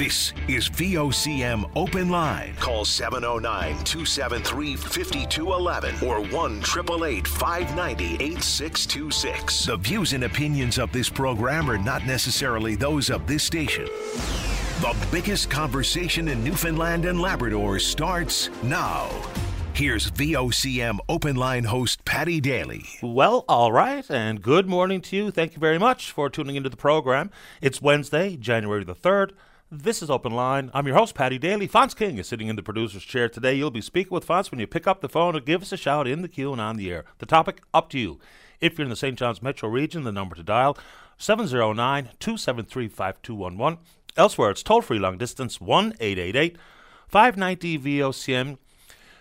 This is VOCM Open Line. Call 709 273 5211 or 1 888 590 8626. The views and opinions of this program are not necessarily those of this station. The biggest conversation in Newfoundland and Labrador starts now. Here's VOCM Open Line host Paddy Daly. Well, all right, and good morning to you. Thank you very much for tuning into the program. It's Wednesday, January the 3rd. This is Open Line. I'm your host, Paddy Daly. Fonz King is sitting in the producer's chair today. You'll be speaking with Fonz when you pick up the phone or give us a shout in the queue and on the air. The topic, up to you. If you're in the St. John's metro region, the number to dial, 709 273 5211. Elsewhere, it's toll free long distance, 1 888 590 VOCM,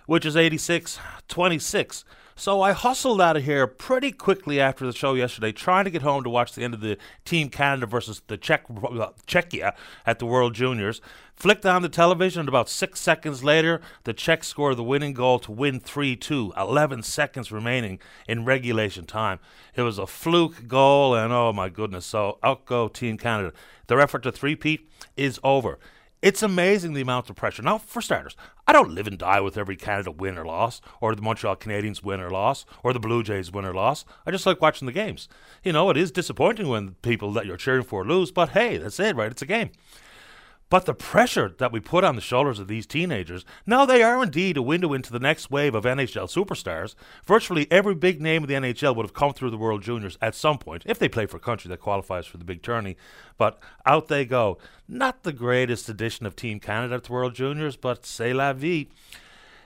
which is 8626. So I hustled out of here pretty quickly after the show yesterday, trying to get home to watch the end of the Team Canada versus the Czech uh, Czechia at the World Juniors. Flicked on the television, and about six seconds later, the Czechs scored the winning goal to win 3 2, 11 seconds remaining in regulation time. It was a fluke goal, and oh my goodness. So out go Team Canada. Their effort to three-peat is over. It's amazing the amount of pressure. Now, for starters, I don't live and die with every Canada win or loss, or the Montreal Canadiens win or loss, or the Blue Jays win or loss. I just like watching the games. You know, it is disappointing when people that you're cheering for lose, but hey, that's it, right? It's a game. But the pressure that we put on the shoulders of these teenagers, now they are indeed a window into the next wave of NHL superstars. Virtually every big name of the NHL would have come through the World Juniors at some point, if they play for a country that qualifies for the big tourney. But out they go. Not the greatest edition of Team Canada to World Juniors, but c'est la vie.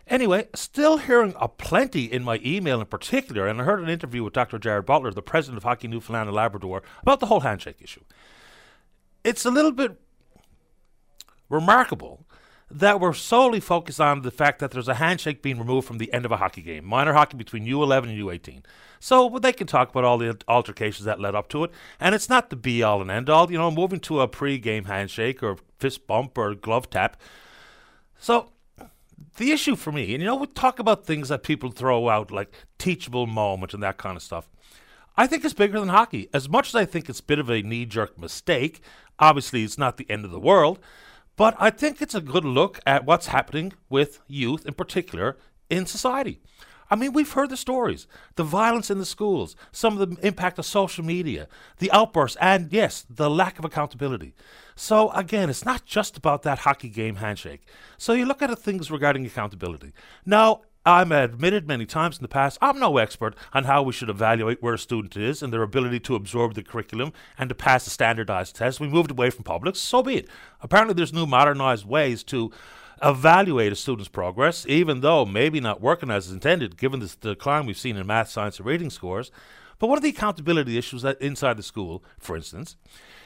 Anyway, still hearing a plenty in my email in particular, and I heard an interview with Dr. Jared Butler, the president of Hockey Newfoundland and Labrador, about the whole handshake issue. It's a little bit remarkable that we're solely focused on the fact that there's a handshake being removed from the end of a hockey game, minor hockey between U11 and U18. So well, they can talk about all the altercations that led up to it, and it's not the be all and end all. You know, moving to a pre-game handshake or fist bump or glove tap. So the issue for me, and you know, we talk about things that people throw out like teachable moment and that kind of stuff. I think it's bigger than hockey. As much as I think it's a bit of a knee-jerk mistake, obviously it's not the end of the world. But I think it's a good look at what's happening with youth in particular in society. I mean, we've heard the stories the violence in the schools, some of the impact of social media, the outbursts, and yes, the lack of accountability. So, again, it's not just about that hockey game handshake. So, you look at the things regarding accountability. Now, I'm admitted many times in the past, I'm no expert on how we should evaluate where a student is and their ability to absorb the curriculum and to pass a standardized test. We moved away from publics, so be it. Apparently, there's new modernized ways to evaluate a student's progress, even though maybe not working as intended, given the decline we've seen in math, science, and reading scores. But one of the accountability issues that inside the school, for instance,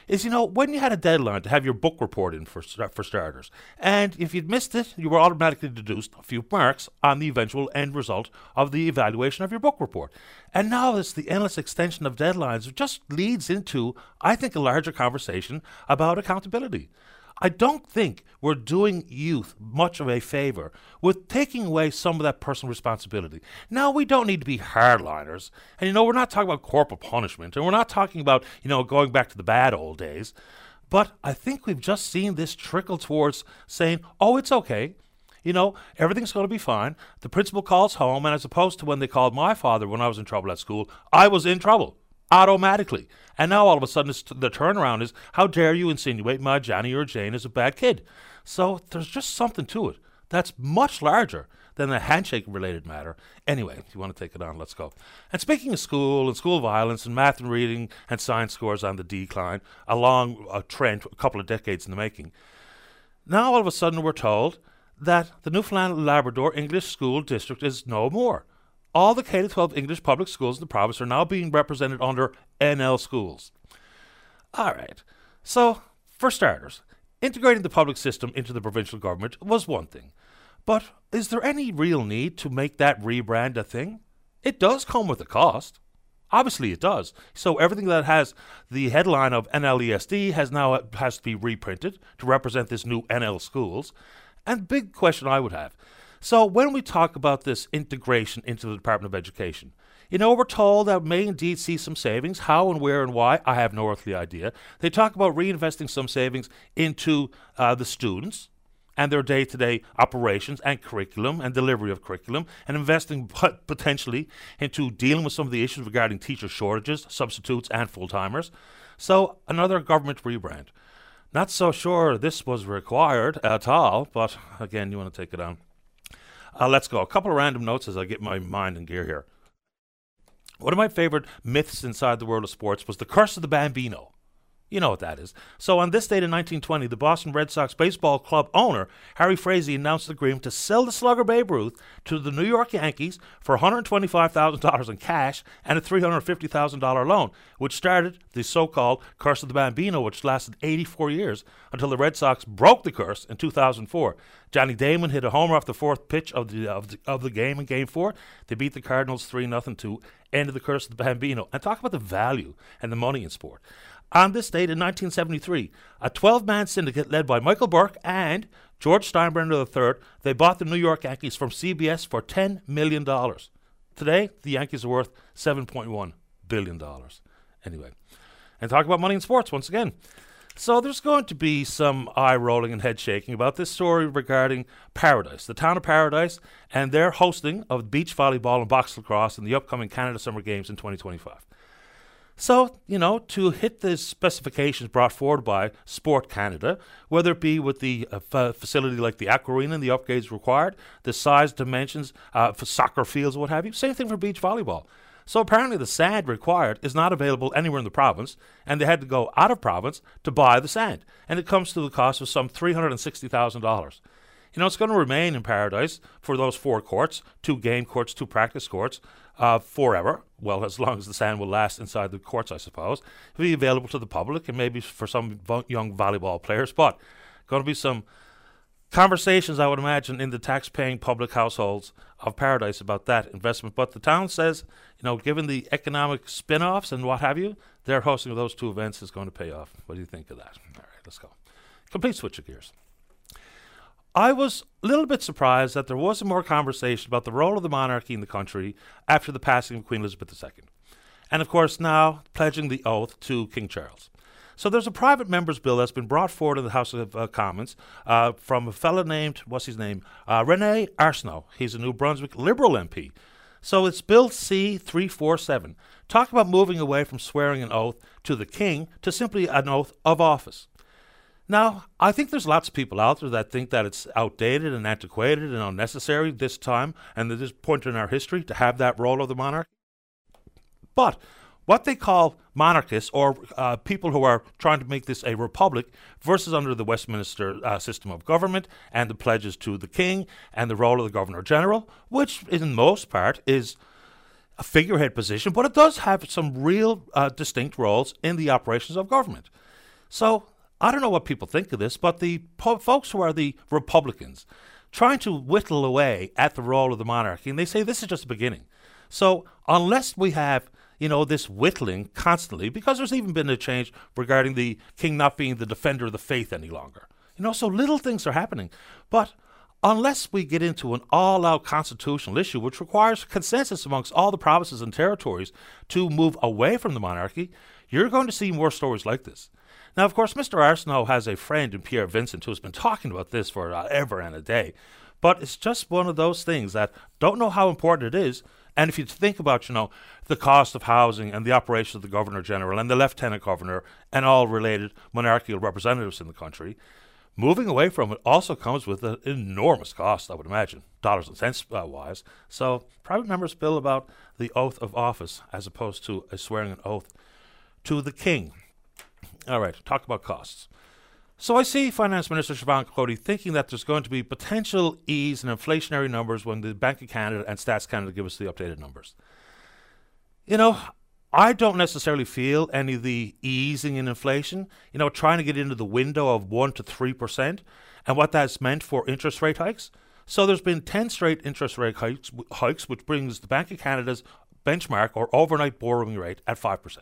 is you know when you had a deadline to have your book report in for for starters, and if you'd missed it, you were automatically deduced a few marks on the eventual end result of the evaluation of your book report. And now it's the endless extension of deadlines just leads into, I think, a larger conversation about accountability. I don't think we're doing youth much of a favor with taking away some of that personal responsibility. Now, we don't need to be hardliners. And, you know, we're not talking about corporal punishment, and we're not talking about, you know, going back to the bad old days. But I think we've just seen this trickle towards saying, oh, it's okay. You know, everything's going to be fine. The principal calls home, and as opposed to when they called my father when I was in trouble at school, I was in trouble automatically. And now all of a sudden the turnaround is, how dare you insinuate my Johnny or Jane is a bad kid? So there's just something to it that's much larger than a handshake related matter. Anyway, if you want to take it on, let's go. And speaking of school and school violence and math and reading and science scores on the decline, along a trend a couple of decades in the making, now all of a sudden we're told that the Newfoundland Labrador English School District is no more all the K 12 English public schools in the province are now being represented under NL schools. All right. So, for starters, integrating the public system into the provincial government was one thing. But is there any real need to make that rebrand a thing? It does come with a cost. Obviously, it does. So everything that has the headline of NLESD has now has to be reprinted to represent this new NL schools. And big question I would have: So when we talk about this integration into the Department of Education, you know, we're told that may indeed see some savings. How and where and why, I have no earthly idea. They talk about reinvesting some savings into uh, the students and their day to day operations and curriculum and delivery of curriculum, and investing potentially into dealing with some of the issues regarding teacher shortages, substitutes, and full timers. So, another government rebrand. Not so sure this was required at all, but again, you want to take it on. Uh, let's go. A couple of random notes as I get my mind in gear here. One of my favorite myths inside the world of sports was the curse of the Bambino. You know what that is. So, on this date in 1920, the Boston Red Sox baseball club owner, Harry Frazee, announced an agreement to sell the slugger Babe Ruth to the New York Yankees for $125,000 in cash and a $350,000 loan, which started the so called Curse of the Bambino, which lasted 84 years until the Red Sox broke the curse in 2004. Johnny Damon hit a homer off the fourth pitch of the, of the, of the game in Game 4. They beat the Cardinals 3 0 to end the curse of the Bambino. And talk about the value and the money in sport. On this date in 1973, a 12 man syndicate led by Michael Burke and George Steinbrenner III, they bought the New York Yankees from CBS for $10 million. Today, the Yankees are worth $7.1 billion. Anyway, and talk about money in sports once again. So there's going to be some eye rolling and head shaking about this story regarding Paradise, the town of Paradise, and their hosting of beach volleyball and box lacrosse in the upcoming Canada Summer Games in 2025. So, you know, to hit the specifications brought forward by Sport Canada, whether it be with the uh, f- facility like the Aquarena and the upgrades required, the size, dimensions uh, for soccer fields, what have you, same thing for beach volleyball. So apparently the sand required is not available anywhere in the province, and they had to go out of province to buy the sand. And it comes to the cost of some $360,000. You know, it's going to remain in paradise for those four courts, two game courts, two practice courts, uh, forever. Well, as long as the sand will last inside the courts, I suppose. It'll be available to the public and maybe for some vo- young volleyball players. But going to be some conversations, I would imagine, in the tax-paying public households of Paradise about that investment. But the town says, you know, given the economic spin-offs and what have you, their hosting of those two events is going to pay off. What do you think of that? All right, let's go. Complete switch of gears. I was a little bit surprised that there wasn't more conversation about the role of the monarchy in the country after the passing of Queen Elizabeth II. And of course, now pledging the oath to King Charles. So there's a private member's bill that's been brought forward in the House of uh, Commons uh, from a fellow named, what's his name? Uh, Rene Arseneault. He's a New Brunswick Liberal MP. So it's Bill C 347. Talk about moving away from swearing an oath to the king to simply an oath of office. Now, I think there's lots of people out there that think that it's outdated and antiquated and unnecessary this time and at this point in our history to have that role of the monarch. But what they call monarchists or uh, people who are trying to make this a republic versus under the Westminster uh, system of government and the pledges to the king and the role of the governor general, which in most part is a figurehead position, but it does have some real uh, distinct roles in the operations of government. So I don't know what people think of this, but the po- folks who are the Republicans trying to whittle away at the role of the monarchy, and they say this is just the beginning. So unless we have you know, this whittling constantly, because there's even been a change regarding the king not being the defender of the faith any longer. You know, so little things are happening. But unless we get into an all out constitutional issue, which requires consensus amongst all the provinces and territories to move away from the monarchy, you're going to see more stories like this. Now, of course, Mr. Arseneault has a friend in Pierre Vincent who has been talking about this for uh, ever and a day. But it's just one of those things that don't know how important it is. And if you think about, you know, the cost of housing and the operation of the Governor General and the Lieutenant Governor and all related monarchical representatives in the country, moving away from it also comes with an enormous cost, I would imagine, dollars and cents uh, wise. So, private members bill about the oath of office as opposed to a swearing an oath to the king. All right, talk about costs. So I see Finance Minister Siobhan Coady thinking that there's going to be potential ease in inflationary numbers when the Bank of Canada and Stats Canada give us the updated numbers. You know, I don't necessarily feel any of the easing in inflation, you know, trying to get into the window of 1 to 3% and what that's meant for interest rate hikes. So there's been 10 straight interest rate hikes, hikes which brings the Bank of Canada's benchmark or overnight borrowing rate at 5%.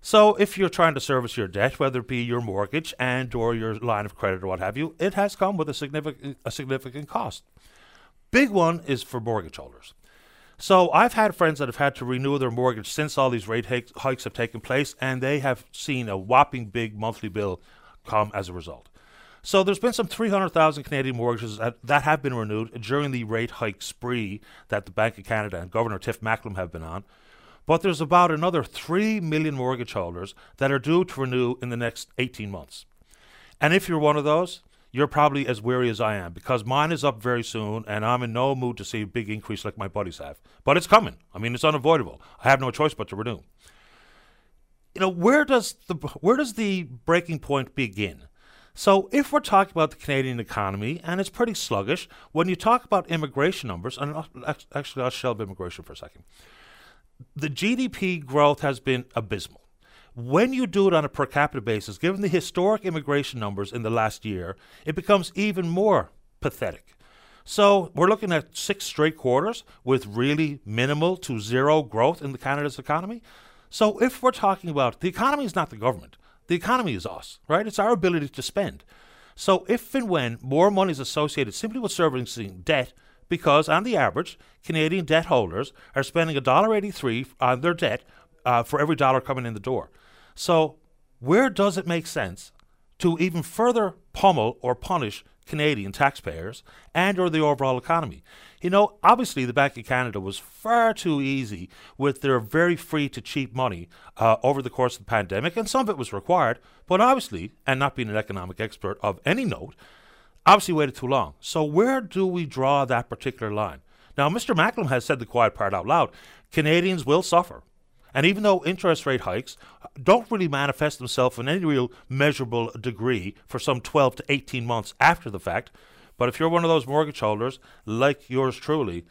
So if you're trying to service your debt, whether it be your mortgage and or your line of credit or what have you, it has come with a significant a significant cost. Big one is for mortgage holders. So I've had friends that have had to renew their mortgage since all these rate hikes have taken place, and they have seen a whopping big monthly bill come as a result. So there's been some 300,000 Canadian mortgages that, that, have been renewed during the rate hike spree that the Bank of Canada and Governor Tiff Macklem have been on. But there's about another 3 million mortgage holders that are due to renew in the next 18 months. And if you're one of those, you're probably as weary as I am because mine is up very soon and I'm in no mood to see a big increase like my buddies have. But it's coming. I mean, it's unavoidable. I have no choice but to renew. You know, where does the where does the breaking point begin? So, if we're talking about the Canadian economy and it's pretty sluggish, when you talk about immigration numbers, and actually I'll shelve immigration for a second, the GDP growth has been abysmal. When you do it on a per capita basis, given the historic immigration numbers in the last year, it becomes even more pathetic. So we're looking at six straight quarters with really minimal to zero growth in the Canada's economy. So if we're talking about the economy is not the government, the economy is us, right? It's our ability to spend. So if and when more money is associated simply with servicing debt, because on the average, Canadian debt holders are spending $1.83 on their debt uh, for every dollar coming in the door. So, where does it make sense to even further pummel or punish Canadian taxpayers and or the overall economy? You know, obviously the Bank of Canada was far too easy with their very free to cheap money uh, over the course of the pandemic, and some of it was required, but obviously, and not being an economic expert of any note, obviously waited too long. So where do we draw that particular line? Now, Mr. Macklem has said the quiet part out loud. Canadians will suffer. And even though interest rate hikes don't really manifest themselves in any real measurable degree for some 12 to 18 months after the fact, but if you're one of those mortgage holders, like yours truly,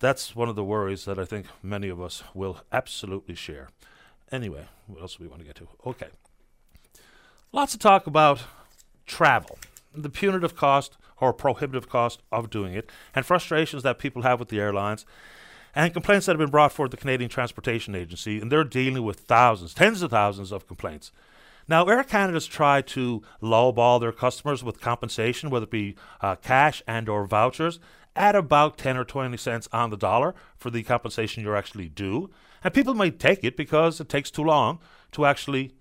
that's one of the worries that I think many of us will absolutely share. Anyway, what else do we want to get to? Okay. Lots of talk about travel, the punitive cost or prohibitive cost of doing it, and frustrations that people have with the airlines and complaints that have been brought forward the Canadian Transportation Agency, and they're dealing with thousands, tens of thousands of complaints. Now, Air Canada's tried to lowball their customers with compensation, whether it be uh, cash and or vouchers, at about 10 or 20 cents on the dollar for the compensation you're actually due. And people may take it because it takes too long to actually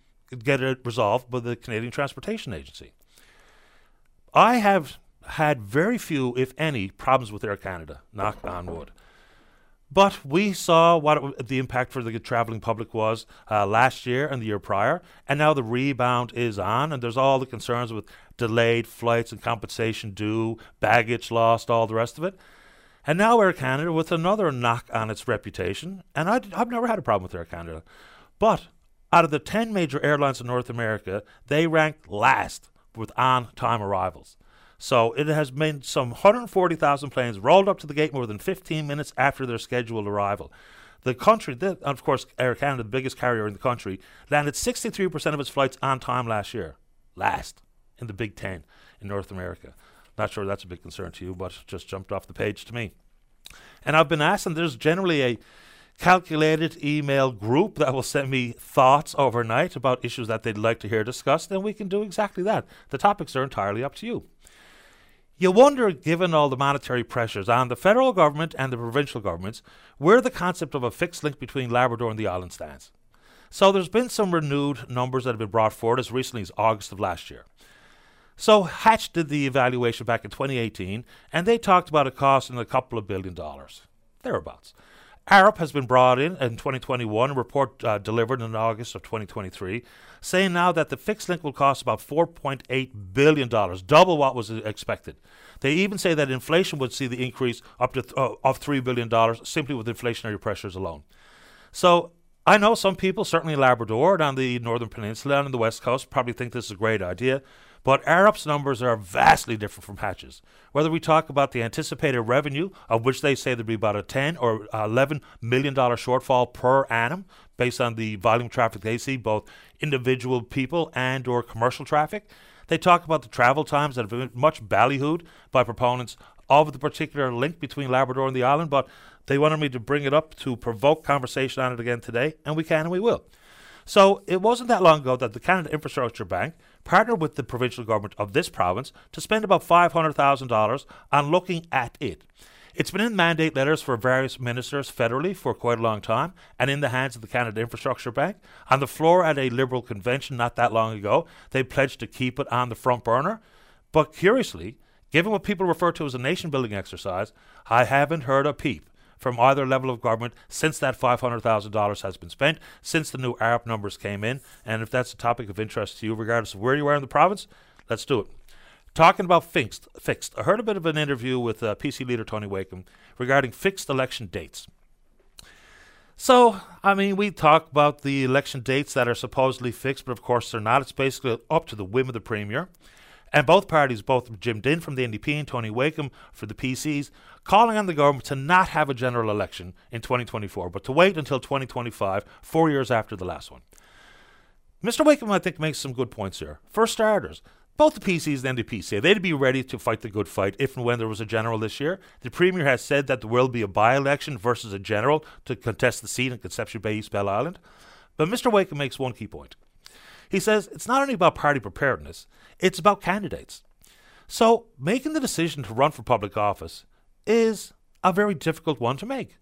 get it resolved by the Canadian Transportation Agency. I have had very few, if any, problems with Air Canada, knock on wood. But we saw what the impact for the traveling public was uh, last year and the year prior, and now the rebound is on, and there's all the concerns with delayed flights and compensation due, baggage lost, all the rest of it. And now Air Canada with another knock on its reputation, and I've never had a problem with Air Canada, but out of the 10 major airlines in North America, they ranked last with on time arrivals. So it has made some 140,000 planes rolled up to the gate more than 15 minutes after their scheduled arrival. The country, of course, Air Canada, the biggest carrier in the country, landed 63% of its flights on time last year. Last in the Big Ten in North America. Not sure that's a big concern to you, but just jumped off the page to me. And I've been asked, and there's generally a calculated email group that will send me thoughts overnight about issues that they'd like to hear discussed, then we can do exactly that. The topics are entirely up to you. You wonder, given all the monetary pressures on the federal government and the provincial governments, where the concept of a fixed link between Labrador and the island stands. So there's been some renewed numbers that have been brought forward as recently as August of last year. So Hatch did the evaluation back in 2018, and they talked about a cost in a couple of billion dollars, thereabouts. Arup has been brought in in 2021, a report uh, delivered in August of 2023, saying now that the fixed link will cost about $4.8 billion, double what was expected. They even say that inflation would see the increase up to th- uh, of $3 billion simply with inflationary pressures alone. So I know some people, certainly in Labrador and the Northern Peninsula and the West Coast, probably think this is a great idea. But Arup's numbers are vastly different from Hatch's. Whether we talk about the anticipated revenue, of which they say there'd be about a 10 or 11 million dollar shortfall per annum based on the volume traffic they see, both individual people and or commercial traffic. They talk about the travel times that have been much ballyhooed by proponents of the particular link between Labrador and the island, but they wanted me to bring it up to provoke conversation on it again today, and we can and we will. So it wasn't that long ago that the Canada Infrastructure Bank partnered with the provincial government of this province to spend about $500,000 on looking at it. It's been in mandate letters for various ministers federally for quite a long time and in the hands of the Canada Infrastructure Bank. On the floor at a Liberal convention not that long ago, they pledged to keep it on the front burner. But curiously, given what people refer to as a nation building exercise, I haven't heard a peep from either level of government since that $500,000 has been spent, since the new Arup numbers came in. And if that's a topic of interest to you, regardless of where you are in the province, let's do it. Talking about fixed, fixed. I heard a bit of an interview with uh, PC leader Tony Wakeham regarding fixed election dates. So, I mean, we talk about the election dates that are supposedly fixed, but of course they're not. It's basically up to the whim of the Premier. And both parties, both Jim Dinn from the NDP and Tony Wakeham for the PCs, calling on the government to not have a general election in 2024, but to wait until 2025, four years after the last one. Mr. Wakeham, I think, makes some good points here. For starters, both the PCs and the NDP say they'd be ready to fight the good fight if and when there was a general this year. The Premier has said that there will be a by election versus a general to contest the seat in Conception Bay, East Island. But Mr. Wakeham makes one key point. He says it's not only about party preparedness, it's about candidates. So making the decision to run for public office is a very difficult one to make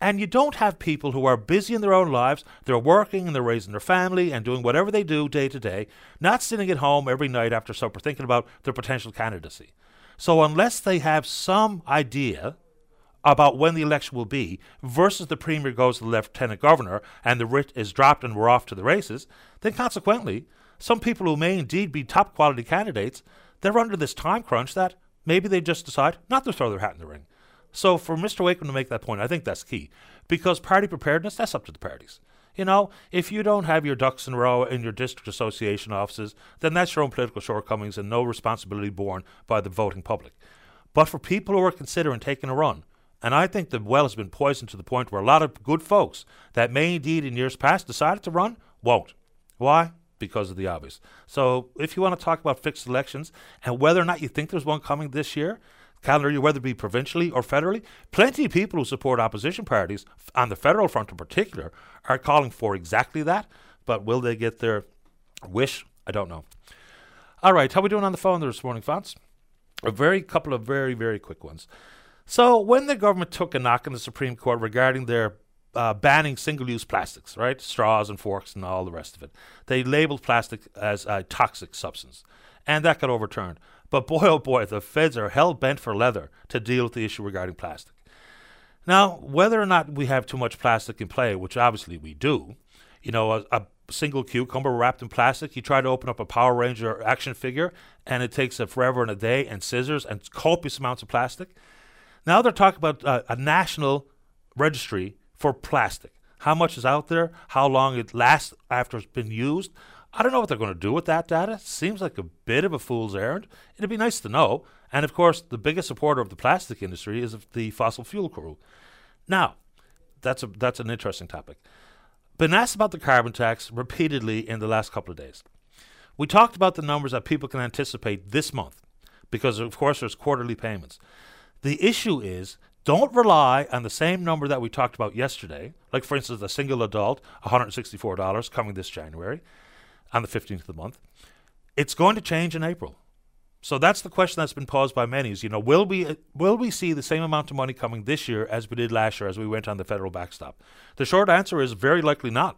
and you don't have people who are busy in their own lives, they're working and they're raising their family and doing whatever they do day to day, not sitting at home every night after supper thinking about their potential candidacy. So, unless they have some idea about when the election will be versus the Premier goes to the Lieutenant Governor and the writ is dropped and we're off to the races, then consequently, some people who may indeed be top quality candidates, they're under this time crunch that maybe they just decide not to throw their hat in the ring. So for Mr. Wakeham to make that point, I think that's key. Because party preparedness, that's up to the parties. You know, if you don't have your ducks in a row in your district association offices, then that's your own political shortcomings and no responsibility borne by the voting public. But for people who are considering taking a run, and I think the well has been poisoned to the point where a lot of good folks that may indeed in years past decided to run won't. Why? Because of the obvious. So if you want to talk about fixed elections and whether or not you think there's one coming this year, calendar year, whether it be provincially or federally. Plenty of people who support opposition parties, on the federal front in particular, are calling for exactly that. But will they get their wish? I don't know. All right, how are we doing on the phone this morning, Fonz? A very couple of very, very quick ones. So, when the government took a knock in the Supreme Court regarding their uh, banning single use plastics, right? Straws and forks and all the rest of it, they labeled plastic as a toxic substance. And that got overturned. But boy, oh boy, the feds are hell bent for leather to deal with the issue regarding plastic. Now, whether or not we have too much plastic in play, which obviously we do, you know, a, a single cucumber wrapped in plastic, you try to open up a Power Ranger action figure, and it takes a forever and a day, and scissors, and copious amounts of plastic. Now they're talking about uh, a national registry for plastic. How much is out there? How long it lasts after it's been used? I don't know what they're going to do with that data. Seems like a bit of a fool's errand. It'd be nice to know. And of course, the biggest supporter of the plastic industry is the fossil fuel crew. Now, that's a that's an interesting topic. Been asked about the carbon tax repeatedly in the last couple of days. We talked about the numbers that people can anticipate this month, because of course there's quarterly payments. The issue is don't rely on the same number that we talked about yesterday, like for instance a single adult, $164 coming this January on the 15th of the month. It's going to change in April. So that's the question that's been posed by many is, you know, will we will we see the same amount of money coming this year as we did last year as we went on the federal backstop? The short answer is very likely not.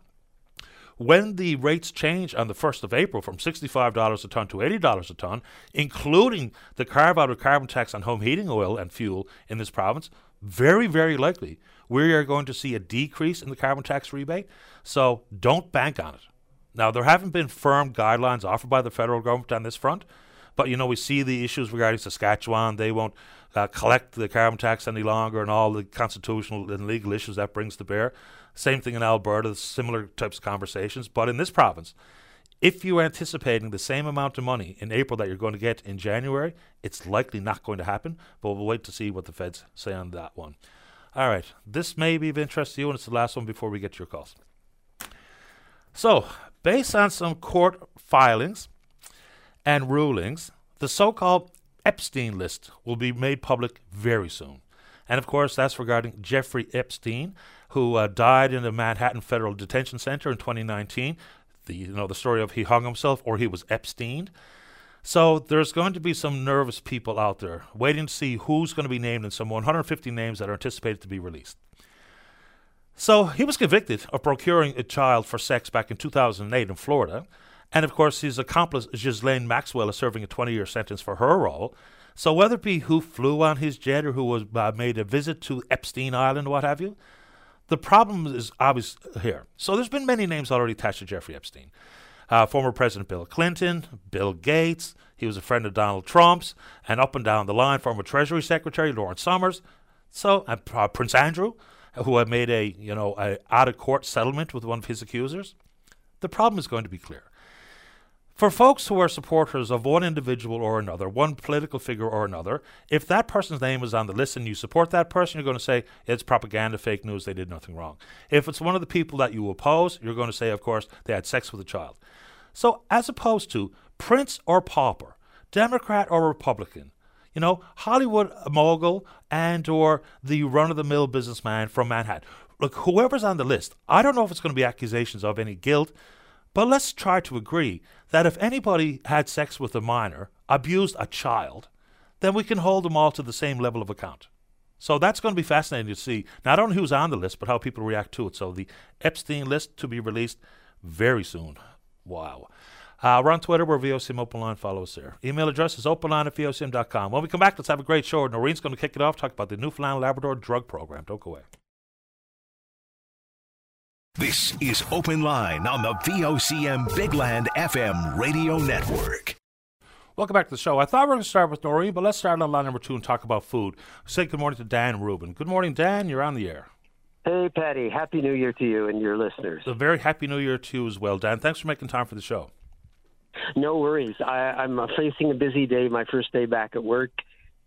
When the rates change on the 1st of April from $65 a ton to $80 a ton, including the carve out of carbon tax on home heating oil and fuel in this province, very, very likely we are going to see a decrease in the carbon tax rebate. So don't bank on it. Now, there haven't been firm guidelines offered by the federal government on this front, but you know we see the issues regarding Saskatchewan. They won't uh, collect the carbon tax any longer, and all the constitutional and legal issues that brings to bear. Same thing in Alberta, similar types of conversations. But in this province, if you're anticipating the same amount of money in April that you're going to get in January, it's likely not going to happen. But we'll wait to see what the feds say on that one. All right, this may be of interest to you, and it's the last one before we get to your calls. So, based on some court filings and rulings, the so called Epstein list will be made public very soon. And of course, that's regarding Jeffrey Epstein, who uh, died in the Manhattan Federal Detention Center in 2019. The, you know, the story of he hung himself or he was Epstein. So there's going to be some nervous people out there waiting to see who's going to be named in some 150 names that are anticipated to be released. So he was convicted of procuring a child for sex back in 2008 in Florida. And of course, his accomplice, Ghislaine Maxwell, is serving a 20 year sentence for her role. So whether it be who flew on his jet or who was uh, made a visit to Epstein Island, what have you, the problem is obvious here. So there's been many names already attached to Jeffrey Epstein. Uh, former President Bill Clinton, Bill Gates, he was a friend of Donald Trump's, and up and down the line, former Treasury Secretary Lawrence Summers, so uh, Prince Andrew, who had made a you know a out of court settlement with one of his accusers. The problem is going to be clear. For folks who are supporters of one individual or another, one political figure or another, if that person's name is on the list and you support that person, you're going to say it's propaganda, fake news, they did nothing wrong. If it's one of the people that you oppose, you're going to say, of course, they had sex with a child. So, as opposed to prince or pauper, Democrat or Republican, you know, Hollywood mogul and or the run-of-the-mill businessman from Manhattan. Look, whoever's on the list, I don't know if it's going to be accusations of any guilt, but let's try to agree that if anybody had sex with a minor, abused a child, then we can hold them all to the same level of account. So that's going to be fascinating to see not only who's on the list, but how people react to it. So the Epstein list to be released very soon. Wow. Uh, we're on Twitter. We're VOCM Open Line. Follow us there. Email address is openline at VOCM.com. When we come back, let's have a great show. Noreen's going to kick it off, talk about the Newfoundland Labrador drug program. Don't go away. This is Open Line on the VOCM Bigland FM radio network. Welcome back to the show. I thought we were going to start with Noreen, but let's start on line number two and talk about food. Say good morning to Dan Rubin. Good morning, Dan. You're on the air. Hey, Paddy. Happy New Year to you and your listeners. A very happy New Year to you as well, Dan. Thanks for making time for the show. No worries. I, am facing a busy day, my first day back at work,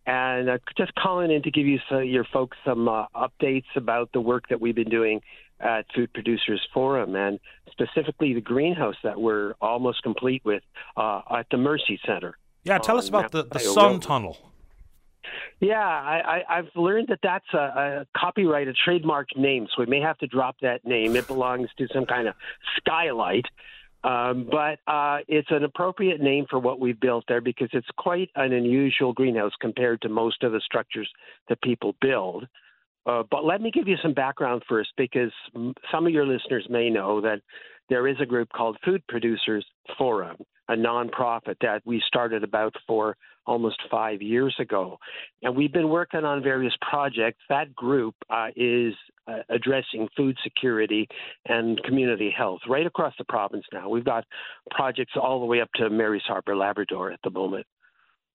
and uh, just calling in to give you so, your folks some uh, updates about the work that we've been doing at Food Producers Forum, and specifically the greenhouse that we're almost complete with uh, at the Mercy Center. Yeah, tell us about the, the sun tunnel. Yeah, I, I, have learned that that's a, a copyright, a trademark name, so we may have to drop that name. It belongs to some kind of skylight. Um, but uh, it's an appropriate name for what we've built there because it's quite an unusual greenhouse compared to most of the structures that people build. Uh, but let me give you some background first because some of your listeners may know that there is a group called Food Producers Forum, a nonprofit that we started about for almost five years ago. And we've been working on various projects. That group uh, is uh, addressing food security and community health right across the province now. We've got projects all the way up to Mary's Harbor, Labrador at the moment.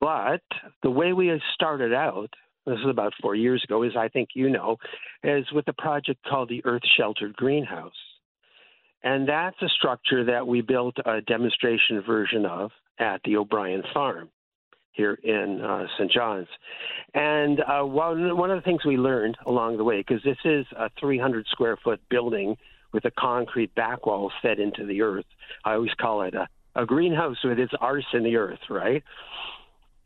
But the way we started out, this is about four years ago, as I think you know, is with a project called the Earth Sheltered Greenhouse. And that's a structure that we built a demonstration version of at the O'Brien Farm here in uh, St. John's. And uh, one, one of the things we learned along the way, because this is a 300 square foot building with a concrete back wall set into the earth, I always call it a, a greenhouse with its arse in the earth, right?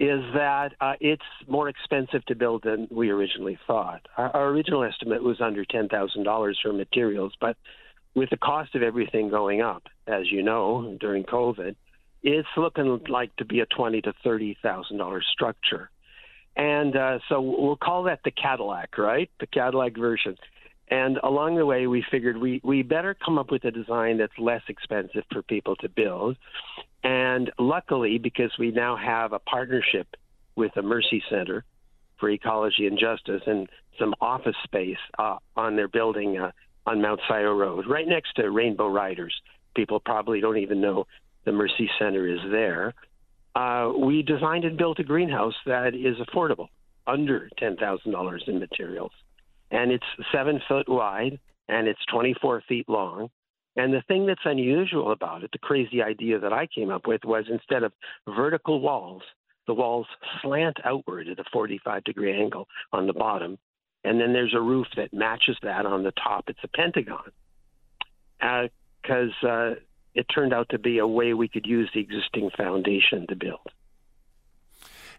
Is that uh, it's more expensive to build than we originally thought. Our, our original estimate was under $10,000 for materials, but with the cost of everything going up, as you know, during COVID, it's looking like to be a twenty to thirty thousand dollar structure, and uh, so we'll call that the Cadillac, right? The Cadillac version. And along the way, we figured we we better come up with a design that's less expensive for people to build. And luckily, because we now have a partnership with the Mercy Center for Ecology and Justice and some office space uh, on their building uh, on Mount Scio Road, right next to Rainbow Riders. People probably don't even know the Mercy Center is there. Uh, we designed and built a greenhouse that is affordable, under $10,000 in materials. And it's seven foot wide and it's 24 feet long. And the thing that's unusual about it, the crazy idea that I came up with, was instead of vertical walls, the walls slant outward at a 45 degree angle on the bottom. And then there's a roof that matches that on the top. It's a pentagon. Because uh, uh, it turned out to be a way we could use the existing foundation to build.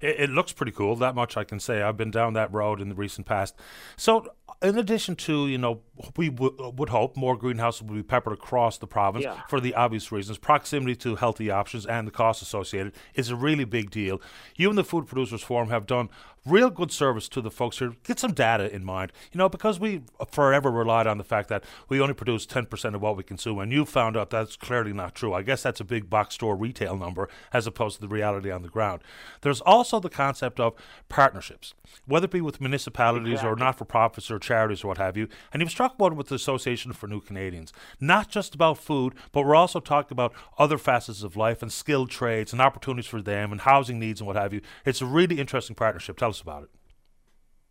It, it, looks pretty cool. That much I can say. I've been down that road in the recent past. So in addition to, you know, we w- uh, would hope more greenhouses would be peppered across the province yeah. for the obvious reasons. Proximity to healthy options and the cost associated is a really big deal. You and the Food Producers Forum have done real good service to the folks here. Get some data in mind, you know, because we forever relied on the fact that we only produce 10% of what we consume, and you found out that's clearly not true. I guess that's a big box store retail number as opposed to the reality on the ground. There's also the concept of partnerships, whether it be with municipalities exactly. or not for profits or charities or what have you. And you've struck one with the Association for New Canadians, not just about food, but we're also talking about other facets of life and skilled trades and opportunities for them and housing needs and what have you. It's a really interesting partnership. Tell about it.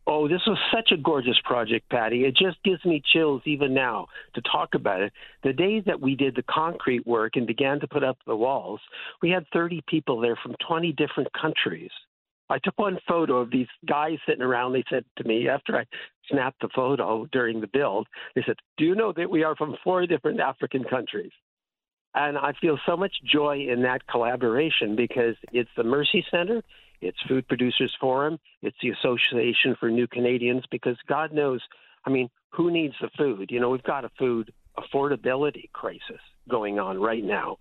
Oh, this was such a gorgeous project, Paddy. It just gives me chills even now to talk about it. The day that we did the concrete work and began to put up the walls, we had 30 people there from 20 different countries. I took one photo of these guys sitting around. They said to me after I snapped the photo during the build, they said, Do you know that we are from four different African countries? And I feel so much joy in that collaboration because it's the Mercy Center, it's Food Producers Forum, it's the Association for New Canadians, because God knows, I mean, who needs the food? You know, we've got a food affordability crisis going on right now.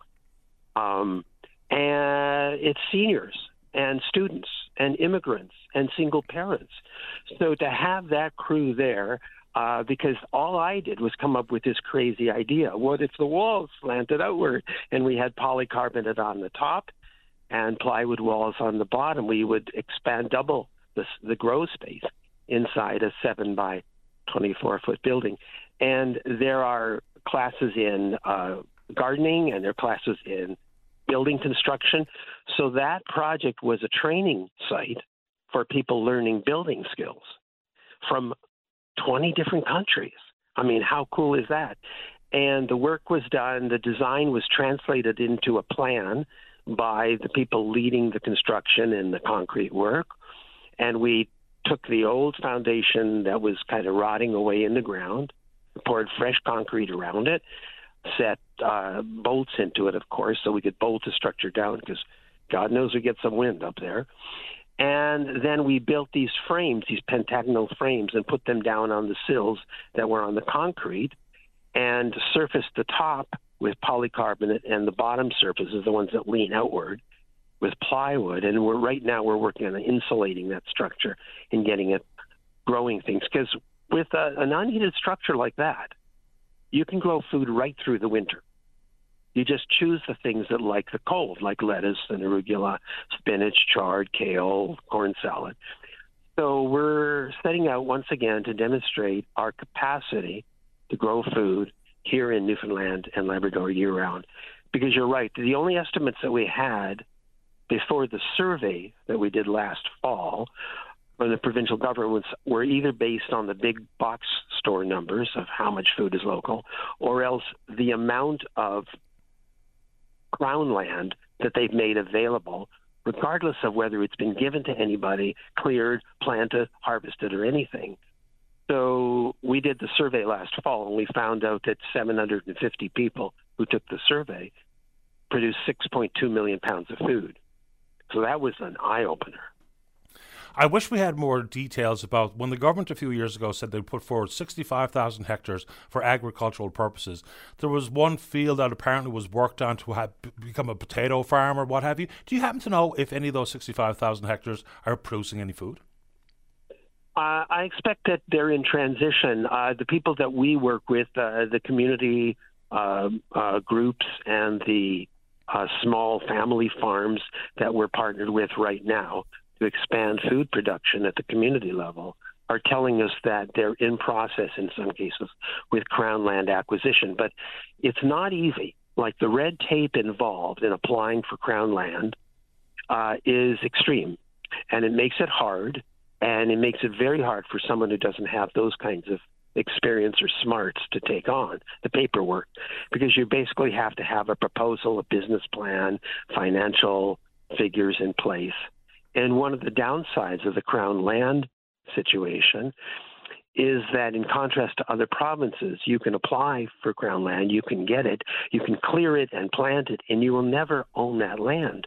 Um, and it's seniors and students and immigrants and single parents. So to have that crew there, uh, because all I did was come up with this crazy idea. What if the walls slanted outward and we had polycarbonate on the top and plywood walls on the bottom? We would expand double the, the grow space inside a seven by 24 foot building. And there are classes in uh, gardening and there are classes in building construction. So that project was a training site for people learning building skills from 20 different countries. I mean, how cool is that? And the work was done, the design was translated into a plan by the people leading the construction and the concrete work. And we took the old foundation that was kind of rotting away in the ground, poured fresh concrete around it, set uh, bolts into it, of course, so we could bolt the structure down because God knows we get some wind up there. And then we built these frames, these pentagonal frames, and put them down on the sills that were on the concrete and surfaced the top with polycarbonate and the bottom surfaces, the ones that lean outward, with plywood. And we're right now we're working on insulating that structure and getting it growing things. Because with a, an unheated structure like that, you can grow food right through the winter. You just choose the things that like the cold, like lettuce and arugula, spinach, chard, kale, corn salad. So we're setting out once again to demonstrate our capacity to grow food here in Newfoundland and Labrador year round. Because you're right, the only estimates that we had before the survey that we did last fall from the provincial governments were either based on the big box store numbers of how much food is local, or else the amount of crown land that they've made available, regardless of whether it's been given to anybody, cleared, planted, harvested, or anything. So we did the survey last fall, and we found out that 750 people who took the survey produced 6.2 million pounds of food. So that was an eye opener. I wish we had more details about when the government a few years ago said they'd put forward 65,000 hectares for agricultural purposes. There was one field that apparently was worked on to have, become a potato farm or what have you. Do you happen to know if any of those 65,000 hectares are producing any food? Uh, I expect that they're in transition. Uh, the people that we work with, uh, the community um, uh, groups and the uh, small family farms that we're partnered with right now, to expand food production at the community level are telling us that they're in process in some cases with crown land acquisition. But it's not easy. Like the red tape involved in applying for crown land uh, is extreme, and it makes it hard, and it makes it very hard for someone who doesn't have those kinds of experience or smarts to take on the paperwork because you basically have to have a proposal, a business plan, financial figures in place and one of the downsides of the Crown land situation is that in contrast to other provinces, you can apply for Crown land, you can get it, you can clear it and plant it, and you will never own that land.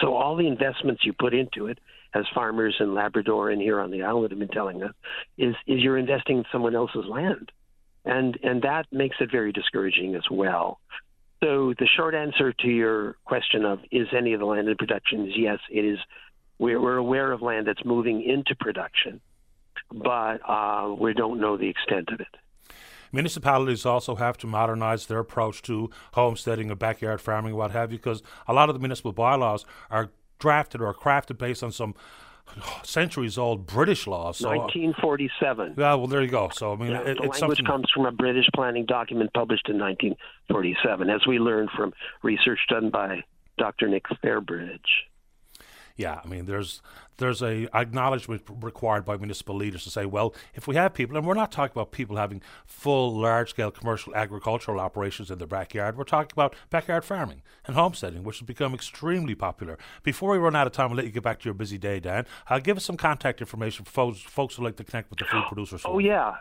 So all the investments you put into it, as farmers in Labrador and here on the island have been telling us, is is you're investing in someone else's land, and and that makes it very discouraging as well. So the short answer to your question of is any of the land in production is yes, it is. We're, we're aware of land that's moving into production, but uh, we don't know the extent of it. Municipalities also have to modernize their approach to homesteading and backyard farming, what have you, because a lot of the municipal bylaws are drafted or crafted based on some centuries old British law. So, 1947. Yeah, well, there you go. So, I mean, yeah, it, the it's language something... comes from a British planning document published in 1947, as we learned from research done by Dr. Nick Fairbridge yeah, I mean, there's there's a acknowledgement required by municipal leaders to say, well, if we have people, and we're not talking about people having full, large-scale commercial agricultural operations in their backyard. We're talking about backyard farming and homesteading, which has become extremely popular. Before we run out of time, I'll let you get back to your busy day, Dan. Uh, give us some contact information for folks, folks who like to connect with the food producers. Oh yeah,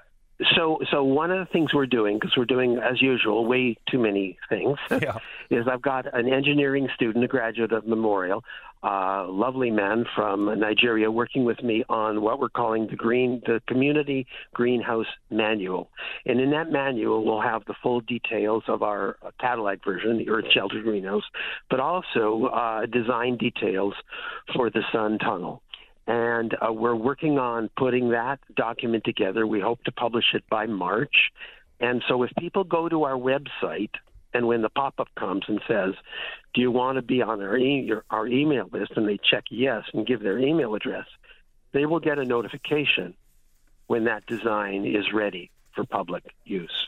so, so one of the things we're doing, because we're doing as usual way too many things, yeah. is I've got an engineering student, a graduate of Memorial, a uh, lovely man from Nigeria, working with me on what we're calling the green, the community greenhouse manual. And in that manual, we'll have the full details of our Cadillac version, the Earth Shelter Greenhouse, but also uh, design details for the Sun Tunnel and uh, we're working on putting that document together. We hope to publish it by March. And so if people go to our website, and when the pop up comes and says, Do you want to be on our, e- our email list? and they check yes and give their email address, they will get a notification when that design is ready for public use.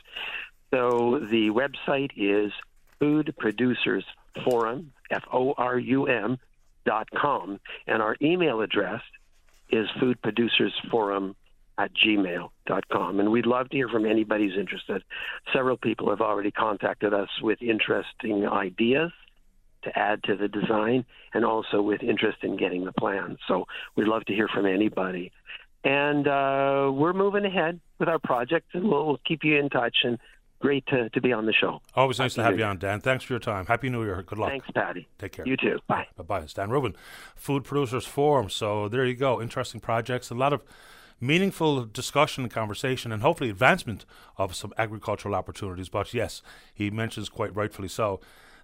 So the website is Food Producers Forum, F O R U M, com, and our email address is foodproducersforum at gmail.com. And we'd love to hear from anybody who's interested. Several people have already contacted us with interesting ideas to add to the design and also with interest in getting the plan. So we'd love to hear from anybody. And uh, we're moving ahead with our project, and we'll, we'll keep you in touch. And great to, to be on the show. Always nice to have you on, Dan. Thanks for your time. Happy New Year. Good luck. Thanks, Paddy. Take care. You too. Bye. Bye bye. It's Dan Rubin, Food Producers Forum. So there you go. Interesting projects. A lot of meaningful discussion and conversation and hopefully advancement of some agricultural opportunities. But yes, he mentions quite rightfully so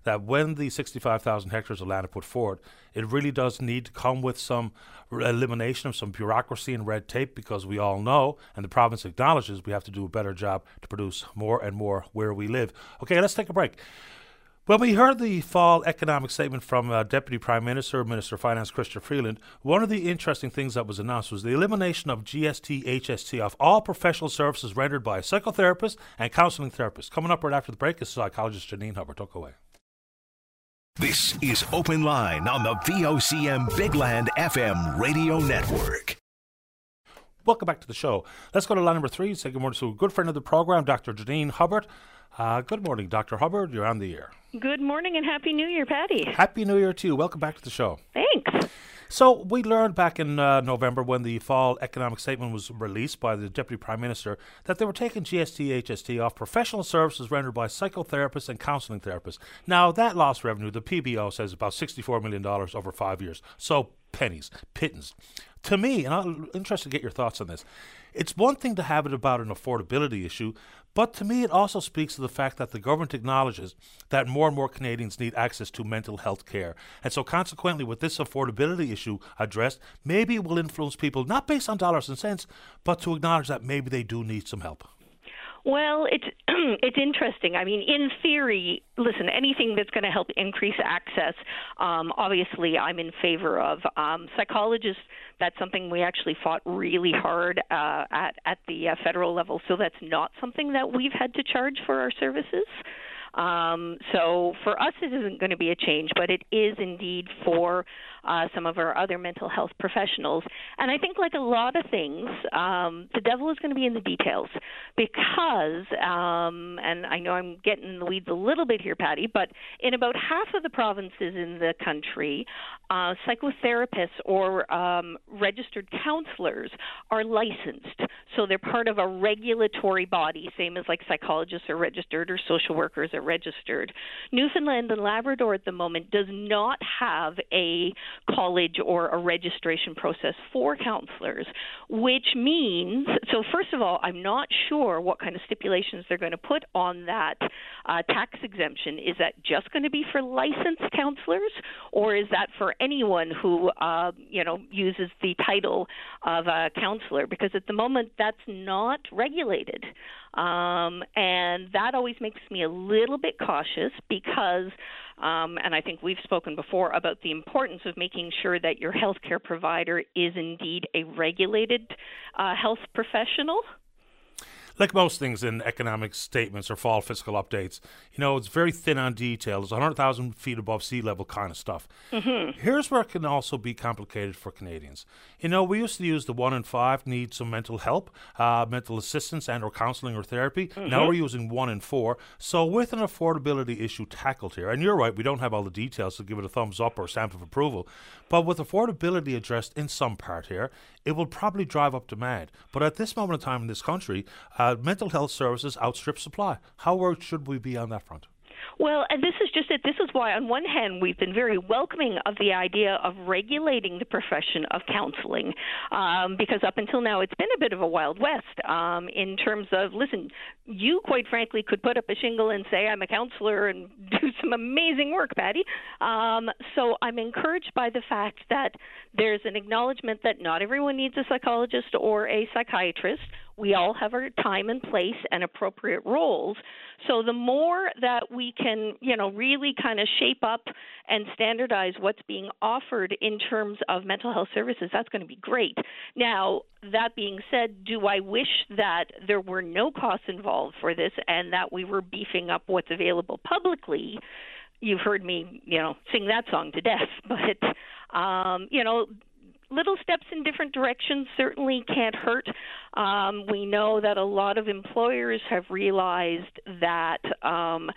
that when the 65,000 hectares of land are put forward, it really does need to come with some elimination of some bureaucracy and red tape because we all know, and the province acknowledges, we have to do a better job to produce more and more where we live. Okay, let's take a break. When we heard the fall economic statement from uh, Deputy Prime Minister, Minister of Finance Chrystia Freeland, one of the interesting things that was announced was the elimination of GST HST off all professional services rendered by psychotherapists and counseling therapists. Coming up right after the break is psychologist Janine Hubbard. Talk away. This is Open Line on the VOCM Big Land FM radio network. Welcome back to the show. Let's go to line number three. Say good morning to a good friend of the program, Dr. Janine Hubbard. Uh, good morning, Dr. Hubbard. You're on the air. Good morning and Happy New Year, Paddy. Happy New Year to you. Welcome back to the show. Thanks. So we learned back in uh, November when the fall economic statement was released by the Deputy Prime Minister that they were taking GST HST off professional services rendered by psychotherapists and counselling therapists. Now that lost revenue, the PBO says about $64 million over five years. So pennies, pittance. To me, and I'm interested to get your thoughts on this, it's one thing to have it about an affordability issue, but to me, it also speaks to the fact that the government acknowledges that more and more Canadians need access to mental health care. And so, consequently, with this affordability issue addressed, maybe it will influence people not based on dollars and cents, but to acknowledge that maybe they do need some help. Well, it's it's interesting. I mean, in theory, listen, anything that's going to help increase access, um, obviously, I'm in favor of. Um, psychologists, that's something we actually fought really hard uh, at at the uh, federal level, so that's not something that we've had to charge for our services. Um, so for us, it isn't going to be a change, but it is indeed for uh, some of our other mental health professionals. And I think, like a lot of things, um, the devil is going to be in the details because, um, and I know I'm getting in the weeds a little bit here, Paddy, but in about half of the provinces in the country, uh, psychotherapists or um, registered counselors are licensed. So they're part of a regulatory body, same as like psychologists are registered or social workers are registered. Newfoundland and Labrador at the moment does not have a college or a registration process for counselors, which means so, first of all, I'm not sure what kind of stipulations they're going to put on that uh, tax exemption. Is that just going to be for licensed counselors, or is that for anyone who, uh, you know, uses the title of a counselor? Because at the moment, that's not regulated. Um, and that always makes me a little bit cautious because, um, and I think we've spoken before about the importance of making sure that your healthcare provider is indeed a regulated uh, health professional like most things in economic statements or fall fiscal updates, you know, it's very thin on detail. It's 100,000 feet above sea level kind of stuff. Mm-hmm. Here's where it can also be complicated for Canadians. You know, we used to use the one in five need some mental help, uh, mental assistance, and or counselling or therapy. Mm-hmm. Now we're using one in four. So with an affordability issue tackled here, and you're right, we don't have all the details to give it a thumbs up or stamp of approval, but with affordability addressed in some part here, it will probably drive up demand. But at this moment in time in this country, uh, mental health services outstrip supply. How worried should we be on that front? Well, and this is just it. This is why, on one hand, we've been very welcoming of the idea of regulating the profession of counseling, um, because up until now it's been a bit of a wild west um, in terms of listen, you quite frankly could put up a shingle and say I'm a counselor and do some amazing work, Paddy. Um, so I'm encouraged by the fact that there's an acknowledgement that not everyone needs a psychologist or a psychiatrist we all have our time and place and appropriate roles. So the more that we can, you know, really kind of shape up and standardize what's being offered in terms of mental health services, that's going to be great. Now, that being said, do I wish that there were no costs involved for this and that we were beefing up what's available publicly? You've heard me, you know, sing that song to death, but um, you know, little steps in different directions certainly can't hurt. Um, we know that a lot of employers have realized that. Um,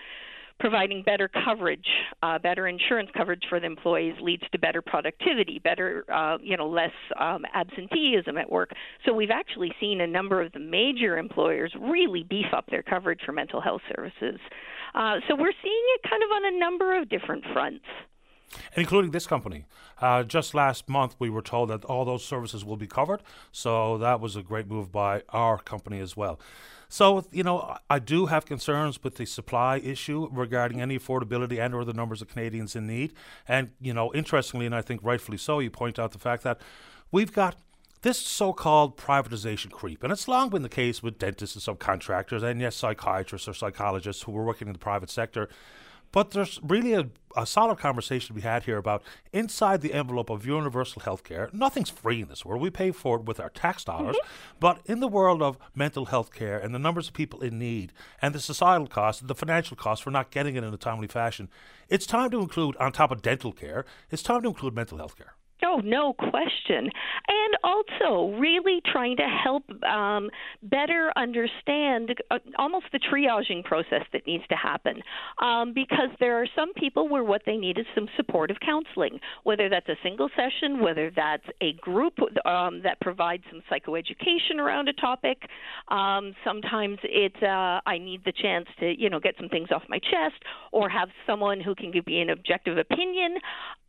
providing better coverage, uh, better insurance coverage for the employees leads to better productivity, better, uh, you know, less um, absenteeism at work. So we've actually seen a number of the major employers really beef up their coverage for mental health services. Uh, so we're seeing it kind of on a number of different fronts including this company. Uh, just last month, we were told that all those services will be covered, so that was a great move by our company as well. So, you know, I do have concerns with the supply issue regarding any affordability and or the numbers of Canadians in need. And, you know, interestingly, and I think rightfully so, you point out the fact that we've got this so called privatization creep, and it's long been the case with dentists and subcontractors, and yes, psychiatrists or psychologists who were working in the private sector. But there's really a, a, solid conversation to be had here about inside the envelope of universal health care. Nothing's free in this world. We pay for it with our tax dollars. Mm-hmm. But in the world of mental health care and the numbers of people in need and the societal costs, the financial cost for not getting it in a timely fashion, it's time to include, on top of dental care, it's time to include mental health care. Oh, no question. And also, really trying to help um, better understand uh, almost the triaging process that needs to happen. Um, because there are some people where what they need is some supportive counseling, whether that's a single session, whether that's a group um, that provides some psychoeducation around a topic. Um, sometimes it's uh, I need the chance to, you know, get some things off my chest or have someone who can give me an objective opinion,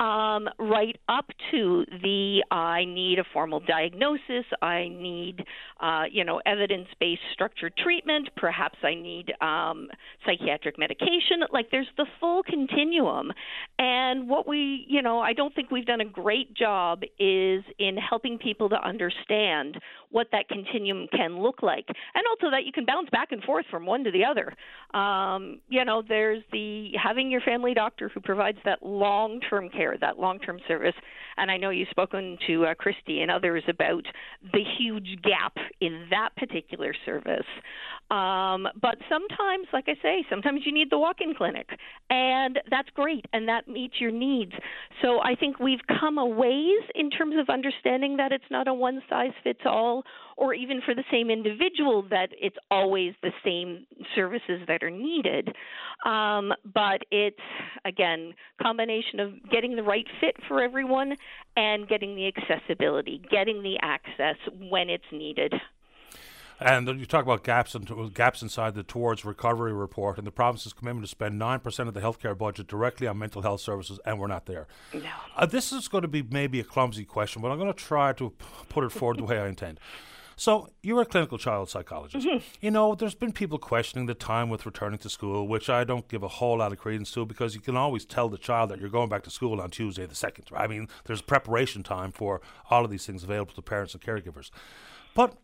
um, right up to the I need a formal diagnosis, I need uh, you know evidence-based structured treatment, perhaps I need um, psychiatric medication. Like there's the full continuum, and what we you know I don't think we've done a great job is in helping people to understand what that continuum can look like, and also that you can bounce back and forth from one to the other. Um, you know, there's the having your family doctor who provides that long-term care, that long-term service, and and I know you've spoken to uh, Christy and others about the huge gap in that particular service. Um, but sometimes, like I say, sometimes you need the walk-in clinic, and that's great, and that meets your needs. So I think we've come a ways in terms of understanding that it's not a one-size-fits-all, or even for the same individual that it's always the same services that are needed. Um, but it's again combination of getting the right fit for everyone and getting the accessibility, getting the access when it's needed. And you talk about gaps and gaps inside the Towards Recovery report, and the province's commitment to spend nine percent of the healthcare budget directly on mental health services, and we're not there. No. Uh, this is going to be maybe a clumsy question, but I'm going to try to p- put it forward the way I intend. So you're a clinical child psychologist. Mm-hmm. You know, there's been people questioning the time with returning to school, which I don't give a whole lot of credence to because you can always tell the child that you're going back to school on Tuesday the second. I mean, there's preparation time for all of these things available to parents and caregivers. But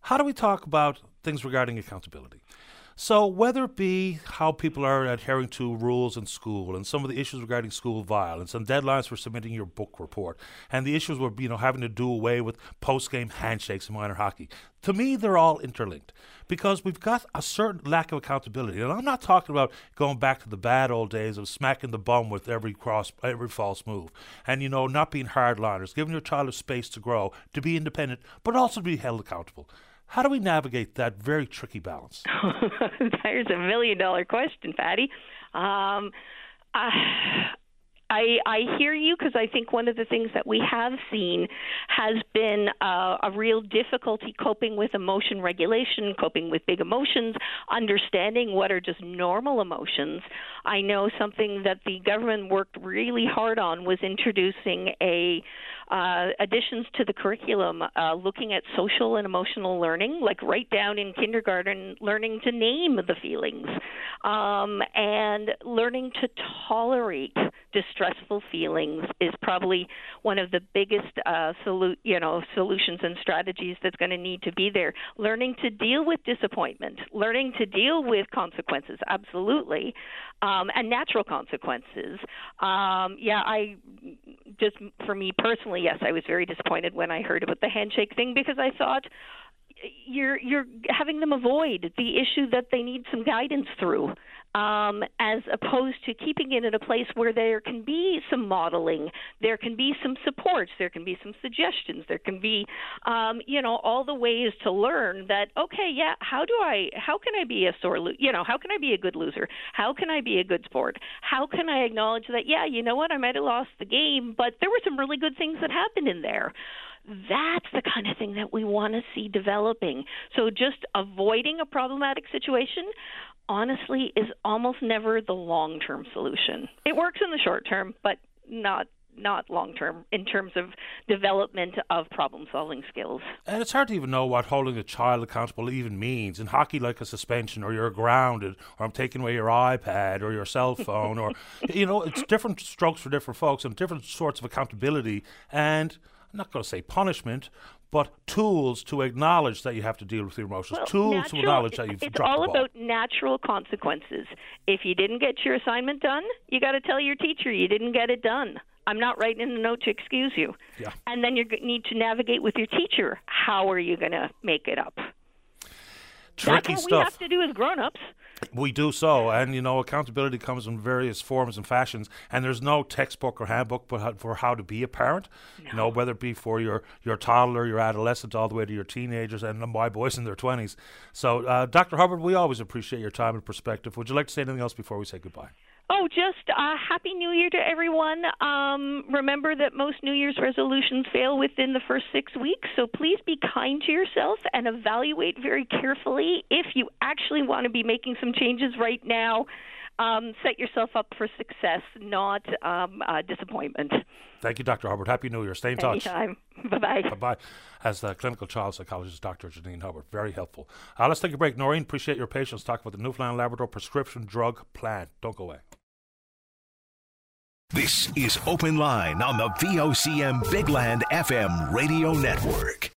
how do we talk about things regarding accountability? So, whether it be how people are adhering to rules in school and some of the issues regarding school violence and deadlines for submitting your book report and the issues with you know having to do away with post game handshakes in minor hockey, to me they're all interlinked because we've got a certain lack of accountability. And I'm not talking about going back to the bad old days of smacking the bum with every cross, every false move, and you know not being hardliners, giving your child a space to grow, to be independent, but also to be held accountable. How do we navigate that very tricky balance? There's a million dollar question, Paddy. Um, I, I hear you because I think one of the things that we have seen has been a real difficulty coping with emotion regulation, coping with big emotions, understanding what are just normal emotions. I know something that the government worked really hard on was introducing a uh, additions to the curriculum, uh, looking at social and emotional learning, like right down in kindergarten, learning to name the feelings, um, and learning to tolerate distressful feelings is probably one of the biggest uh, solu- you know solutions and strategies that's going to need to be there. Learning to deal with disappointment, learning to deal with consequences, absolutely, um, and natural consequences. Um, yeah, I just for me personally, yes, I was very disappointed when I heard about the handshake thing because I thought you're you're having them avoid the issue that they need some guidance through um, as opposed to keeping it in a place where there can be some modeling, there can be some supports, there can be some suggestions, there can be, um, you know, all the ways to learn that. Okay, yeah, how do I? How can I be a sore? You know, how can I be a good loser? How can I be a good sport? How can I acknowledge that? Yeah, you know what? I might have lost the game, but there were some really good things that happened in there that's the kind of thing that we want to see developing. So just avoiding a problematic situation honestly is almost never the long-term solution. It works in the short term, but not not long term in terms of development of problem solving skills. And it's hard to even know what holding a child accountable even means. In hockey, like a suspension, or you're grounded, or I'm taking away your iPad or your cell phone, or, you know, it's different strokes for different folks and different sorts of accountability. And I'm not going to say punishment, but tools to acknowledge that you have to deal with your emotions. Well, tools natural, to acknowledge that you've it's dropped all the ball. about natural consequences. If you didn't get your assignment done, you got to tell your teacher you didn't get it done. I'm not writing in a note to excuse you. Yeah. And then you need to navigate with your teacher. How are you going to make it up? Tricky That's what stuff. we have to do as grown-ups. We do so, and you know, accountability comes in various forms and fashions. And there's no textbook or handbook for how to be a parent. No. You know, whether it be for your your toddler, your adolescent, all the way to your teenagers, and my boys in their twenties. So, uh, Dr. Hubbard, we always appreciate your time and perspective. Would you like to say anything else before we say goodbye? Oh, just uh, happy New Year to everyone. Um, remember that most New Year's resolutions fail within the first six weeks, so please be kind to yourself and evaluate very carefully if you actually want to be making some changes right now. Um, set yourself up for success, not um, uh, disappointment. Thank you, Dr. Hubbard. Happy New Year. Stay in touch. Anytime. Bye bye. Bye bye. As the clinical child psychologist, Dr. Janine Hubbard. Very helpful. Uh, let's take a break. Noreen, appreciate your patience. Talk about the Newfoundland Labrador prescription drug plan. Don't go away. This is Open Line on the VOCM Big Land FM radio network.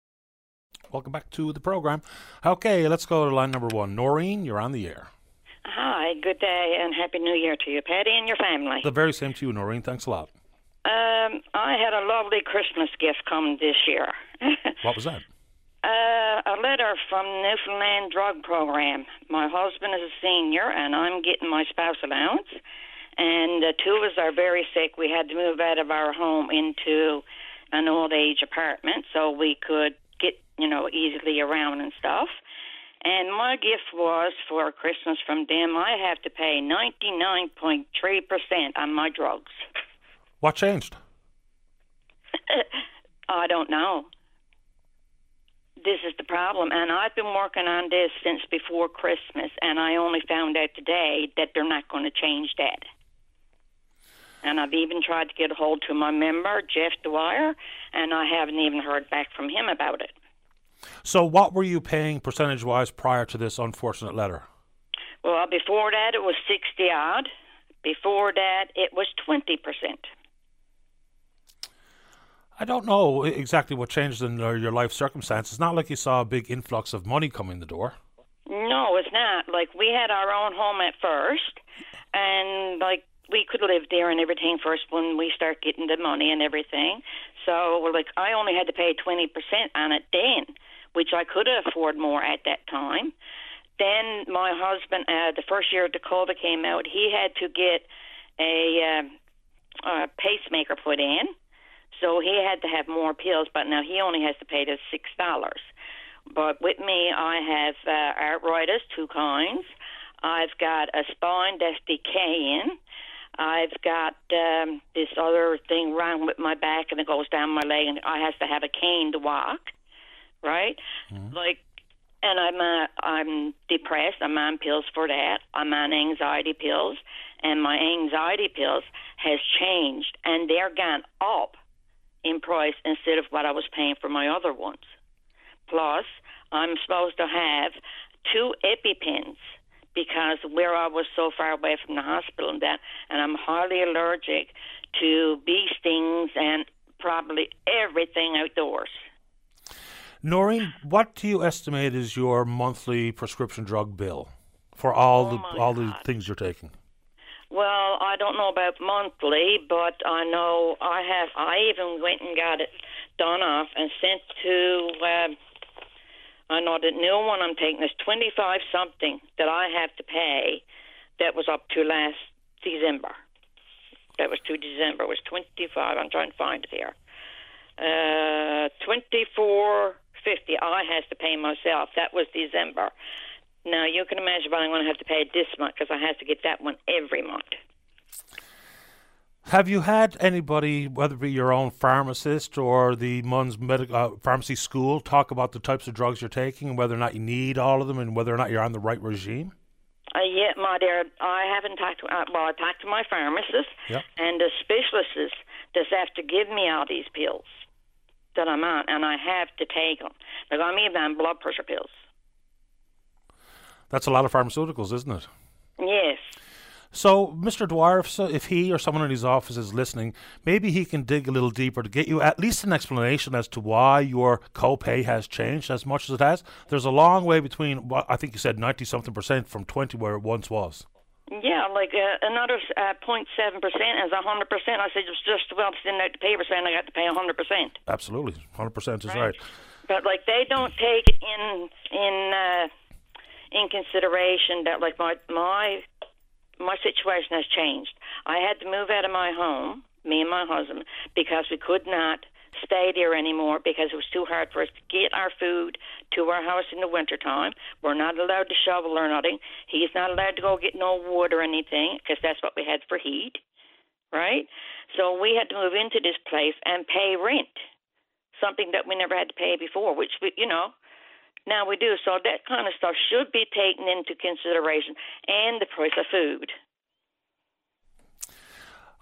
Welcome back to the program. Okay, let's go to line number one. Noreen, you're on the air. Hi, good day, and Happy New Year to you, Paddy, and your family. The very same to you, Noreen. Thanks a lot. Um, I had a lovely Christmas gift come this year. what was that? Uh, a letter from Newfoundland Drug Program. My husband is a senior, and I'm getting my spouse allowance. And uh, two of us are very sick. We had to move out of our home into an old age apartment so we could get, you know, easily around and stuff. And my gift was for Christmas from them. I have to pay 99.3% on my drugs. What changed? I don't know. This is the problem, and I've been working on this since before Christmas, and I only found out today that they're not going to change that. And I've even tried to get a hold to my member, Jeff Dwyer, and I haven't even heard back from him about it. So, what were you paying percentage wise prior to this unfortunate letter? Well, before that, it was 60 odd. Before that, it was 20%. I don't know exactly what changed in uh, your life circumstances. It's not like you saw a big influx of money coming the door. No, it's not. Like, we had our own home at first, and, like, we could live there and everything first when we start getting the money and everything. So, we're like, I only had to pay 20% on it then, which I could afford more at that time. Then my husband, uh, the first year the COVID came out, he had to get a, uh, a pacemaker put in. So he had to have more pills, but now he only has to pay the six dollars. But with me, I have uh, arthritis, two kinds. I've got a spine that's decaying. I've got um, this other thing wrong with my back, and it goes down my leg, and I have to have a cane to walk. Right, mm-hmm. like, and I'm uh, I'm depressed. I'm on pills for that. I'm on anxiety pills, and my anxiety pills has changed, and they're gone up in price instead of what I was paying for my other ones. Plus, I'm supposed to have two EpiPens because where I was so far away from the hospital and that, and I'm highly allergic to bee stings and probably everything outdoors. Noreen, what do you estimate is your monthly prescription drug bill for all oh the all God. the things you're taking? Well, I don't know about monthly, but I know I have. I even went and got it done off and sent to. Uh, I know the new one I'm taking is twenty five something that I have to pay. That was up to last December. That was to December. It was twenty five. I'm trying to find it here. Uh, twenty four fifty. I has to pay myself. That was December. Now you can imagine what I'm going to have to pay this month because I have to get that one every month. Have you had anybody, whether it be your own pharmacist or the MUN's medical uh, pharmacy school, talk about the types of drugs you're taking and whether or not you need all of them and whether or not you're on the right regime? Uh, yeah, my dear, I haven't talked to. Uh, well, I talked to my pharmacist Yep. and the specialists that's have to give me all these pills that I'm on, and I have to take them. Like I'm even on blood pressure pills. That's a lot of pharmaceuticals, isn't it? Yes. So, Mr. Dwyer, if, if he or someone in his office is listening, maybe he can dig a little deeper to get you at least an explanation as to why your copay has changed as much as it has. There's a long way between what I think you said 90 something percent from 20 where it once was. Yeah, like uh, another uh, 0.7 percent is a hundred percent. I said it's just well sending out the paper saying I got to pay a hundred percent. Absolutely, 100% is Right. right. But like they don't take in in uh, in consideration that like my my my situation has changed. I had to move out of my home, me and my husband, because we could not stay there anymore because it was too hard for us to get our food to our house in the wintertime. We're not allowed to shovel or nothing. He's not allowed to go get no wood or anything because that's what we had for heat, right? So we had to move into this place and pay rent, something that we never had to pay before, which we, you know, now we do. So that kind of stuff should be taken into consideration and the price of food.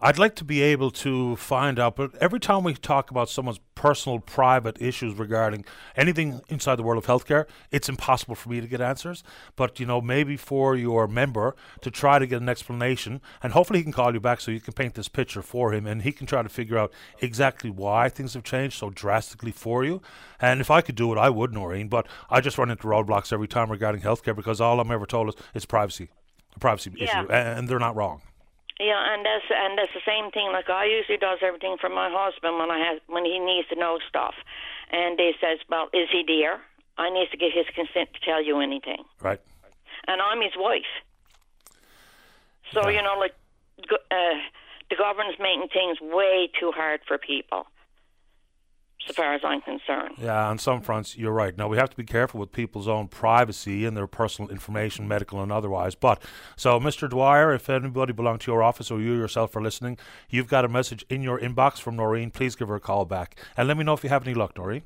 I'd like to be able to find out, but every time we talk about someone's personal, private issues regarding anything inside the world of healthcare, it's impossible for me to get answers. But, you know, maybe for your member to try to get an explanation, and hopefully he can call you back so you can paint this picture for him and he can try to figure out exactly why things have changed so drastically for you. And if I could do it, I would, Noreen, but I just run into roadblocks every time regarding healthcare because all I'm ever told is it's privacy, a privacy Yeah. issue, and they're not wrong. Yeah, and that's and that's the same thing. Like I usually does everything for my husband when I have when he needs to know stuff, and he says, "Well, is he there?" I need to get his consent to tell you anything. Right. And I'm his wife. So Yeah. you know, like uh, the government's making things way too hard for people. As far as I'm concerned. Yeah, on some fronts, you're right. Now, we have to be careful with people's own privacy and their personal information, medical and otherwise. But, so, Mr. Dwyer, if anybody belong to your office or you yourself are listening, you've got a message in your inbox from Noreen. Please give her a call back. And let me know if you have any luck, Noreen.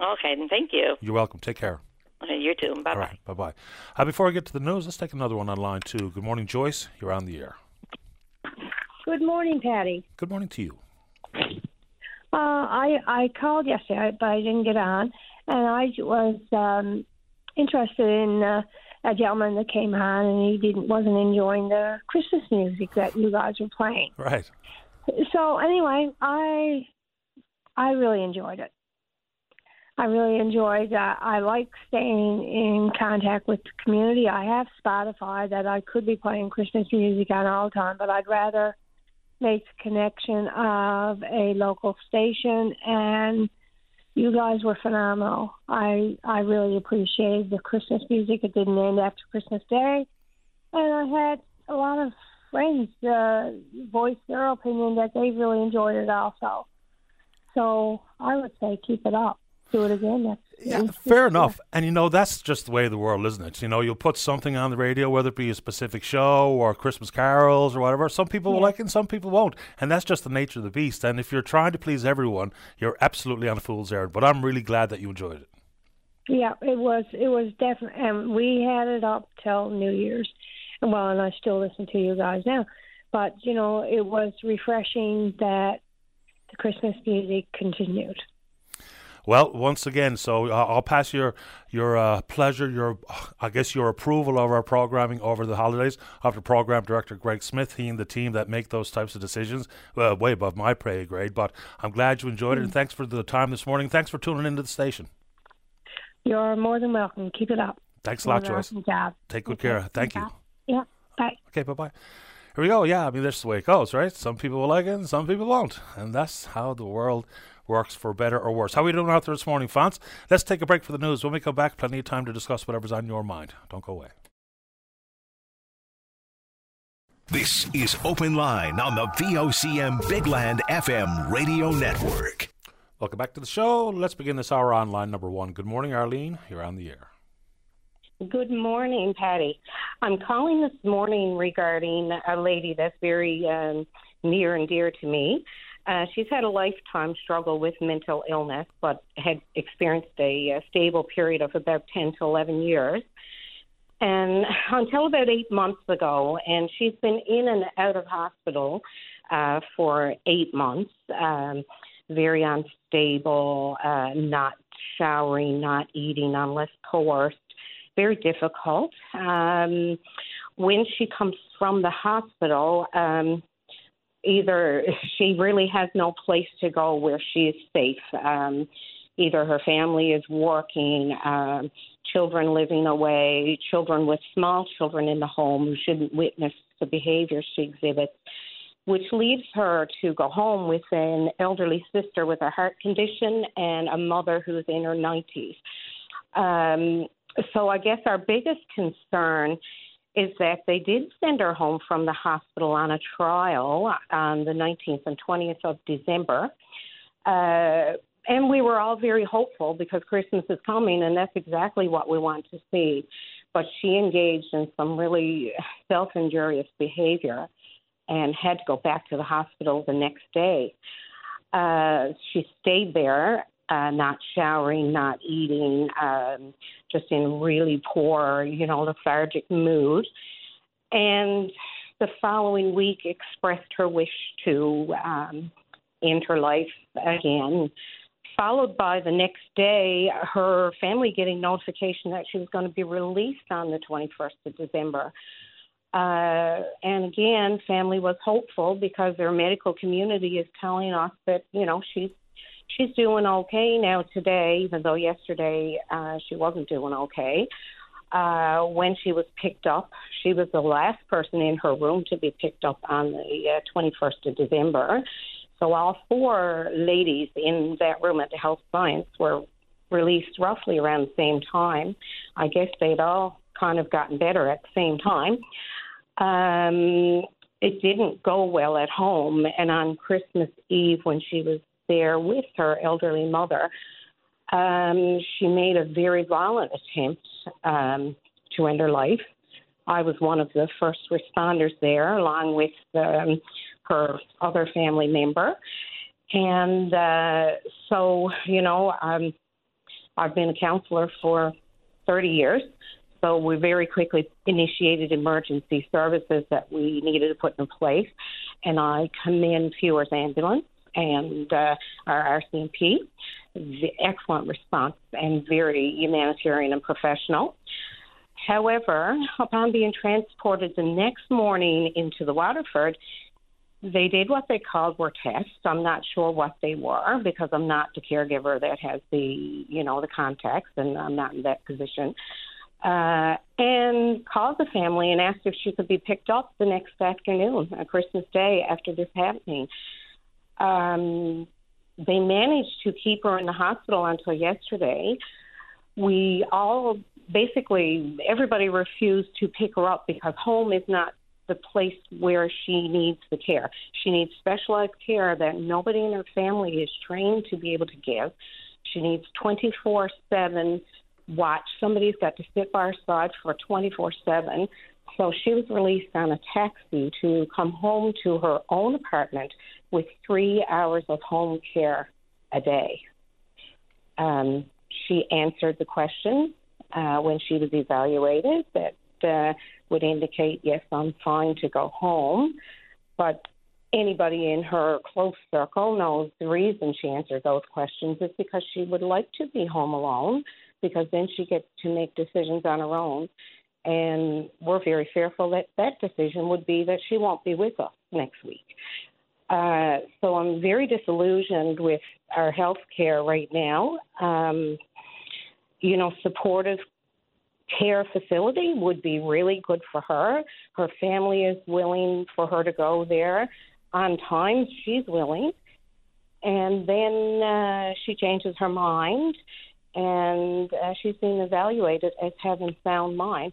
Okay, then thank you. You're welcome. Take care. Okay, you too. Bye bye. right. Bye bye. Uh, before I get to the news, let's take another one on line two. Good morning, Joyce. You're on the air. Good morning, Paddy. Good morning to you. Uh, I I called yesterday, but I didn't get on, and I was um, interested in uh, a gentleman that came on, and he didn't wasn't enjoying the Christmas music that you guys were playing. Right. So anyway, I I really enjoyed it. I really enjoyed. Uh, I like staying in contact with the community. I have Spotify that I could be playing Christmas music on all the time, but I'd rather make the connection of a local station. And you guys were phenomenal. I I really appreciated the Christmas music. It didn't end after Christmas Day, and I had a lot of friends uh, voice their opinion that they really enjoyed it also. So I would say keep it up. Do it again Yeah, fair enough. And you know, that's just the way of the world, isn't it? You know, you'll put something on the radio, whether it be a specific show or Christmas carols or whatever. Some people will like it and some people won't. And that's just the nature of the beast. And if you're trying to please everyone, you're absolutely on a fool's errand. But I'm really glad that you enjoyed it. Yeah, it was it was definitely, and we had it up till New Year's, and well, and I still listen to you guys now, but you know, it was refreshing that the Christmas music continued. Well, once again, so uh, I'll pass your your uh, pleasure, your I guess your approval of our programming over the holidays. After program director Greg Smith, he and the team that make those types of decisions, well, way above my pay grade. But I'm glad you enjoyed it, and thanks for the time this morning. Thanks for tuning into the station. You're more than welcome. Keep it up. Thanks a lot, Joyce. awesome job. Take good Okay, care. Thank you. Yeah. Bye. Okay, bye bye. Here we go. Yeah, I mean, that's the way it goes, right? Some people will like it, and some people won't, and that's how the world works, for better or worse. How are we doing out there this morning, Fonz? Let's take a break for the news. When we come back, plenty of time to discuss whatever's on your mind. Don't go away. This is Open Line on the VOCM Big Land FM radio network. Welcome back to the show. Let's begin this hour on line number one. Good morning, Arlene. You're on the air. Good morning, Paddy. I'm calling this morning regarding a lady that's very um, near and dear to me. Uh, she's had a lifetime struggle with mental illness, but had experienced a, uh stable period of about 10 to 11 years. And until about eight months ago, and she's been in and out of hospital uh, for eight months, um, very unstable, uh, not showering, not eating unless coerced very difficult. Um, when she comes from the hospital, um, either she really has no place to go where she is safe. Um, either her family is working, um, children living away, children with small children in the home who shouldn't witness the behavior she exhibits, which leaves her to go home with an elderly sister with a heart condition and a mother who's in her 90s. Um, so I guess our biggest concern is that they did send her home from the hospital on a trial on the 19th and 20th of December. Uh, and we were all very hopeful because Christmas is coming, and that's exactly what we want to see. But she engaged in some really self injurious behavior and had to go back to the hospital the next day. Uh, she stayed there uh, not showering, not eating, um, just in really poor, you know, lethargic mood. And the following week expressed her wish to um, end her life again, followed by the next day her family getting notification that she was going to be released on the 21st of December. Uh, and again, family was hopeful because their medical community is telling us that you know she's she's doing okay now today, even though yesterday uh, she wasn't doing okay. uh, when she was picked up. She was the last person in her room to be picked up on the uh, 21st of December. So all four ladies in that room at the health science were released roughly around the same time. I guess they'd all kind of gotten better at the same time. Um, it didn't go well at home, and on Christmas Eve, when she was there with her elderly mother, um, she made a very violent attempt um, to end her life. I was one of the first responders there, along with um, her other family member. And uh, so, you know, um, I've been a counselor for 30 years. So we very quickly initiated emergency services that we needed to put in place. And I commend Fewer's Ambulance and uh, our RCMP. The excellent response and very humanitarian and professional. However, upon being transported the next morning into the Waterford, they did what they called were tests. I'm not sure what they were because I'm not the caregiver that has the you know the context, and I'm not in that position. Uh, and called the family and asked if she could be picked up the next afternoon, a Christmas Day, after this happening. Um, they managed to keep her in the hospital until yesterday. We all basically everybody refused to pick her up because home is not the place where she needs the care. She needs specialized care that nobody in her family is trained to be able to give. She needs 24 7 watch. Somebody's got to sit by her side for 24 7. So she was released on a taxi to come home to her own apartment with three hours of home care a day. Um, she answered the question uh, when she was evaluated that uh, would indicate, yes, I'm fine to go home. But anybody in her close circle knows the reason she answered those questions is because she would like to be home alone, because then she gets to make decisions on her own. And we're very fearful that that decision would be that she won't be with us next week. Uh, so I'm very disillusioned with our health care right now. Um, you know, supportive care facility would be really good for her. Her family is willing for her to go there. On times, she's willing. And then uh, she changes her mind, and uh, she's being evaluated as having sound mind.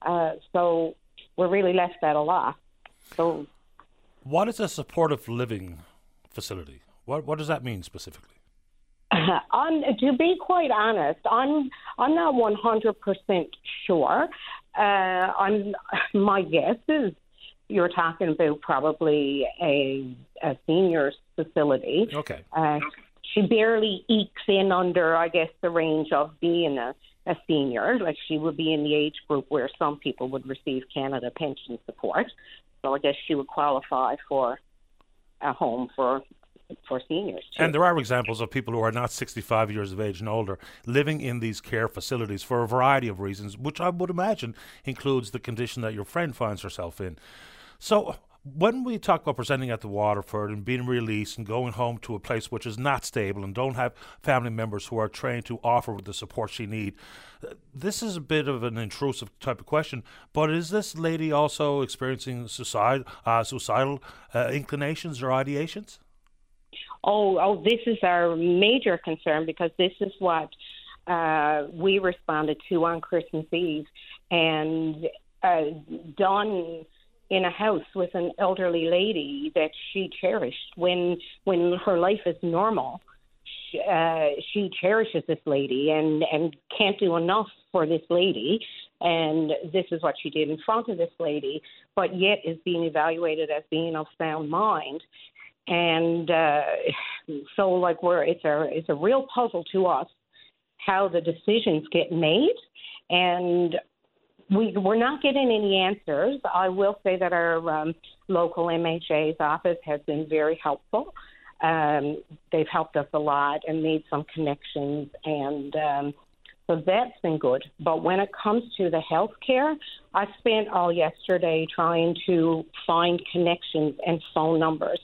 Uh, so we're really left at a loss. So, what is a supportive living facility? What what does that mean specifically? I'm, to be quite honest, I'm I'm not 100 percent sure. Uh, I'm my guess is you're talking about probably a a seniors facility. Okay. Uh, she barely ekes in under, I guess, the range of being a, a senior. Like she would be in the age group where some people would receive Canada pension support. So I guess she would qualify for a home for for seniors. Too. And there are examples of people who are not 65 years of age and older living in these care facilities for a variety of reasons, which I would imagine includes the condition that your friend finds herself in. So, when we talk about presenting at the Waterford and being released and going home to a place which is not stable and don't have family members who are trained to offer the support she needs, this is a bit of an intrusive type of question. But is this lady also experiencing suicide, uh, suicidal uh, inclinations or ideations? oh, oh, this is our major concern because this is what uh, we responded to on Christmas Eve, and uh, done in a house with an elderly lady that she cherished when when her life is normal. She, uh, she cherishes this lady and and can't do enough for this lady, and this is what she did in front of this lady, but yet is being evaluated as being of sound mind. And uh, so like we're it's a it's a real puzzle to us how the decisions get made. And we we're not getting any answers. I will say that our um, local MHA's office has been very helpful. Um, they've helped us a lot and made some connections, and um, so that's been good. But when it comes to the health care, I spent all yesterday trying to find connections and phone numbers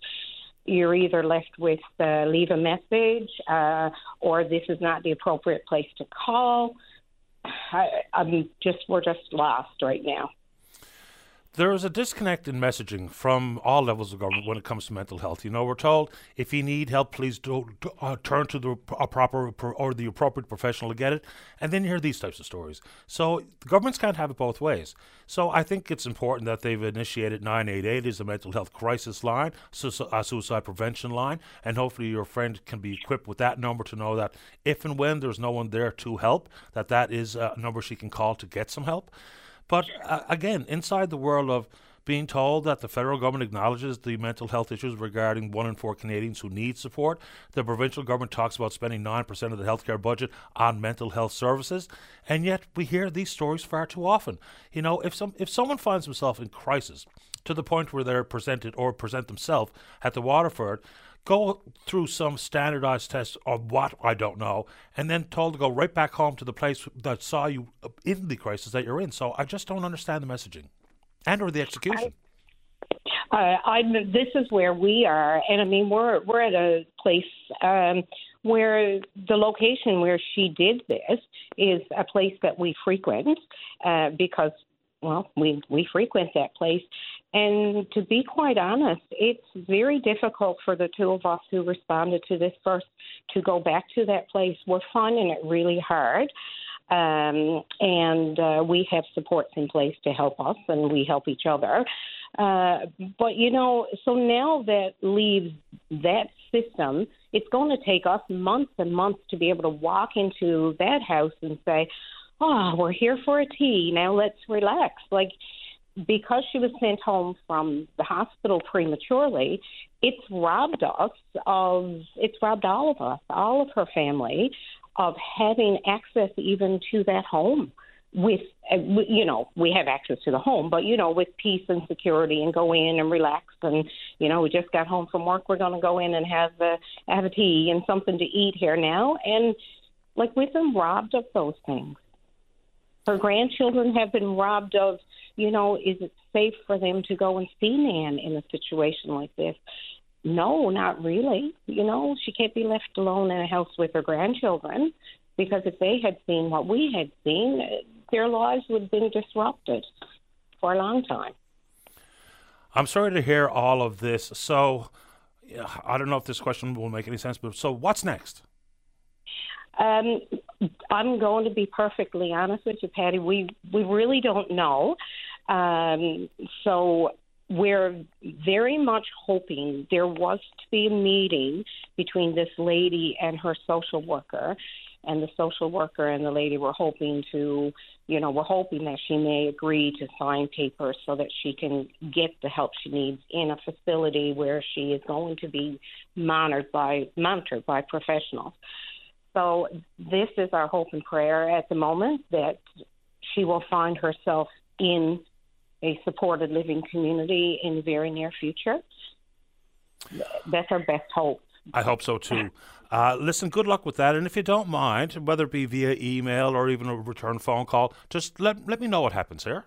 you're either left with uh, leave a message uh, or this is not the appropriate place to call. I, I'm just we're just lost right now. There is a disconnect in messaging from all levels of government when it comes to mental health. You know, we're told if you need help, please do, uh, turn to the proper or the appropriate professional to get it. And then you hear these types of stories. So the governments can't have it both ways. So I think it's important that they've initiated 988 as a mental health crisis line, a suicide prevention line, and hopefully your friend can be equipped with that number to know that if and when there's no one there to help, that that is a number she can call to get some help. But uh, again, inside the world of being told that the federal government acknowledges the mental health issues regarding one in four Canadians who need support. The provincial government talks about spending 9% of the healthcare budget on mental health services. And yet we hear these stories far too often. You know, if some if someone finds himself in crisis to the point where they're presented or present themselves at the Waterford, go through some standardized test of what I don't know, and then told to go right back home to the place that saw you in the crisis that you're in. So I just don't understand the messaging and or the execution. I, uh, I this is where we are, and I mean we're we're at a place um, where the location where she did this is a place that we frequent uh, because well we we frequent that place and to be quite honest, it's very difficult for the two of us who responded to this first to go back to that place. We're finding it really hard. Um, and uh, we have supports in place to help us, and we help each other. Uh, but you know, so now that leaves that system, it's going to take us months and months to be able to walk into that house and say, "Oh, we're here for a tea. Now let's relax." Like because she was sent home from the hospital prematurely, it's robbed us of, it's robbed all of us, all of her family, of having access even to that home with uh, you know we have access to the home but you know with peace and security and go in and relax and you know we just got home from work we're going to go in and have a have a tea and something to eat here now. And like we've been robbed of those things. Her grandchildren have been robbed of you know, is it safe for them to go and see Nan in a situation like this? No, not really. You know, she can't be left alone in a house with her grandchildren because if they had seen what we had seen, their lives would have been disrupted for a long time. I'm sorry to hear all of this. So, I don't know if this question will make any sense, but so what's next? Um, I'm going to be perfectly honest with you, Paddy. We we really don't know. Um, so we're very much hoping there was to be a meeting between this lady and her social worker. And the social worker and the lady were hoping to, you know, we're hoping that she may agree to sign papers so that she can get the help she needs in a facility where she is going to be monitored by monitored by professionals. So this is our hope and prayer at the moment that she will find herself in a supported living community in the very near future. That's our best hope. I hope so too. Uh, listen, good luck with that. And if you don't mind, whether it be via email or even a return phone call, just let, let me know what happens here.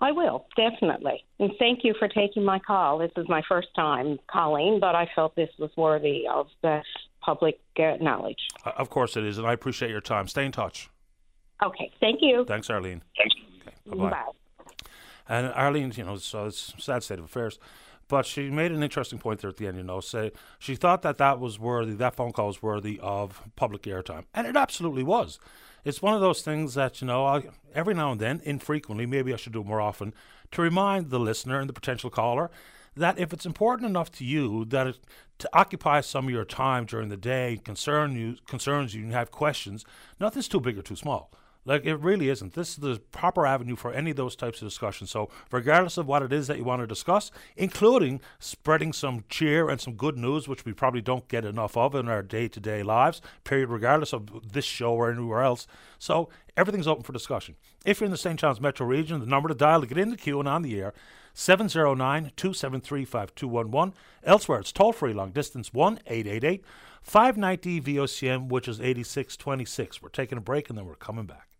I will, definitely. And thank you for taking my call. This is my first time calling, but I felt this was worthy of the public uh, knowledge. Uh, of course it is, and I appreciate your time. Stay in touch. Okay, thank you. Thanks, Arlene. Thanks. Okay, bye-bye. Bye. And Arlene, you know, so it's a sad state of affairs. But she made an interesting point there at the end, you know, say she thought that that was worthy, that phone call was worthy of public airtime. And it absolutely was. It's one of those things that, you know, I, every now and then, infrequently, maybe I should do more often, to remind the listener and the potential caller that if it's important enough to you that it, to occupy some of your time during the day, concern you, concerns you, and have questions, nothing's too big or too small. Like it really isn't. This is the proper avenue for any of those types of discussions. So, regardless of what it is that you want to discuss, including spreading some cheer and some good news, which we probably don't get enough of in our day to day lives, period, regardless of this show or anywhere else. So, everything's open for discussion. If you're in the St. John's metro region, the number to dial to get in the queue and on the air 709 273 5211. Elsewhere, it's toll free long distance 1 888 590 VOCM, which is 8626. We're taking a break and then we're coming back.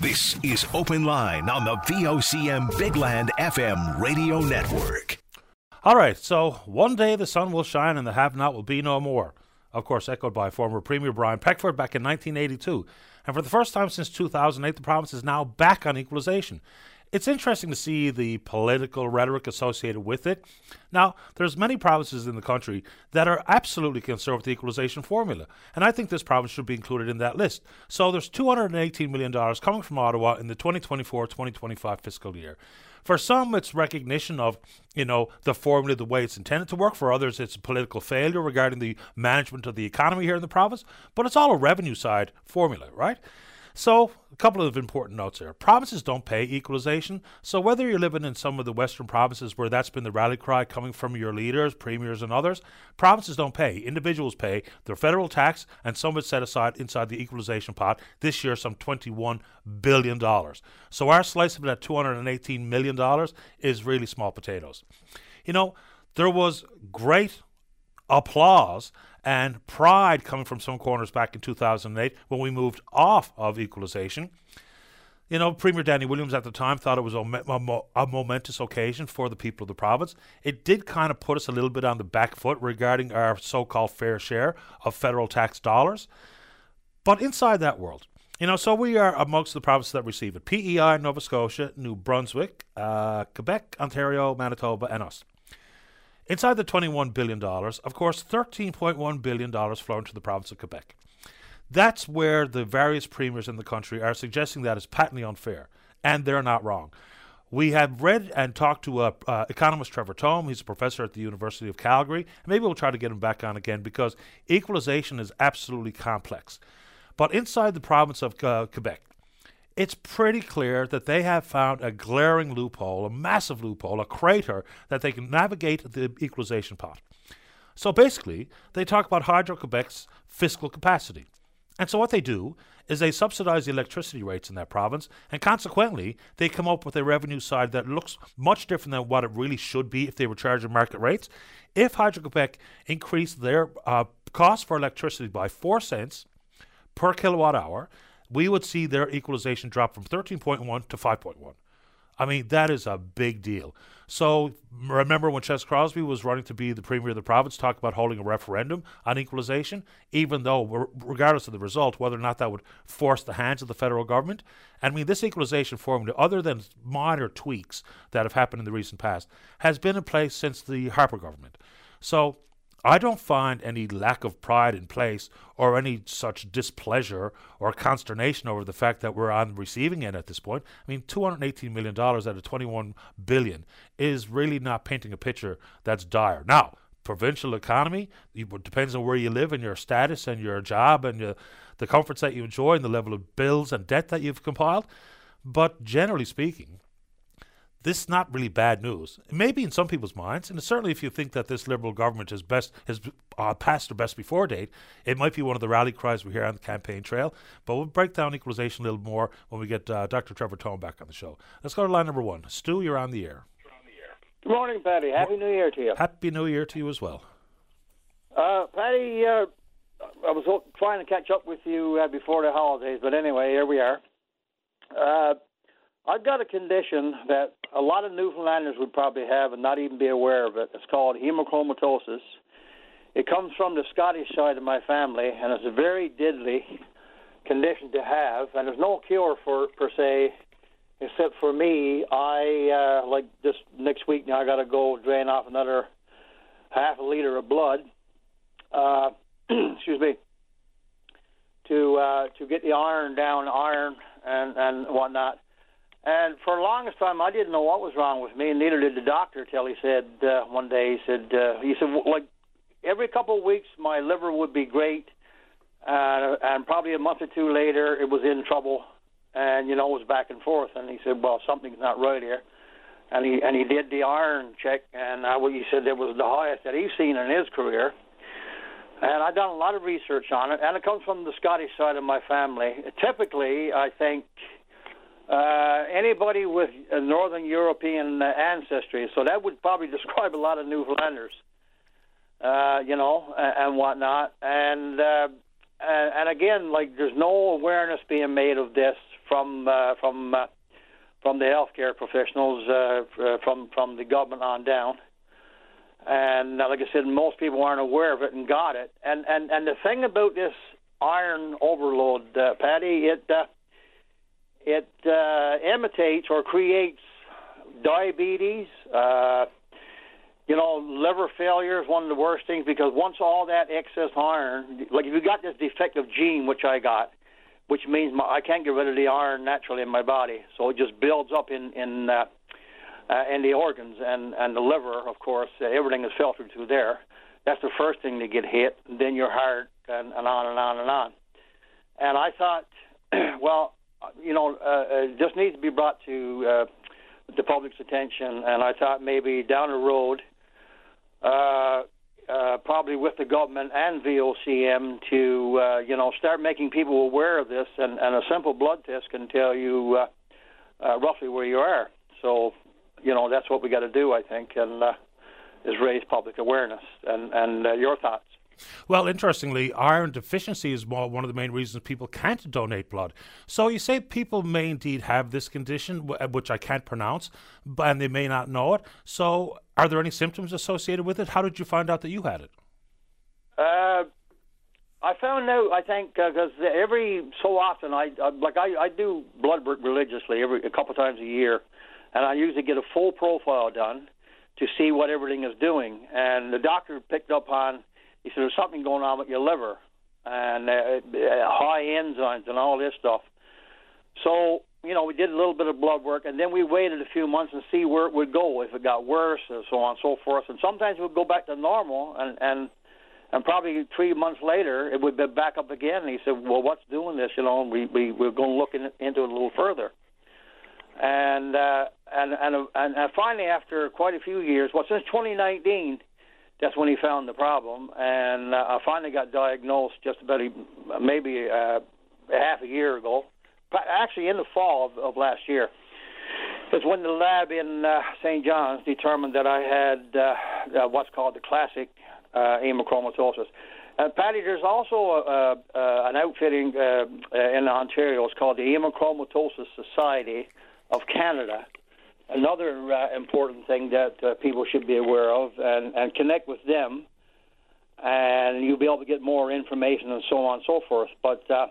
This is Open Line on the VOCM Big Land FM radio network. All right, so one day the sun will shine and the have not will be no more. of course, echoed by former Premier Brian Peckford back in 1982. And for the first time since 2008, the province is now back on equalisation. It's interesting to see the political rhetoric associated with it. Now, there's many provinces in the country that are absolutely concerned with the equalization formula, and I think this province should be included in that list. So there's $218 million coming from Ottawa in the 2024-2025 fiscal year. For some, it's recognition of, you know, the formula the way it's intended to work. For others, it's a political failure regarding the management of the economy here in the province. But it's all a revenue side formula, right? So, a couple of important notes here. Provinces don't pay equalization. So, whether you're living in some of the Western provinces where that's been the rally cry coming from your leaders, premiers, and others, provinces don't pay. Individuals pay their federal tax, and some of it set aside inside the equalization pot. This year, some $21 billion. So, our slice of it at $218 million is really small potatoes. You know, there was great applause and pride coming from some corners back in 2008 when we moved off of equalisation. You know, Premier Danny Williams at the time thought it was a, a, a, momentous occasion for the people of the province. It did kind of put us a little bit on the back foot regarding our so called fair share of federal tax dollars. But inside that world, you know, so we are amongst the provinces that receive it PEI, Nova Scotia, New Brunswick, uh, Quebec, Ontario, Manitoba, and us. Inside the $21 billion, of course, $13.1 billion flow into the province of Quebec. That's where the various premiers in the country are suggesting that is patently unfair, and they're not wrong. We have read and talked to uh, uh, economist Trevor Tombe. He's a professor at the University of Calgary. Maybe we'll try to get him back on again because equalization is absolutely complex. But inside the province of uh, Quebec, it's pretty clear that they have found a glaring loophole, a massive loophole, a crater that they can navigate the equalization pot. So basically, they talk about Hydro Quebec's fiscal capacity. And so what they do is they subsidize the electricity rates in that province, and consequently, they come up with a revenue side that looks much different than what it really should be if they were charging market rates. If Hydro Quebec increased their uh, cost for electricity by 4 cents per kilowatt hour, we would see their equalization drop from 13.1 to 5.1. I mean, that is a big deal. So remember when Ches Crosbie was running to be the premier of the province, talk about holding a referendum on equalization, even though, regardless of the result, whether or not that would force the hands of the federal government. I mean, this equalization formula, other than minor tweaks that have happened in the recent past, has been in place since the Harper government. So I don't find any lack of pride in place or any such displeasure or consternation over the fact that we're on receiving end at this point. I mean, $218 million out of 21 billion is really not painting a picture that's dire. Now, provincial economy, it depends on where you live and your status and your job and your, the comforts that you enjoy and the level of bills and debt that you've compiled. But generally speaking, this is not really bad news. It may be in some people's minds, and certainly if you think that this Liberal government is best has uh, passed their best before date, it might be one of the rally cries we hear on the campaign trail. But we'll break down equalisation a little more when we get uh, Dr. Trevor Tombe back on the show. Let's go to line number one. Stu, you're on the air. Good morning, Paddy. Happy New Year to you. Happy New Year to you as well. Uh, Paddy, uh, I was trying to catch up with you uh, before the holidays, but anyway, here we are. I've got a condition that a lot of Newfoundlanders would probably have and not even be aware of it. It's called hemochromatosis. It comes from the Scottish side of my family, and it's a very deadly condition to have. And there's no cure for it per se, except for me. I uh, like this next week now. I got to go drain off another half a liter of blood. Uh, excuse me. To uh, to get the iron down, iron and and whatnot. And for the longest time, I didn't know what was wrong with me, and neither did the doctor. Till he said uh, one day, he said, uh, he said, like every couple of weeks, my liver would be great, uh, and probably a month or two later, it was in trouble, and you know, it was back and forth. And he said, well, something's not right here. And he and he did the iron check, and uh, he said it was the highest that he's seen in his career. And I've done a lot of research on it, and it comes from the Scottish side of my family. Typically, I think uh, anybody with a Northern European uh, ancestry. So that would probably describe a lot of Newfoundlanders, uh, you know, and, and whatnot. And, uh, and and again, like there's no awareness being made of this from uh, from uh, from the healthcare professionals, uh, uh from from the government on down. and uh, like I said, most people aren't aware of it and got it. And and and the thing about this iron overload, uh, Paddy, it uh, it uh, imitates or creates diabetes. Uh, you know, liver failure is one of the worst things because once all that excess iron, like if you got this defective gene, which I got, which means my, I can't get rid of the iron naturally in my body, so it just builds up in in uh, uh, in the organs and and the liver, of course. Uh, everything is filtered through there. That's the first thing to get hit. Then your heart and, and on and on and on. And I thought, well, you know, uh, uh, this needs to be brought to uh, the public's attention. And I thought maybe down the road uh, uh, probably with the government and VOCM to uh, you know start making people aware of this, and, and a simple blood test can tell you uh, uh, roughly where you are. So you know that's what we got to do, I think, and uh, is raise public awareness. And and uh, your thoughts. Well, interestingly, iron deficiency is one of the main reasons people can't donate blood. So you say people may indeed have this condition, uh, which I can't pronounce, and they may not know it. So are there any symptoms associated with it? How did you find out that you had it? Uh, I found out. I think because uh, every so often, I uh, like I, I do blood work religiously every a couple times a year, and I usually get a full profile done to see what everything is doing. And the doctor picked up on he said, There's something going on with your liver and uh, uh, high enzymes and all this stuff. So, you know, we did a little bit of blood work and then we waited a few months and see where it would go, if it got worse and so on and so forth. And sometimes it would go back to normal and, and, and probably three months later it would be back up again. And he said, "Well, what's doing this?" You know, and we we we're going to look in, into it a little further. And uh, and and and finally, after quite a few years, well, since 2019, that's when he found the problem, and uh, I finally got diagnosed just about a, maybe uh, half a year ago, actually in the fall of, of last year. It's when the lab in uh, St. John's determined that I had uh, uh, what's called the classic uh, hemochromatosis. Uh, Paddy, there's also a, a, uh, an outfitting uh, uh, in Ontario. It's called the Hemochromatosis Society of Canada, another uh, important thing that uh, people should be aware of and, and connect with them, and you'll be able to get more information and so on and so forth. But uh,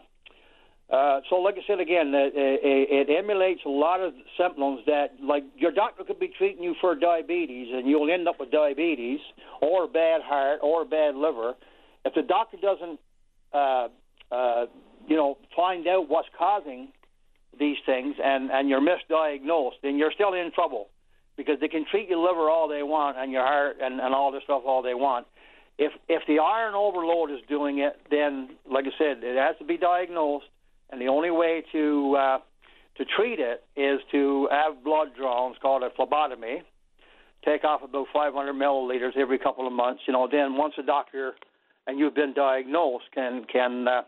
uh, so, like I said again, it, it, it emulates a lot of symptoms that, like, your doctor could be treating you for diabetes, and you'll end up with diabetes or a bad heart or a bad liver. If the doctor doesn't, uh, uh, you know, find out what's causing these things and, and you're misdiagnosed, then you're still in trouble because they can treat your liver all they want and your heart and, and all this stuff all they want. If if the iron overload is doing it, then like I said, it has to be diagnosed, and the only way to uh, to treat it is to have blood drawn. It's called a phlebotomy. Take off about 500 milliliters every couple of months. You know, then once a doctor and you've been diagnosed can can uh,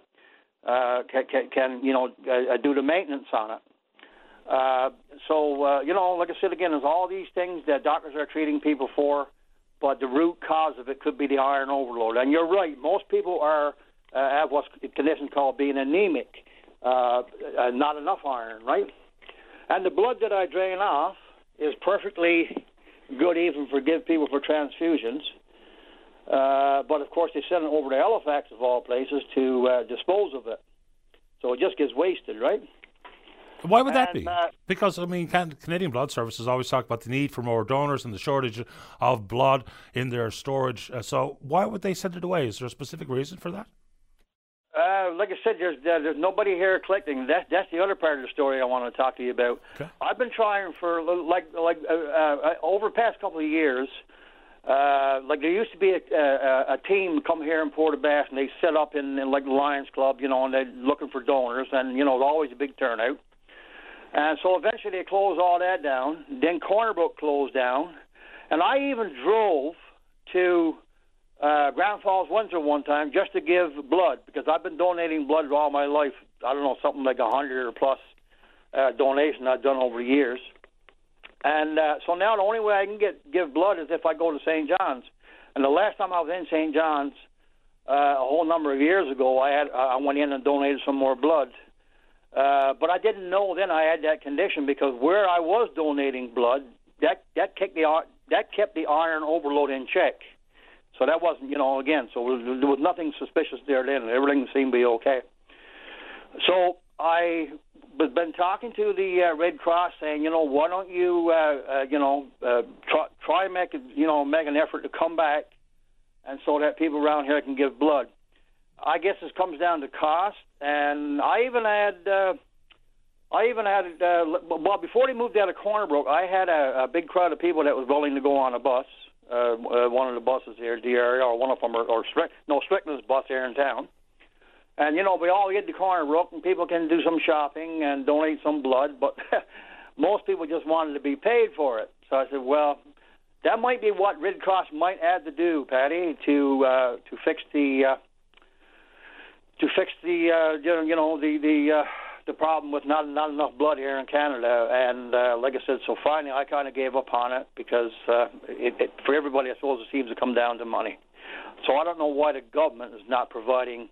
uh, can, can you know uh, do the maintenance on it. Uh, so uh, you know, like I said again, there's all these things that doctors are treating people for, but the root cause of it could be the iron overload. And you're right, most people are uh, have what's a condition called being anemic, uh, uh, not enough iron, right? And the blood that I drain off is perfectly good even for give people for transfusions. Uh, but of course, they send it over to Halifax, of all places, to uh, dispose of it. So it just gets wasted, right? Why would that and, be? Uh, because I mean, Canadian Blood Services always talk about the need for more donors and the shortage of blood in their storage. Uh, so why would they send it away? Is there a specific reason for that? Uh, like I said, there's there's nobody here collecting. That's that's the other part of the story I want to talk to you about. Okay. I've been trying for like like uh, uh, over the past couple of years uh, like there used to be a, a, a team come here in Port Bass, and they set up in, in like the Lions Club, you know, and they're looking for donors, and you know, it's always a big turnout. And so eventually they closed all that down. Then Corner Brook closed down, and I even drove to uh, Grand Falls, Windsor one time just to give blood because I've been donating blood all my life. I don't know something like a hundred or plus uh, donation I've done over the years. And uh, so now the only way I can get give blood is if I go to St. John's. And the last time I was in St. John's, uh, a whole number of years ago, I had I went in and donated some more blood. Uh, but I didn't know then I had that condition because where I was donating blood, that that kicked the that kept the iron overload in check. So that wasn't, you know, again, so there was nothing suspicious there then. Everything seemed to be okay. So I was been talking to the uh, Red Cross, saying, you know, why don't you, uh, uh, you know, uh, try try make you know make an effort to come back, and so that people around here can give blood. I guess this comes down to cost, and I even had. Uh, I even had, uh, well, before they moved out of Corner Brook, I had a, a big crowd of people that was willing to go on a bus, uh, uh, one of the buses here the area, or one of them, or, or Strick, no, Strickland's bus here in town. And, you know, we all get to Corner Brook, and people can do some shopping and donate some blood, but most people just wanted to be paid for it. So I said, well, that might be what Red Cross might add to do, Paddy, to uh, to fix the uh, to fix the uh, you know the the uh, the problem with not not enough blood here in Canada. And uh, like I said, so finally I kind of gave up on it because uh, it, it, for everybody, I suppose it seems to come down to money. So I don't know why the government is not providing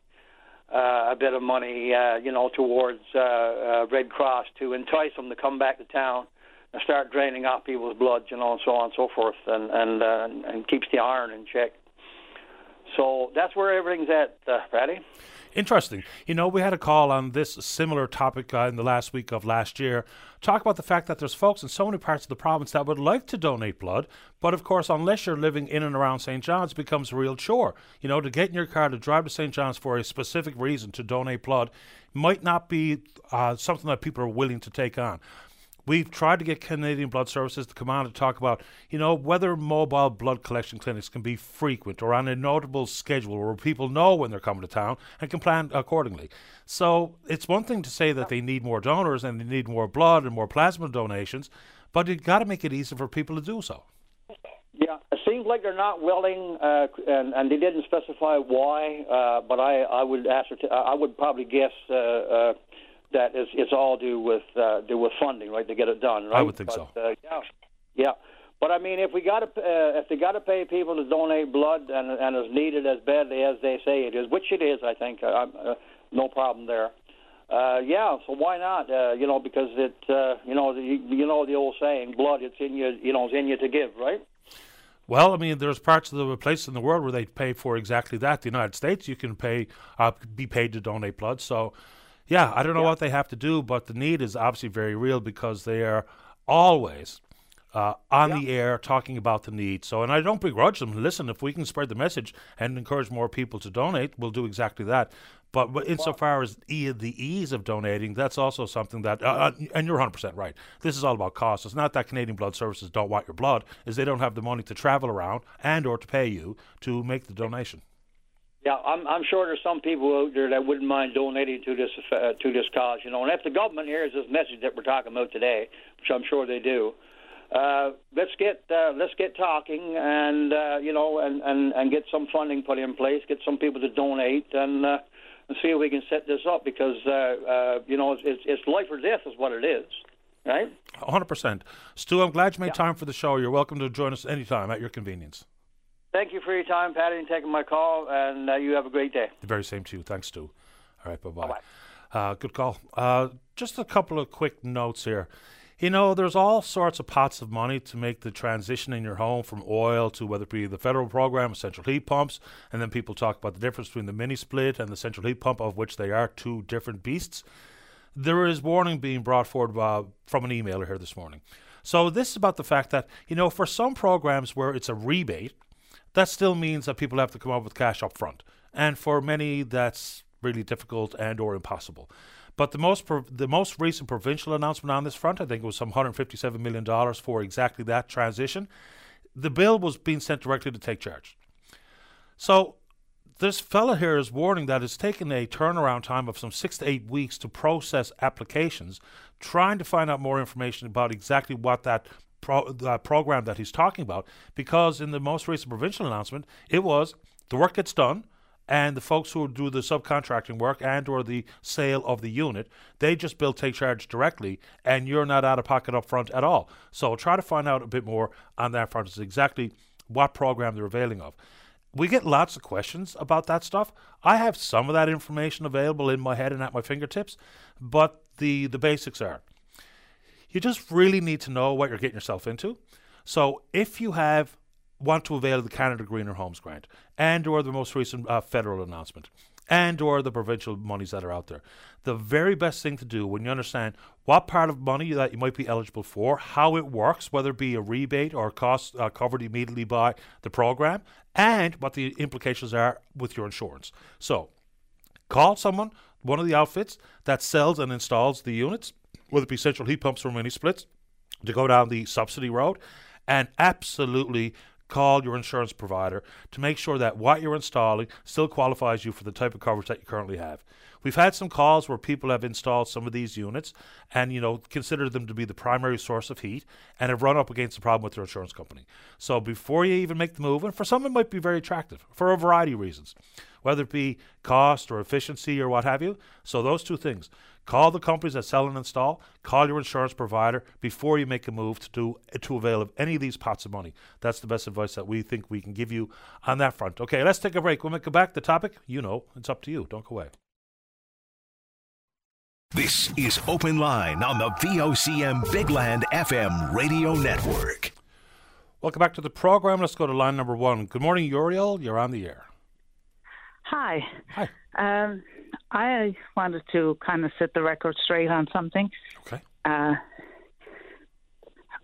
uh, a bit of money, uh, you know, towards uh, uh, Red Cross to entice them to come back to town and start draining off people's blood, you know, and so on and so forth, and and uh, and keeps the iron in check. So that's where everything's at, uh, Paddy. Interesting. You know, we had a call on this similar topic uh, in the last week of last year. Talk about the fact that there's folks in so many parts of the province that would like to donate blood, but of course, unless you're living in and around St. John's, becomes a real chore. You know, to get in your car to drive to St. John's for a specific reason to donate blood might not be uh, something that people are willing to take on. We've tried to get Canadian Blood Services to come on to talk about, you know, whether mobile blood collection clinics can be frequent or on a notable schedule where people know when they're coming to town and can plan accordingly. So it's one thing to say that they need more donors and they need more blood and more plasma donations, but you've got to make it easy for people to do so. Yeah, it seems like they're not willing, uh, and, and they didn't specify why. Uh, but I, I would ascertain, I would probably guess uh, uh, that is it's all due with uh, due with funding, right, to get it done. Right? I would think but, so. Uh, yeah, yeah. But I mean, if we got to, uh, if they got to pay people to donate blood and and is needed as badly as they say it is, which it is, I think, uh, uh, no problem there. Uh, yeah, so why not? Uh, you know, because it, uh, you know, the, you know the old saying, blood, it's in you, you know, it's in you to give, right? Well, I mean, there's parts of the place in the world where they pay for exactly that. The United States, you can pay, uh, be paid to donate blood. So, yeah, I don't know Yeah. what they have to do, but the need is obviously very real because they are always uh, on the air talking about the need. So, and I don't begrudge them. Listen, if we can spread the message and encourage more people to donate, we'll do exactly that. But insofar as e- the ease of donating, that's also something that, uh, uh, and you're 100% right. This is all about cost. It's not that Canadian Blood Services don't want your blood, is they don't have the money to travel around and or to pay you to make the donation. Yeah, I'm I'm sure there's some people out there that wouldn't mind donating to this uh, to this cause, you know. And if the government hears this message that we're talking about today, which I'm sure they do, uh, let's get uh, let's get talking and uh, you know and, and and get some funding put in place, get some people to donate, and uh, and see if we can set this up because uh, uh, you know it's it's life or death is what it is, right? 100%. Stu, I'm glad you made time for the show. You're welcome to join us anytime at your convenience. Thank you for your time, Paddy, and taking my call, and uh, you have a great day. The very same to you. Thanks, Stu. All right, bye bye. Uh, good call. Uh, just a couple of quick notes here. You know, there's all sorts of pots of money to make the transition in your home from oil to whether it be the federal program central heat pumps, and then people talk about the difference between the mini split and the central heat pump, of which they are two different beasts. There is warning being brought forward uh, from an emailer here this morning. So this is about the fact that you know, for some programs where it's a rebate, that still means that people have to come up with cash up front, and for many that's really difficult and or impossible. But the most prov- the most recent provincial announcement on this front, I think it was some 157 million dollars for exactly that transition. The bill was being sent directly to take charge. So this fella here is warning that it's taken a turnaround time of some six to eight weeks to process applications, trying to find out more information about exactly what that pro- that program that he's talking about. Because in the most recent provincial announcement, it was the work gets done, and the folks who do the subcontracting work and or the sale of the unit, they just bill take charge directly, and you're not out of pocket up front at all. So try to find out a bit more on that front. Is exactly what program they're availing of we get lots of questions about that stuff. I have some of that information available in my head and at my fingertips, but the the basics are you just really need to know what you're getting yourself into. So if you have want to avail the Canada Greener Homes Grant and or the most recent uh, federal announcement and or the provincial monies that are out there. The very best thing to do when you understand what part of money that you might be eligible for, how it works, whether it be a rebate or cost uh, covered immediately by the program, and what the implications are with your insurance. So, call someone, one of the outfits that sells and installs the units, whether it be central heat pumps or mini splits, to go down the subsidy road, and absolutely call your insurance provider to make sure that what you're installing still qualifies you for the type of coverage that you currently have. We've had some calls where people have installed some of these units and, you know, considered them to be the primary source of heat and have run up against a problem with their insurance company. So before you even make the move, and for some it might be very attractive for a variety of reasons, whether it be cost or efficiency or what have you. So those two things. Call the companies that sell and install. Call your insurance provider before you make a move to do to avail of any of these pots of money. That's the best advice that we think we can give you on that front. Okay, let's take a break. When we come back, the topic, you know, it's up to you. Don't go away. This is Open Line on the VOCM Big Land FM radio network. Welcome back to the program. Let's go to line number one. Good morning, Uriel. You're on the air. Hi. Hi. Um, I wanted to kind of set the record straight on something. Okay. Uh,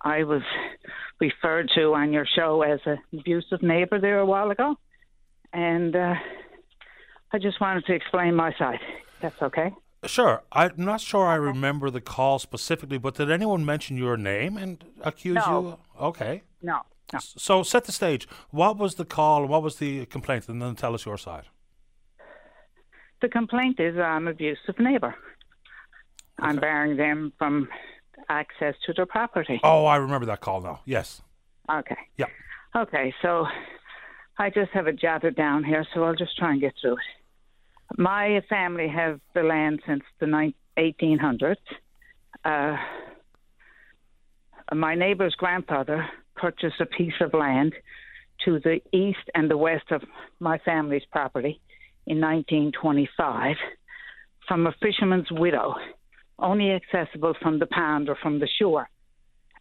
I was referred to on your show as an abusive neighbour there a while ago, and uh, I just wanted to explain my side. That's okay. Sure. I'm not sure I remember the call specifically, but did anyone mention your name and accuse No. you? Okay. No, no. So set the stage. What was the call and what was the complaint? And then tell us your side. The complaint is I'm an abusive neighbour. I'm barring them from access to their property. Oh, I remember that call now. Yes. Okay. Yeah. Okay, so I just have it jotted down here, so I'll just try and get through it. My family have the land since the nine- 1800s. Uh, my neighbor's grandfather purchased a piece of land to the east and the west of my family's property in 1925 from a fisherman's widow, only accessible from the pond or from the shore.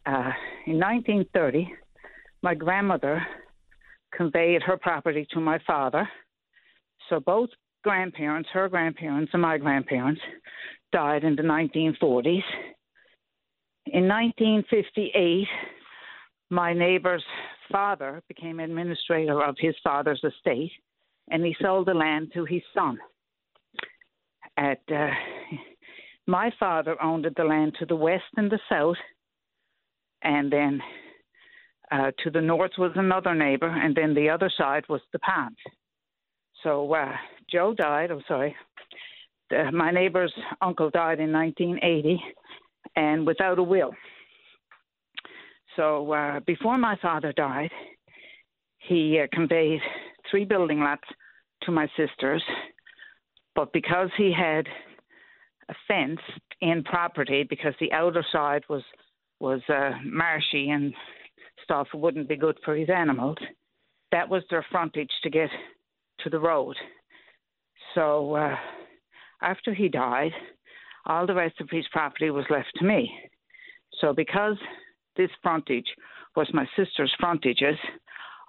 Uh, in 1930, my grandmother conveyed her property to my father. So both grandparents, her grandparents and my grandparents, died in the 1940s. In 1958, my neighbor's father became administrator of his father's estate, and he sold the land to his son. At uh, my father owned the land to the west and the south, and then uh, to the north was another neighbor, and then the other side was the pond. So uh, Joe died. I'm sorry. The, my neighbor's uncle died in 1980, and without a will. So uh, before my father died, he uh, conveyed three building lots to my sisters, but because he had a fence in property, because the outer side was was uh, marshy and stuff wouldn't be good for his animals, that was their frontage to get to the road. So uh, after he died, all the rest of his property was left to me. So because this frontage was my sister's frontages,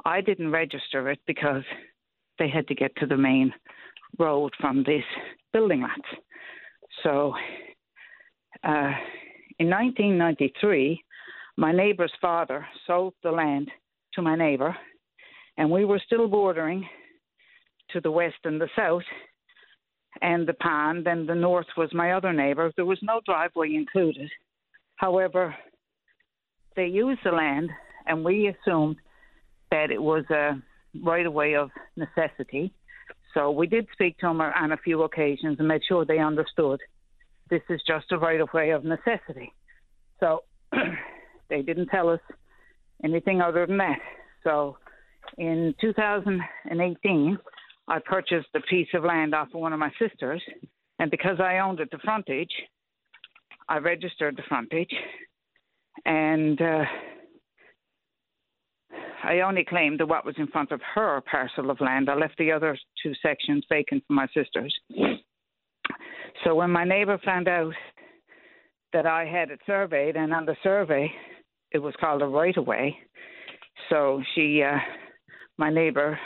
I didn't register it because they had to get to the main road from this building lot. So uh, in 1993, my neighbor's father sold the land to my neighbor, and we were still bordering to the west and the south and the pond, and the north was my other neighbor. There was no driveway included. However, they used the land, and we assumed that it was a right of way of necessity. So we did speak to them on a few occasions and made sure they understood this is just a right of way of necessity. So they didn't tell us anything other than that. So in 2018, I purchased a piece of land off of one of my sisters, and because I owned it the frontage, I registered the frontage, and uh, I only claimed the what was in front of her parcel of land. I left the other two sections vacant for my sisters. So when my neighbour found out that I had it surveyed, and on the survey it was called a right of way. So she, uh, my neighbour,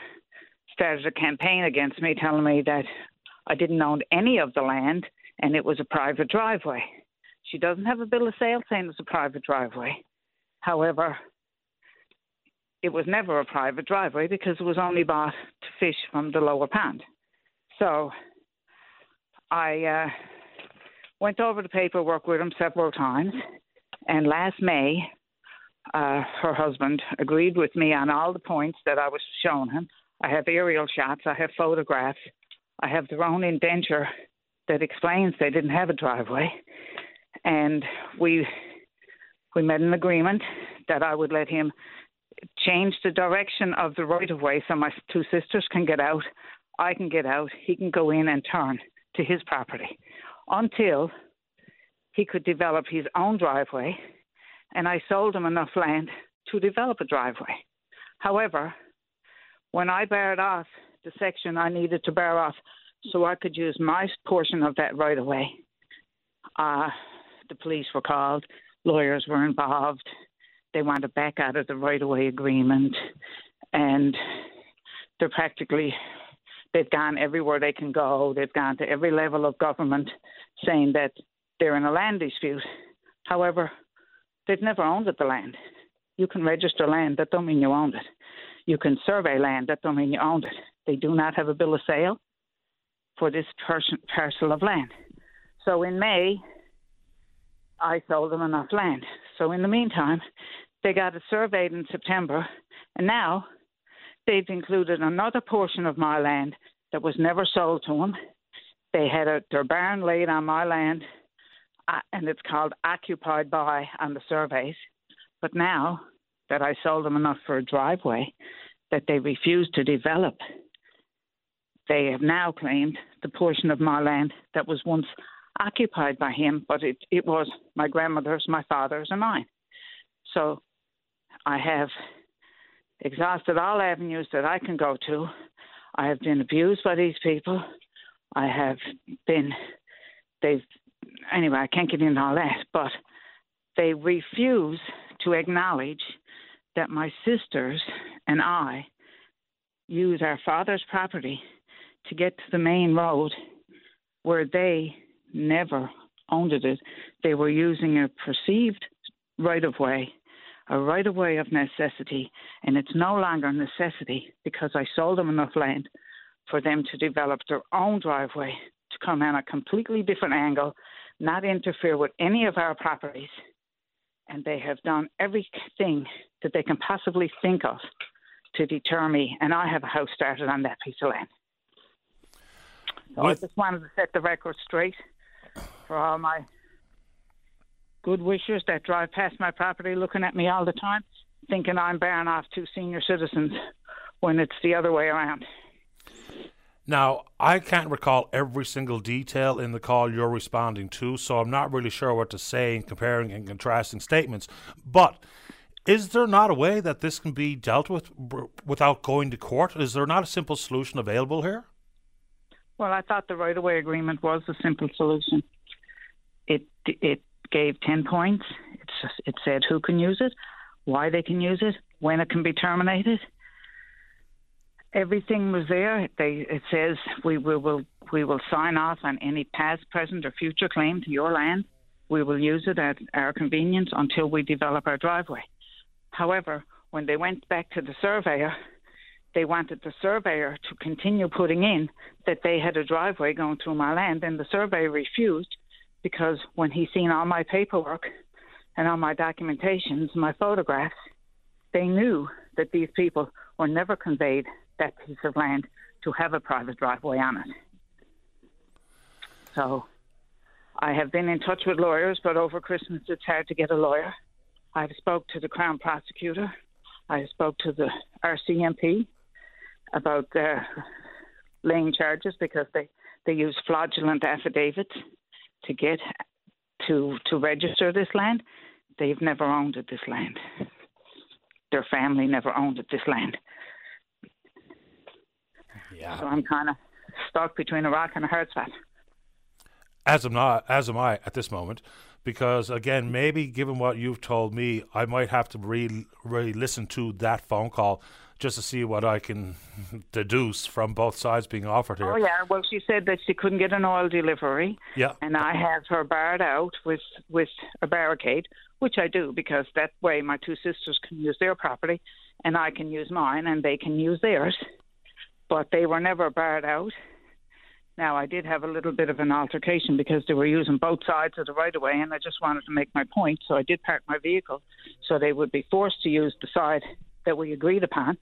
started a campaign against me, telling me that I didn't own any of the land and it was a private driveway. She doesn't have a bill of sale saying it's a private driveway. However, it was never a private driveway because it was only bought to fish from the lower pond. So I uh, went over the paperwork with him several times, and last May, uh, her husband agreed with me on all the points that I was showing him. I have aerial shots, I have photographs, I have their own indenture that explains they didn't have a driveway, and we we made an agreement that I would let him change the direction of the right of way so my two sisters can get out, I can get out, he can go in and turn to his property until he could develop his own driveway, and I sold him enough land to develop a driveway. However, when I bared off the section I needed to bear off so I could use my portion of that right away, uh, the police were called, lawyers were involved, they want to back out of the right of way agreement, and they're practically they've gone everywhere they can go. They've gone to every level of government saying that they're in a land dispute. However, they've never owned the land. You can register land, that don't mean you own it. You can survey land, that don't mean you own it. They do not have a bill of sale for this parcel of land. So in May, I sold them enough land. So in the meantime, they got it surveyed in September, and now they've included another portion of my land that was never sold to them. They had a, their barn laid on my land, uh, and it's called occupied by on the surveys. But now that I sold them enough for a driveway that they refused to develop, they have now claimed the portion of my land that was once occupied by him, but it, it was my grandmother's, my father's, and mine. So I have exhausted all avenues that I can go to. I have been abused by these people. I have been, they've, anyway, I can't get into all that, but they refuse to acknowledge that my sisters and I use our father's property to get to the main road where they never owned it. They were using a perceived right of way a right of way of necessity, and it's no longer a necessity because I sold them enough land for them to develop their own driveway to come in a completely different angle, not interfere with any of our properties. And they have done everything that they can possibly think of to deter me, and I have a house started on that piece of land. So I just wanted to set the record straight for all my good wishers that drive past my property looking at me all the time, thinking I'm bearing off two senior citizens when it's the other way around. Now, I can't recall every single detail in the call you're responding to, so I'm not really sure what to say in comparing and contrasting statements. But is there not a way that this can be dealt with without going to court? Is there not a simple solution available here? Well, I thought the right of way agreement was a simple solution. It it gave 10 points. Just, it said who can use it, why they can use it, when it can be terminated. Everything was there. They, it says we, we will we will sign off on any past, present, or future claim to your land. We will use it at our convenience until we develop our driveway. However, when they went back to the surveyor, they wanted the surveyor to continue putting in that they had a driveway going through my land, and the surveyor refused because when he seen all my paperwork and all my documentations, my photographs, they knew that these people were never conveyed that piece of land to have a private driveway on it. So I have been in touch with lawyers, but over Christmas it's hard to get a lawyer. I've spoke to the Crown Prosecutor. I spoke to the RCMP about their laying charges because they, they use fraudulent affidavits to get to to register this land, they've never owned it, this land. Their family never owned it, this land. Yeah. So I'm kind of stuck between a rock and a hard spot. As am I. As am I at this moment, because again, maybe given what you've told me, I might have to re really listen to that phone call just to see what I can deduce from both sides being offered here. Oh yeah, well she said that she couldn't get an oil delivery. Yeah. And I have her barred out with with a barricade, which I do because that way my two sisters can use their property and I can use mine and they can use theirs. But they were never barred out. Now I did have a little bit of an altercation because they were using both sides of the right of way and I just wanted to make my point, so I did park my vehicle so they would be forced to use the side that we agreed upon.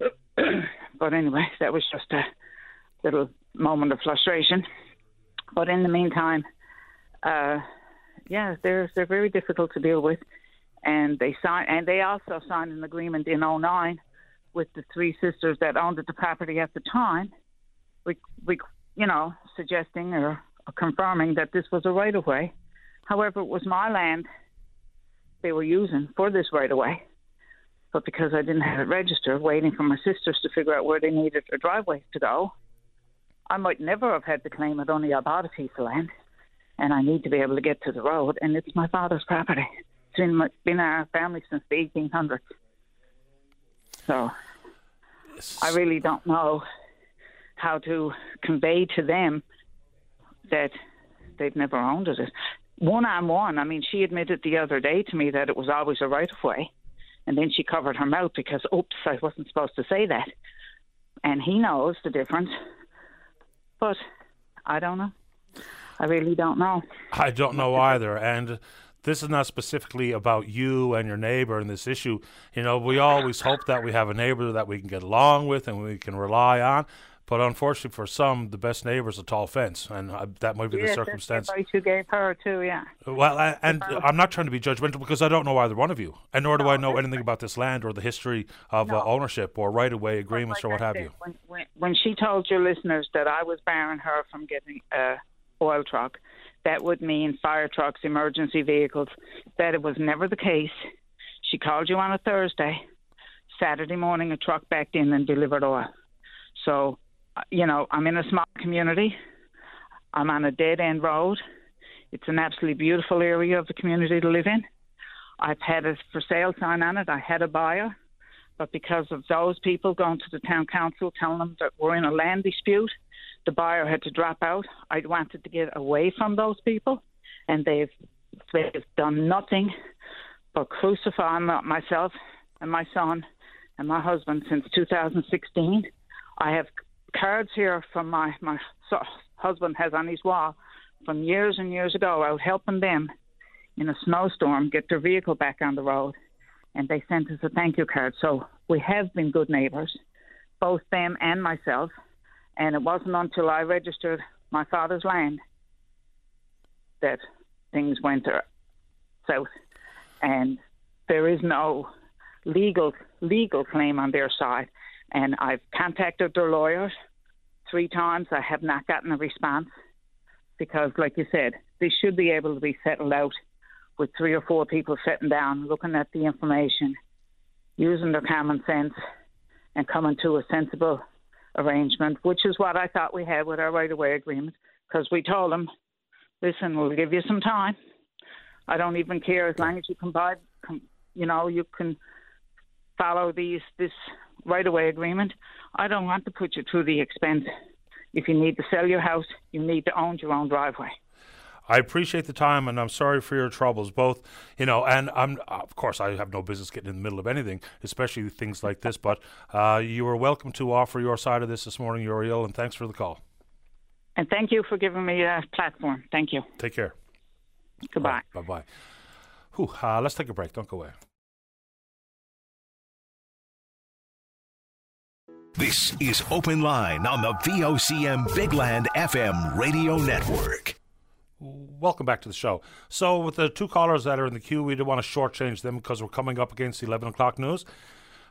but anyway, that was just a little moment of frustration. But in the meantime, uh, yeah, they're they're very difficult to deal with, and they sign and they also signed an agreement in 09 with the three sisters that owned the property at the time, we we you know suggesting or, or confirming that this was a right of way. However, it was my land they were using for this right of way but because I didn't have it registered, waiting for my sisters to figure out where they needed their driveways to go, I might never have had the claim it. Only I bought a piece of land, and I need to be able to get to the road, and it's my father's property. It's been, my, been our family since the 1800s. So I really don't know how to convey to them that they've never owned it. One on one, I mean, she admitted the other day to me that it was always a right of way and then she covered her mouth because, oops, I wasn't supposed to say that. And he knows the difference. But I don't know. I really don't know. I don't know either. And this is not specifically about you and your neighbor and this issue. You know, we always hope that we have a neighbor that we can get along with and we can rely on. But unfortunately, for some, the best neighbor is a tall fence, and uh, that might be yes, the circumstance. That's the you gave her too, yeah. Well, I, and I'm not trying to be judgmental because I don't know either one of you, and nor do no, I know anything about this land or the history of no. uh, ownership or right-of-way agreements like or what have you. When, when, when she told your listeners that I was barring her from getting a oil truck, that would mean fire trucks, emergency vehicles. That it was never the case. She called you on a Thursday. Saturday morning, a truck backed in and delivered oil. So you know, I'm in a small community. I'm on a dead end road. It's an absolutely beautiful area of the community to live in. I've had a for sale sign on it. I had a buyer, but because of those people going to the town council telling them that we're in a land dispute, the buyer had to drop out. I wanted to get away from those people, and they've they've done nothing but crucify myself and my son and my husband since 2016. I have cards here from my my husband has on his wall from years and years ago out helping them in a snowstorm get their vehicle back on the road, and they sent us a thank you card. So we have been good neighbours, both them and myself. And it wasn't until I registered my father's land that things went south, and there is no legal legal claim on their side. And I've contacted their lawyers three times. I have not gotten a response because, like you said, they should be able to be settled out with three or four people sitting down, looking at the information, using their common sense, and coming to a sensible arrangement, which is what I thought we had with our right of way agreement because we told them, listen, we'll give you some time. I don't even care as long as you can buy, you know, you can follow these this right away agreement. I don't want to put you through the expense. If you need to sell your house, you need to own your own driveway. I appreciate the time, and I'm sorry for your troubles, both. You know, and I'm of course I have no business getting in the middle of anything, especially things like this. But uh, you are welcome to offer your side of this this morning, Uriel, and thanks for the call. And thank you for giving me a platform. Thank you. Take care. Goodbye. Bye bye. Uh, let's take a break. Don't go away. This is Open Line on the VOCM Big Land FM radio network. Welcome back to the show. So, with the two callers that are in the queue, we don't want to shortchange them because we're coming up against the 11 o'clock news.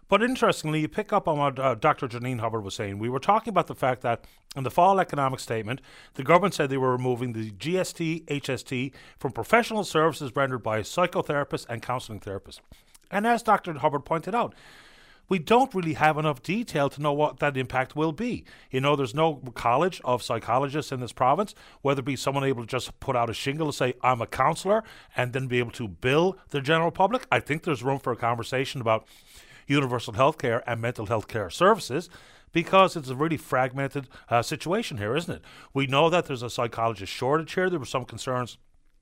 But interestingly, you pick up on what uh, Dr. Janine Hubbard was saying. We were talking about the fact that in the fall economic statement, the government said they were removing the GST, HST from professional services rendered by psychotherapists and counseling therapists. And as Dr. Hubbard pointed out, we don't really have enough detail to know what that impact will be. You know, there's no college of psychologists in this province, whether it be someone able to just put out a shingle and say, I'm a counselor, and then be able to bill the general public. I think there's room for a conversation about universal health care and mental health care services because it's a really fragmented uh, situation here, isn't it? We know that there's a psychologist shortage here. There were some concerns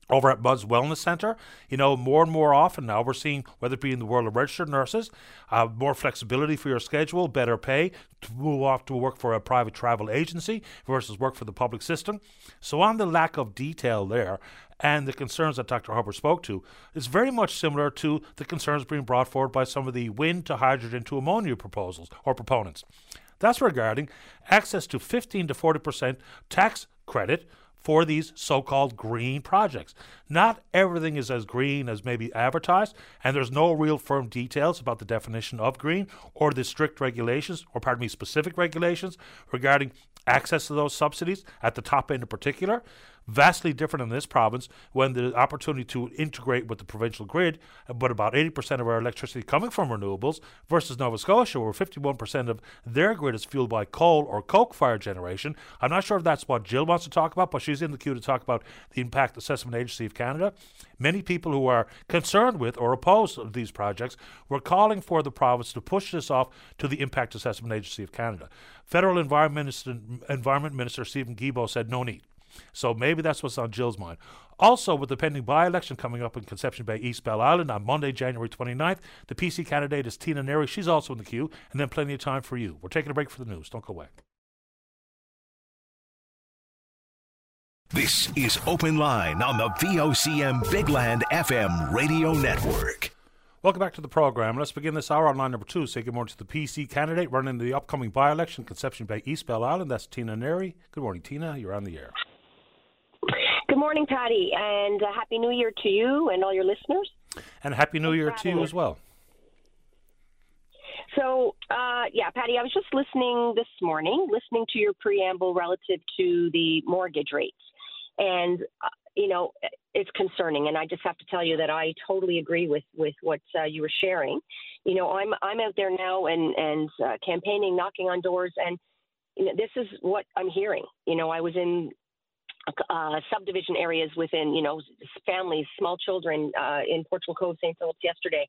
over at Buzz Wellness Center. You know, more and more often now we're seeing, whether it be in the world of registered nurses, uh, more flexibility for your schedule, better pay, to move off to work for a private travel agency versus work for the public system. So, on the lack of detail there, and the concerns that Dr. Hubbard spoke to is very much similar to the concerns being brought forward by some of the wind to hydrogen to ammonia proposals or proponents. That's regarding access to 15 to 40% tax credit for these so called green projects. Not everything is as green as maybe advertised, and there's no real firm details about the definition of green or the strict regulations, or pardon me, specific regulations regarding access to those subsidies at the top end in particular vastly different in this province when the opportunity to integrate with the provincial grid, but about 80% of our electricity coming from renewables, versus Nova Scotia, where 51% of their grid is fueled by coal or coke fired generation. I'm not sure if that's what Jill wants to talk about, but she's in the queue to talk about the Impact Assessment Agency of Canada. Many people who are concerned with or opposed to these projects were calling for the province to push this off to the Impact Assessment Agency of Canada. Federal Environment Minister, Environment Minister Steven Guilbeault said no need. So maybe that's what's on Jill's mind. Also, with the pending by election coming up in Conception Bay, East Bell Island on Monday, January 29th, the PC candidate is Tina Neary. She's also in the queue, and then plenty of time for you. We're taking a break for the news. Don't go away. This is Open Line on the VOCM Big Land FM radio network. Welcome back to the program. Let's begin this hour on line number two. Say good morning to the PC candidate running the upcoming by election, Conception Bay, East Bell Island. That's Tina Neary. Good morning, Tina. You're on the air. Good morning, Paddy, and uh, Happy New Year to you and all your listeners. And Happy New Year to you as well. So, uh, yeah, Paddy, I was just listening this morning, listening to your preamble relative to the mortgage rates. And, uh, you know, it's concerning. And I just have to tell you that I totally agree with, with what uh, you were sharing. You know, I'm, I'm out there now and, and uh, campaigning, knocking on doors, and you know, this is what I'm hearing. You know, I was in uh, subdivision areas within, you know, families, small children uh, in Portugal Cove, St. Philip's yesterday.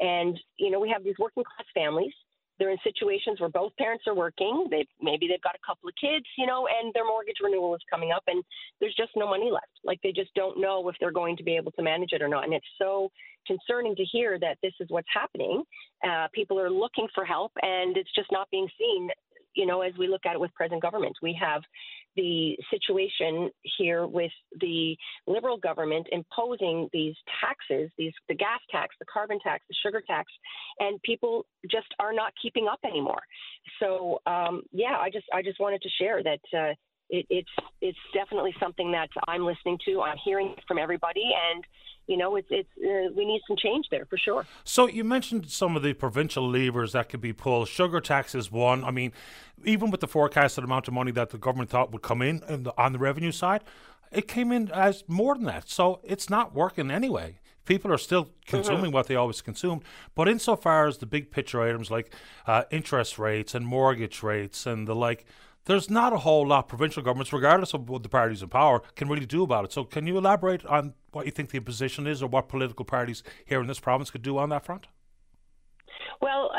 And, you know, we have these working class families. They're in situations where both parents are working. They maybe they've got a couple of kids, you know, and their mortgage renewal is coming up, and there's just no money left. Like they just don't know if they're going to be able to manage it or not. And it's so concerning to hear that this is what's happening. Uh, people are looking for help, and it's just not being seen you know, as we look at it with present government. We have the situation here with the liberal government imposing these taxes, these the gas tax, the carbon tax, the sugar tax, and people just are not keeping up anymore. So um, yeah, I just I just wanted to share that. Uh, it, it's it's definitely something that I'm listening to. I'm hearing from everybody, and you know, it's it's uh, we need some change there for sure. So you mentioned some of the provincial levers that could be pulled. Sugar tax is one. I mean, even with the forecasted amount of money that the government thought would come in, in the, on the revenue side, it came in as more than that. So it's not working anyway. People are still consuming mm-hmm. what they always consumed. But insofar as the big picture items like uh, interest rates and mortgage rates and the like, there's not a whole lot provincial governments, regardless of what the parties in power, can really do about it. So, can you elaborate on what you think the position is, or what political parties here in this province could do on that front? Well,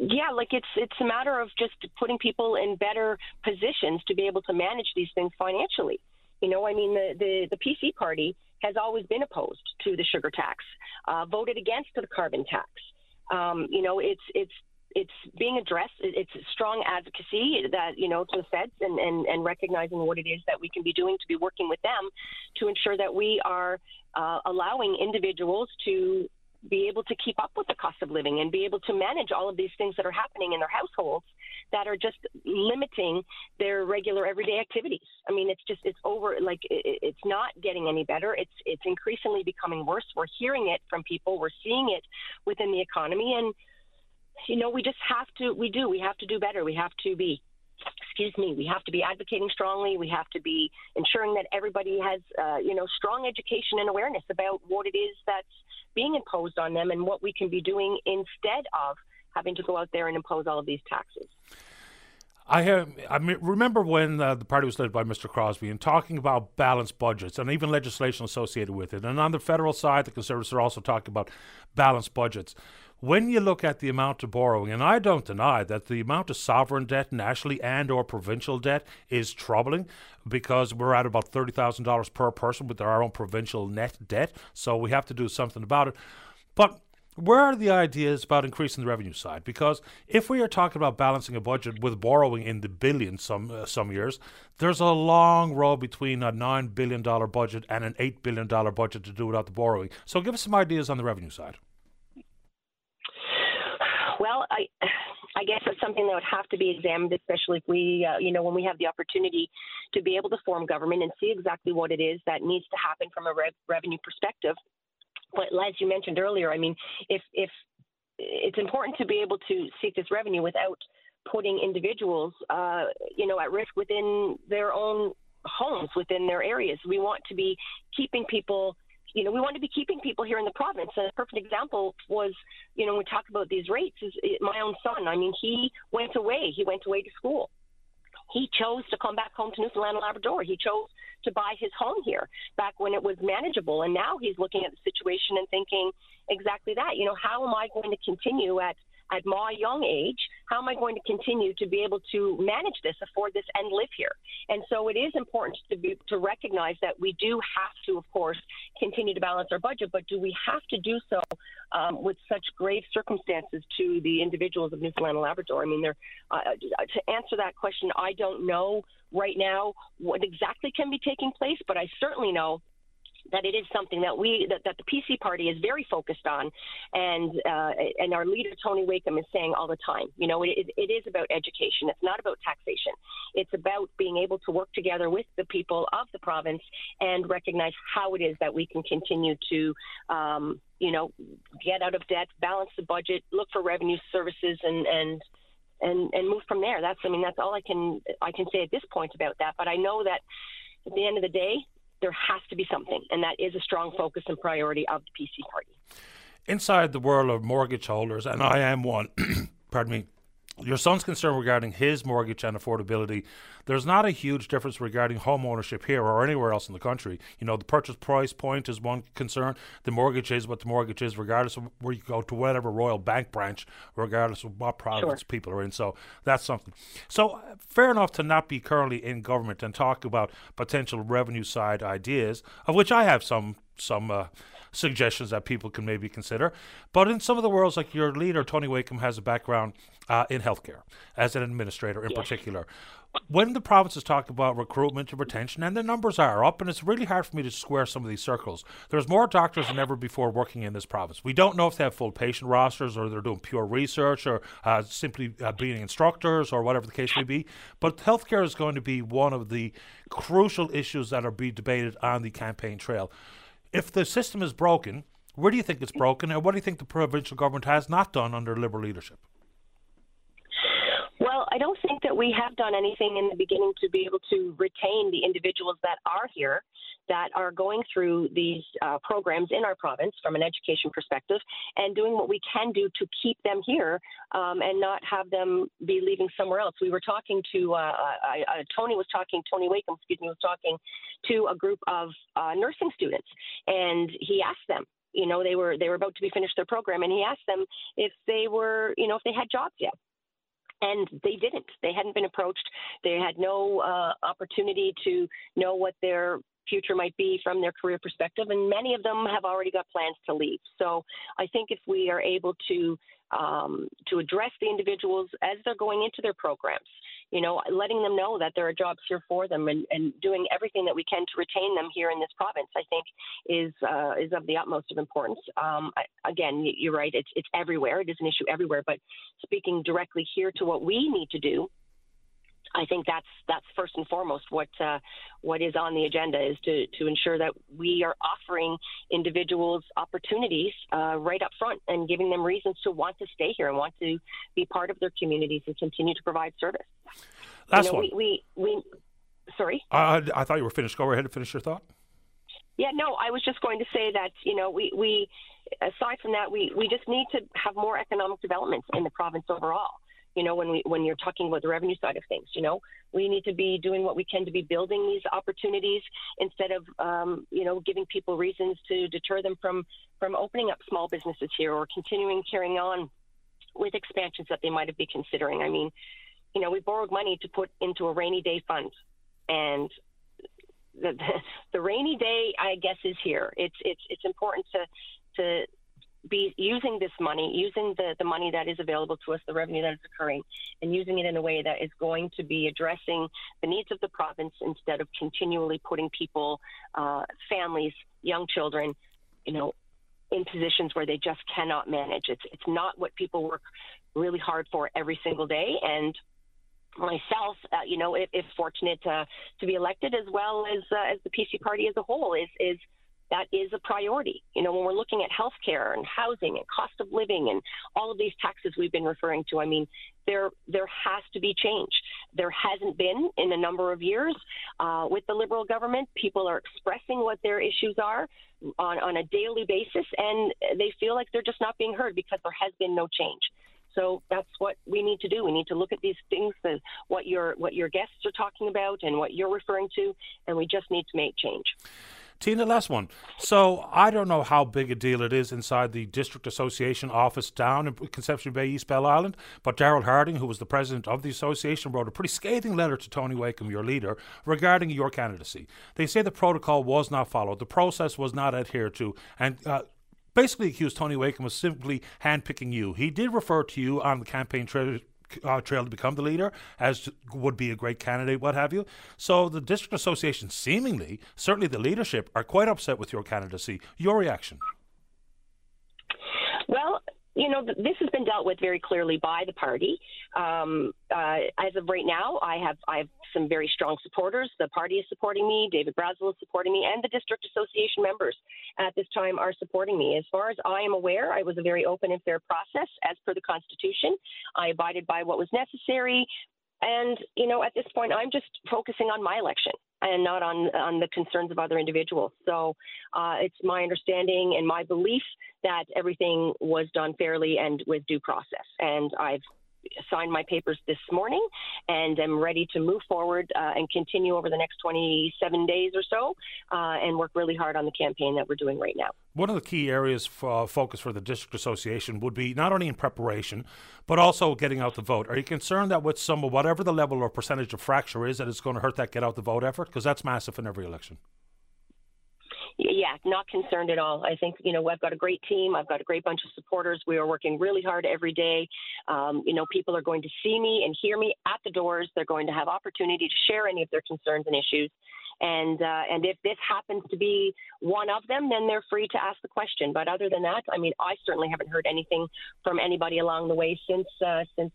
yeah, like it's it's a matter of just putting people in better positions to be able to manage these things financially. You know, I mean, the the, the PC party has always been opposed to the sugar tax, uh, voted against the carbon tax. Um, you know, it's it's it's being addressed. It's strong advocacy that you know to the feds and, and, and recognizing what it is that we can be doing to be working with them to ensure that we are uh, allowing individuals to be able to keep up with the cost of living and be able to manage all of these things that are happening in their households that are just limiting their regular everyday activities. I mean, it's just it's over like it's not getting any better. It's it's increasingly becoming worse. We're hearing it from people. We're seeing it within the economy and you know, we just have to, we do, we have to do better. We have to be, excuse me, we have to be advocating strongly. We have to be ensuring that everybody has, uh, you know, strong education and awareness about what it is that's being imposed on them and what we can be doing instead of having to go out there and impose all of these taxes. I have. I remember when uh, the party was led by Mr. Crosbie and talking about balanced budgets and even legislation associated with it. And on the federal side, the Conservatives are also talking about balanced budgets. When you look at the amount of borrowing, and I don't deny that the amount of sovereign debt nationally and or provincial debt is troubling because we're at about thirty thousand dollars per person with our own provincial net debt. So we have to do something about it. But where are the ideas about increasing the revenue side? Because if we are talking about balancing a budget with borrowing in the billions some uh, some years, there's a long road between a nine billion dollar budget and an eight billion dollar budget to do without the borrowing. So give us some ideas on the revenue side. I. I guess that's something that would have to be examined, especially if we, uh, you know, when we have the opportunity to be able to form government and see exactly what it is that needs to happen from a rev- revenue perspective but as you mentioned earlier, I mean, if if it's important to be able to seek this revenue without putting individuals, uh, you know, at risk within their own homes, within their areas. We want to be keeping people. You know, we want to be keeping people here in the province. And a perfect example was, you know, when we talk about these rates, is eh, my own son. I mean, he went away. He went away to school he chose to come back home to Newfoundland and Labrador. He chose to buy his home here back when it was manageable. And now he's looking at the situation and thinking exactly that. You know, how am I going to continue at at my young age, how am I going to continue to be able to manage this, afford this, and live here? And so it is important to be, to recognize that we do have to, of course, continue to balance our budget, but do we have to do so um, with such grave circumstances to the individuals of Newfoundland and Labrador? I mean, there. Uh, to answer that question, I don't know right now what exactly can be taking place, but I certainly know that it is something that we that, that the PC party is very focused on, and uh, and our leader Tony Wakeham is saying all the time. You know, it, it is about education. It's not about taxation. It's about being able to work together with the people of the province and recognize how it is that we can continue to. Um, you know, get out of debt, balance the budget, look for revenue services, and and and and move from there. That's I mean that's all I can I can say at this point about that. But I know that at the end of the day, there has to be something, and that is a strong focus and priority of the PC party. Inside the world of mortgage holders, and I am one, pardon me, your son's concern regarding his mortgage and affordability, there's not a huge difference regarding home ownership here or anywhere else in the country. You know, the purchase price point is one concern. The mortgage is what the mortgage is, regardless of where you go to whatever Royal Bank branch, regardless of what province sure. people are in. So that's something. So fair enough to not be currently in government and talk about potential revenue side ideas, of which I have some some uh, suggestions that people can maybe consider. But in some of the worlds, like your leader, Tony Wakeham, has a background uh, in healthcare as an administrator in particular. When the provinces talk about recruitment and retention, and the numbers are up, and it's really hard for me to square some of these circles. There's more doctors than ever before working in this province. We don't know if they have full patient rosters or they're doing pure research or uh, simply uh, being instructors or whatever the case may be. But healthcare is going to be one of the crucial issues that are being debated on the campaign trail if the system is broken, where do you think it's broken, and what do you think the provincial government has not done under Liberal leadership? Well, I don't think that we have done anything in the beginning to be able to retain the individuals that are here, that are going through these uh, programs in our province from an education perspective, and doing what we can do to keep them here um, and not have them be leaving somewhere else. We were talking to uh, I, Tony was talking Tony Wakeham, excuse me, was talking to a group of uh, nursing students, and he asked them you know they were they were about to be finished their program and he asked them if they were you know if they had jobs yet and they didn't. They hadn't been approached. They had no uh, opportunity to know what their future might be from their career perspective, and many of them have already got plans to leave. So I think if we are able to um, to address the individuals as they're going into their programs, you know, letting them know that there are jobs here for them and, and doing everything that we can to retain them here in this province, I think is uh, is of the utmost of importance. Um, I, again, you're right; it's it's everywhere. It is an issue everywhere. But speaking directly here to what we need to do I think that's that's first and foremost what uh, what is on the agenda is to to ensure that we are offering individuals opportunities uh, right up front and giving them reasons to want to stay here and want to be part of their communities and continue to provide service. That's you know, one. We, we, we sorry. I, I thought you were finished. Go ahead and finish your thought. Yeah, no, I was just going to say that you know we we aside from that we we just need to have more economic developments in the province overall. You know, when we when you're talking about the revenue side of things, you know, we need to be doing what we can to be building these opportunities instead of um, you know giving people reasons to deter them from from opening up small businesses here or continuing carrying on with expansions that they might have been considering. I mean, you know, we borrowed money to put into a rainy day fund, and the, the rainy day, I guess, is here. It's it's it's important to to be using this money, using the, the money that is available to us, the revenue that is occurring, and using it in a way that is going to be addressing the needs of the province instead of continually putting people, uh, families, young children, you know, in positions where they just cannot manage. It's it's not what people work really hard for every single day, and myself, uh, you know, if, if fortunate to, to be elected, as well as uh, as the PC party as a whole, is is that is a priority. You know, when we're looking at healthcare and housing and cost of living and all of these taxes we've been referring to, I mean, there there has to be change. There hasn't been in a number of years uh, with the Liberal government. People are expressing what their issues are on, on a daily basis, and they feel like they're just not being heard because there has been no change. So that's what we need to do. We need to look at these things, what your what your guests are talking about and what you're referring to, and we just need to make change. Tina, last one. So I don't know how big a deal it is inside the District Association office down in Conception Bay, East Bell Island, but Daryl Harding, who was the president of the association, wrote a pretty scathing letter to Tony Wakeham, your leader, regarding your candidacy. They say the protocol was not followed, the process was not adhered to, and uh, basically accused Tony Wakeham of simply handpicking you. He did refer to you on the campaign trail, uh, trail to become the leader, as would be a great candidate, what have you. So the district association, seemingly, certainly the leadership, are quite upset with your candidacy. Your reaction? Well, you know, this has been dealt with very clearly by the party. Um, uh, as of right now, I have I have some very strong supporters. The party is supporting me. David Brazil is supporting me, and the district association members at this time are supporting me. As far as I am aware, I was a very open and fair process as per the Constitution. I abided by what was necessary. And you know, at this point, I'm just focusing on my election and not on on the concerns of other individuals. So uh, it's my understanding and my belief that everything was done fairly and with due process. And I've signed my papers this morning and am ready to move forward uh, and continue over the next 27 days or so uh, and work really hard on the campaign that we're doing right now. One of the key areas for uh, focus for the district association would be not only in preparation, but also getting out the vote. Are you concerned that with some of whatever the level or percentage of fracture is, that it's going to hurt that get out the vote effort? Because that's massive in every election yeah, not concerned at all. I think you know I've got a great team. I've got a great bunch of supporters. We are working really hard every day. Um, you know, people are going to see me and hear me at the doors. They're going to have opportunity to share any of their concerns and issues. And uh, and if this happens to be one of them, then they're free to ask the question. But other than that, I mean, I certainly haven't heard anything from anybody along the way since uh, since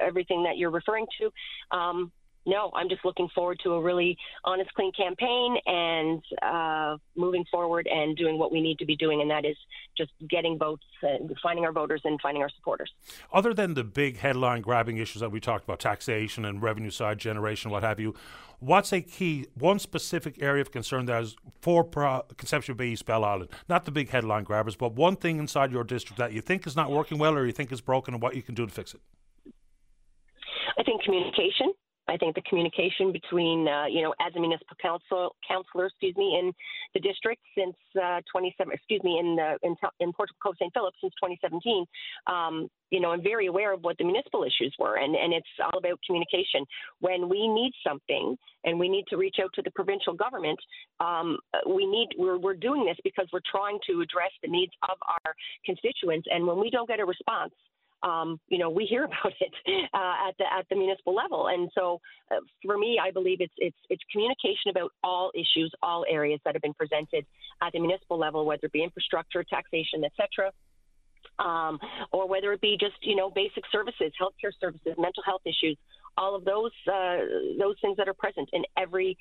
everything that you're referring to. Um, no, I'm just looking forward to a really honest, clean campaign and uh, moving forward and doing what we need to be doing, and that is just getting votes, and finding our voters, and finding our supporters. Other than the big headline grabbing issues that we talked about, taxation and revenue side generation, what have you, what's a key, one specific area of concern that is for Pro- Conception Bay East Bell Island? Not the big headline grabbers, but one thing inside your district that you think is not working well or you think is broken and what you can do to fix it. I think communication. I think the communication between, uh, you know, as a municipal council, councilor, excuse me, in the district since uh, 27, excuse me, in the in, in Portugal Cove St. Philip since 2017, um, you know, I'm very aware of what the municipal issues were, and and it's all about communication. When we need something and we need to reach out to the provincial government, um, we need we're we're doing this because we're trying to address the needs of our constituents, and when we don't get a response um, you know, we hear about it uh, at the at the municipal level. And so, uh, for me, I believe it's it's it's communication about all issues, all areas that have been presented at the municipal level, whether it be infrastructure, taxation, etc. Um, or whether it be just you know basic services, healthcare services, mental health issues, all of those uh, those things that are present in every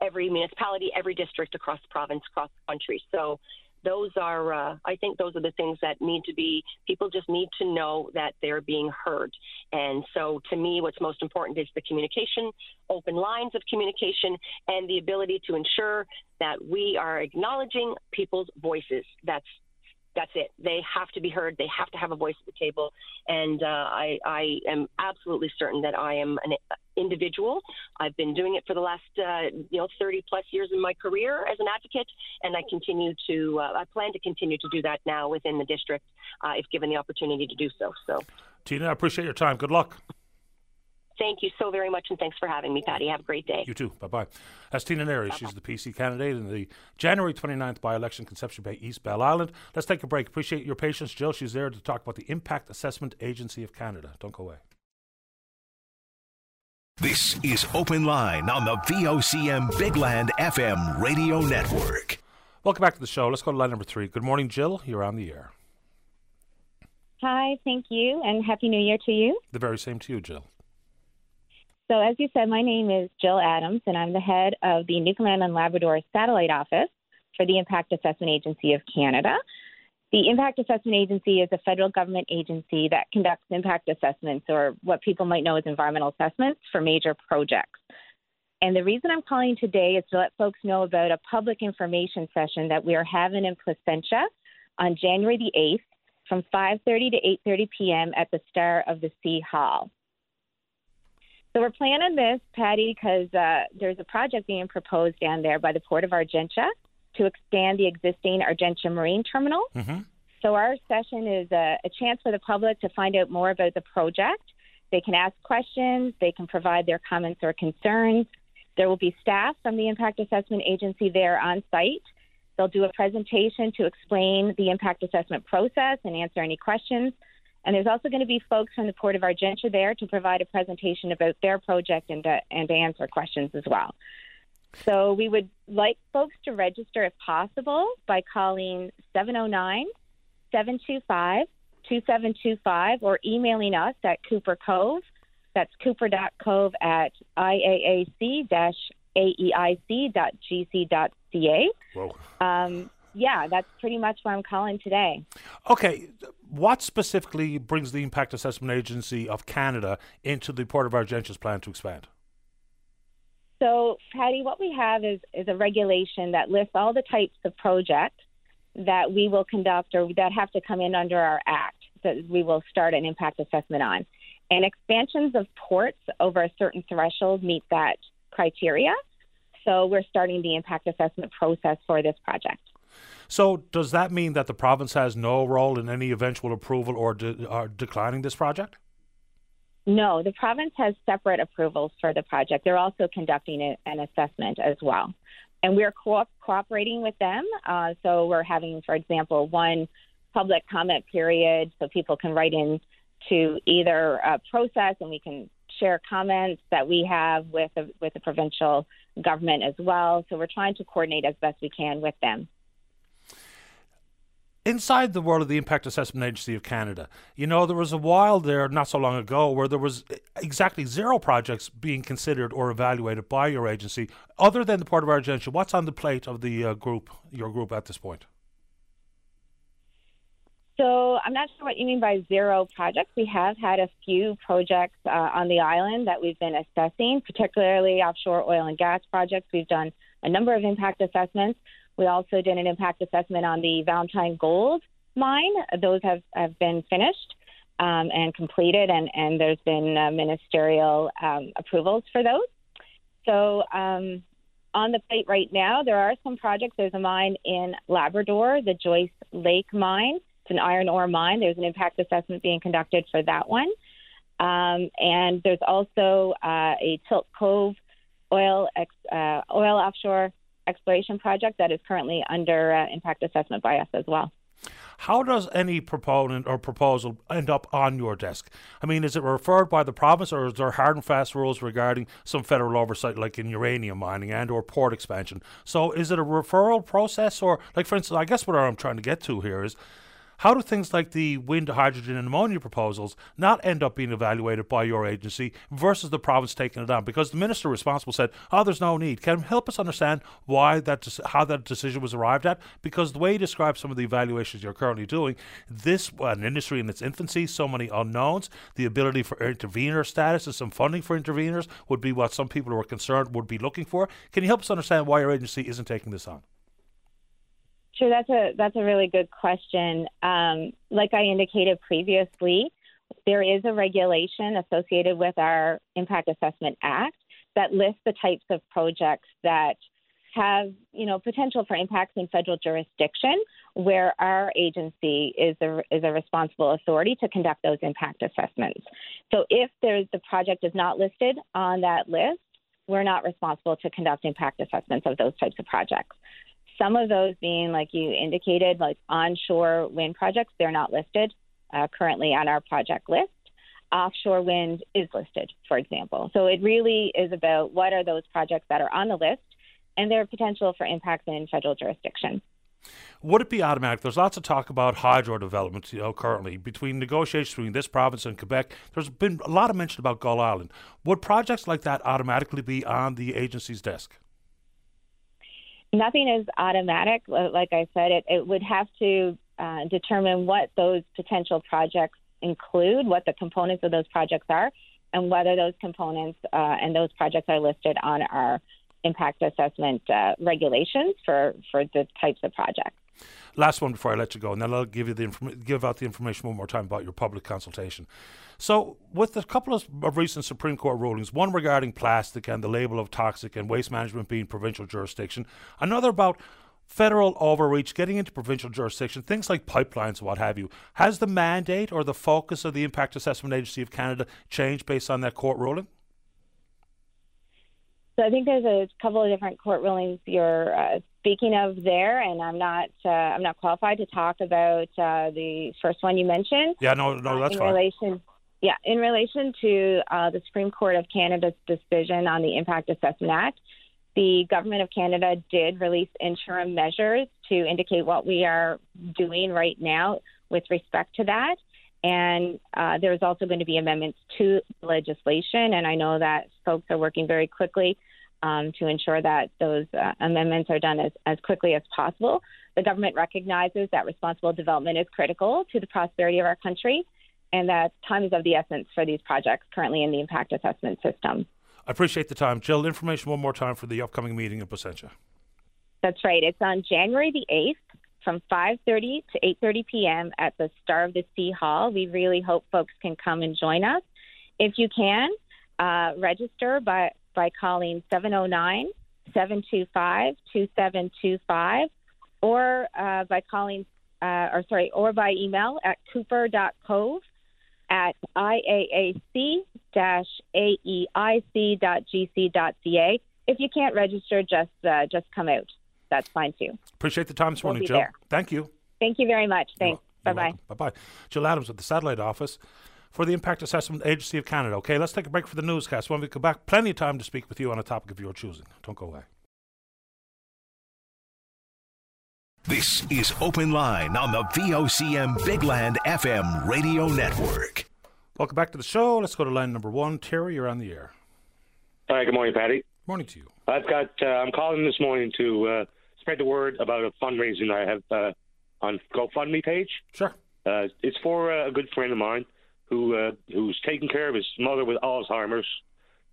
every municipality, every district across the province, across the country. So those are, uh, I think, those are the things that need to be. People just need to know that they're being heard. And so, to me, what's most important is the communication, open lines of communication, and the ability to ensure that we are acknowledging people's voices. That's that's it. They have to be heard. They have to have a voice at the table. And uh, I, I am absolutely certain that I am an individual. I've been doing it for the last, uh, you know, 30 plus years in my career as an advocate, and I continue to. Uh, I plan to continue to do that now within the district, uh, if given the opportunity to do so. So, Tina, I appreciate your time. Good luck. Thank you so very much, and thanks for having me, Paddy. Have a great day. You too. Bye bye. That's Tina Neary. She's the PC candidate in the January 29th by election, Conception Bay, East Bell Island. Let's take a break. Appreciate your patience, Jill. She's there to talk about the Impact Assessment Agency of Canada. Don't go away. This is Open Line on the VOCM Big Land FM radio network. Welcome back to the show. Let's go to line number three. Good morning, Jill. You're on the air. Hi, thank you, and Happy New Year to you. The very same to you, Jill. So, as you said, my name is Jill Adams, and I'm the head of the Newfoundland and Labrador Satellite Office for the Impact Assessment Agency of Canada. The Impact Assessment Agency is a federal government agency that conducts impact assessments, or what people might know as environmental assessments, for major projects. And the reason I'm calling today is to let folks know about a public information session that we are having in Placentia on January the 8th from 5:30 to 8:30 p.m. at the Star of the Sea Hall. So we're planning this, Paddy, because uh, there's a project being proposed down there by the Port of Argentia to expand the existing Argentia Marine Terminal. Mm-hmm. So our session is a, a chance for the public to find out more about the project. They can ask questions, they can provide their comments or concerns. There will be staff from the Impact Assessment Agency there on site. They'll do a presentation to explain the impact assessment process and answer any questions. And there's also going to be folks from the Port of Argentia there to provide a presentation about their project and to, and to answer questions as well. So we would like folks to register if possible by calling 709 725 2725 or emailing us at Cooper Cove. That's cooper.cove at iaac aeic.gc.ca. Whoa. Um, yeah, that's pretty much why I'm calling today. Okay, what specifically brings the Impact Assessment Agency of Canada into the Port of Argentia's plan to expand? So, Paddy, what we have is, is a regulation that lists all the types of projects that we will conduct or that have to come in under our act that we will start an impact assessment on. And expansions of ports over a certain threshold meet that criteria. So we're starting the impact assessment process for this project. So, does that mean that the province has no role in any eventual approval or, de- or declining this project? No, the province has separate approvals for the project. They're also conducting a, an assessment as well. And we're co- cooperating with them. Uh, so, we're having, for example, one public comment period so people can write in to either a process and we can share comments that we have with with the provincial government as well. So, we're trying to coordinate as best we can with them inside the world of the Impact Assessment Agency of Canada, you know, there was a while there, not so long ago, where there was exactly zero projects being considered or evaluated by your agency, other than the Port of Argentia. What's on the plate of the uh, group, your group, at this point? So I'm not sure what you mean by zero projects. We have had a few projects uh, on the island that we've been assessing, particularly offshore oil and gas projects. We've done a number of impact assessments. We also did an impact assessment on the Valentine Gold mine. Those have, have been finished um, and completed, and, and there's been uh, ministerial um, approvals for those. So, um, on the plate right now, there are some projects. There's a mine in Labrador, the Joyce Lake mine. It's an iron ore mine. There's an impact assessment being conducted for that one. Um, and there's also uh, a Tilt Cove oil ex, uh, oil offshore exploration project that is currently under uh, impact assessment by us as well. How does any proponent or proposal end up on your desk? I mean, is it referred by the province, or is there hard and fast rules regarding some federal oversight, like in uranium mining and or port expansion? So, is it a referral process, or like, for instance, I guess what I'm trying to get to here is, how do things like the wind, hydrogen, and ammonia proposals not end up being evaluated by your agency versus the province taking it on? Because the minister responsible said, "Oh, there's no need." Can help us understand why that how that decision was arrived at? Because the way you describe some of the evaluations you're currently doing, this an industry in its infancy, so many unknowns, the ability for intervener status and some funding for interveners would be what some people who are concerned would be looking for. Can you help us understand why your agency isn't taking this on? Sure, that's a that's a really good question. Um, like I indicated previously, there is a regulation associated with our Impact Assessment Act that lists the types of projects that have you know potential for impacts in federal jurisdiction where our agency is a, is a responsible authority to conduct those impact assessments. So if there's the project is not listed on that list, we're not responsible to conduct impact assessments of those types of projects. Some of those being, like you indicated, like onshore wind projects, they're not listed uh, currently on our project list. Offshore wind is listed, for example. So it really is about what are those projects that are on the list and their potential for impacts in federal jurisdiction. Would it be automatic? There's lots of talk about hydro development, you know, currently between negotiations between this province and Quebec. There's been a lot of mention about Gull Island. Would projects like that automatically be on the agency's desk? Nothing is automatic. Like I said, it, it would have to uh, determine what those potential projects include, what the components of those projects are, and whether those components uh, and those projects are listed on our impact assessment uh, regulations for, for the types of projects. Last one before I let you go, and then I'll give you the inform- give out the information one more time about your public consultation. So, with a couple of, of recent Supreme Court rulings, one regarding plastic and the label of toxic and waste management being provincial jurisdiction, another about federal overreach, getting into provincial jurisdiction, things like pipelines, what have you. Has the mandate or the focus of the Impact Assessment Agency of Canada changed based on that court ruling? So I think there's a couple of different court rulings you're uh, speaking of there, and I'm not uh, I'm not qualified to talk about uh, the first one you mentioned. Yeah, no, no, that's in fine. relation, yeah, in relation to uh, the Supreme Court of Canada's decision on the Impact Assessment Act, the government of Canada did release interim measures to indicate what we are doing right now with respect to that. And uh, there's also going to be amendments to legislation, and I know that folks are working very quickly um, to ensure that those uh, amendments are done as, as quickly as possible. The government recognizes that responsible development is critical to the prosperity of our country, and that time is of the essence for these projects currently in the impact assessment system. I appreciate the time. Jill, information one more time for the upcoming meeting in Placentia. That's right. It's on January the 8th from 5.30 to 8.30 p.m. at the Star of the Sea Hall. We really hope folks can come and join us. If you can, uh, register by, by calling 709 725 2725 or uh, by calling, uh, or sorry, or by email at cooper.cove at iaac-aic.gc.ca. If you can't register, just uh, just come out. That's fine too. Appreciate the time this We'll morning, Jill. there. Thank you. Thank you very much. Thanks. Bye bye. Bye bye. Jill Adams with the Satellite Office for the Impact Assessment Agency of Canada. Okay, let's take a break for the newscast. When we come back, plenty of time to speak with you on a topic of your choosing. Don't go away. This is Open Line on the VOCM Big Land FM radio network. Welcome back to the show. Let's go to line number one. Terry, you're on the air. Hi, good morning, Paddy. Morning to you. I've got. Uh, I'm calling this morning to uh, spread the word about a fundraising I have uh, on GoFundMe page. Sure. Uh, it's for uh, a good friend of mine who uh, who's taking care of his mother with Alzheimer's,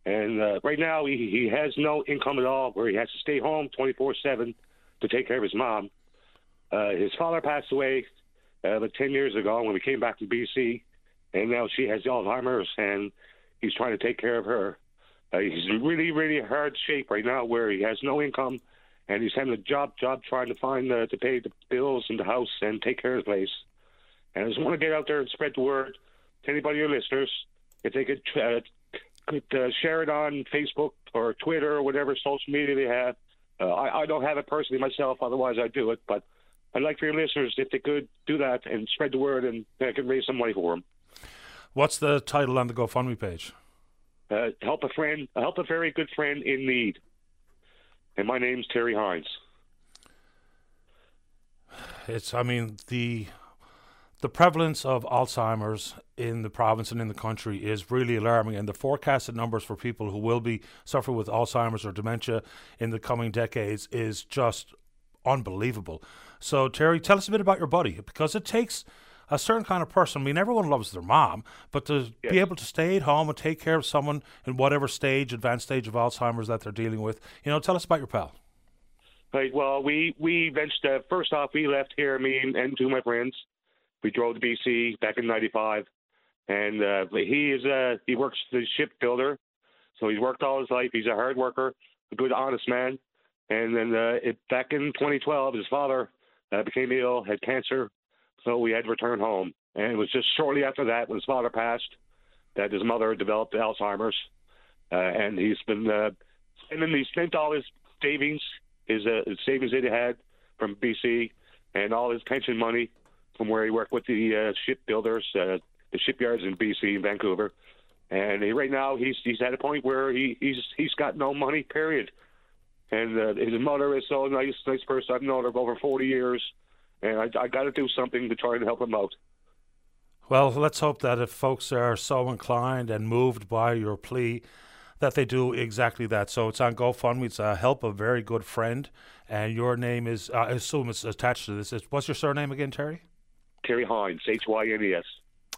and uh, right now he he has no income at all, where he has to stay home 24/7 to take care of his mom. Uh, his father passed away uh, about 10 years ago when we came back to BC, and now she has Alzheimer's, and he's trying to take care of her. Uh, he's in really, really hard shape right now, where he has no income, and he's having a job, job trying to find uh, to pay the bills and the house and take care of the place. And I just want to get out there and spread the word to anybody your listeners, if they could uh, could uh, share it on Facebook or Twitter or whatever social media they have. Uh, I, I don't have it personally myself, otherwise I'd do it. But I'd like for your listeners if they could do that and spread the word, and I can raise some money for them. What's the title on the GoFundMe page? Uh, help a friend, help a very good friend in need. And my name's Terry Hynes. It's, I mean, the the prevalence of Alzheimer's in the province and in the country is really alarming, and the forecasted numbers for people who will be suffering with Alzheimer's or dementia in the coming decades is just unbelievable. So, Terry, tell us a bit about your buddy because it takes a certain kind of person. I mean, everyone loves their mom, but to yes. be able to stay at home and take care of someone in whatever stage, advanced stage of Alzheimer's that they're dealing with, you know, tell us about your pal. Right. Well, we we ventured. Uh, first off, we left here, me and, and two of my friends. We drove to BC back in '95, and uh, he is uh, he works the shipbuilder, so he's worked all his life. He's a hard worker, a good, honest man. And then uh, it, back in 2012, his father uh, became ill, had cancer, so we had to return home. And it was just shortly after that, when his father passed, that his mother developed Alzheimer's, uh, and he's been uh, spending. He spent all his savings, his, uh, his savings that he had from BC, and all his pension money from where he worked with the uh, shipbuilders, uh, the shipyards in BC and Vancouver. And he, right now, he's he's at a point where he he's he's got no money. Period. And uh, his mother is so nice, nice person. I've known her for over 40 years and I, I got to do something to try and help him out. Well, let's hope that if folks are so inclined and moved by your plea, that they do exactly that. So it's on GoFundMe. It's a help a very good friend, and your name is uh, I assume it's attached to this. What's your surname again, Terry? Terry Hynes, H Y N E S.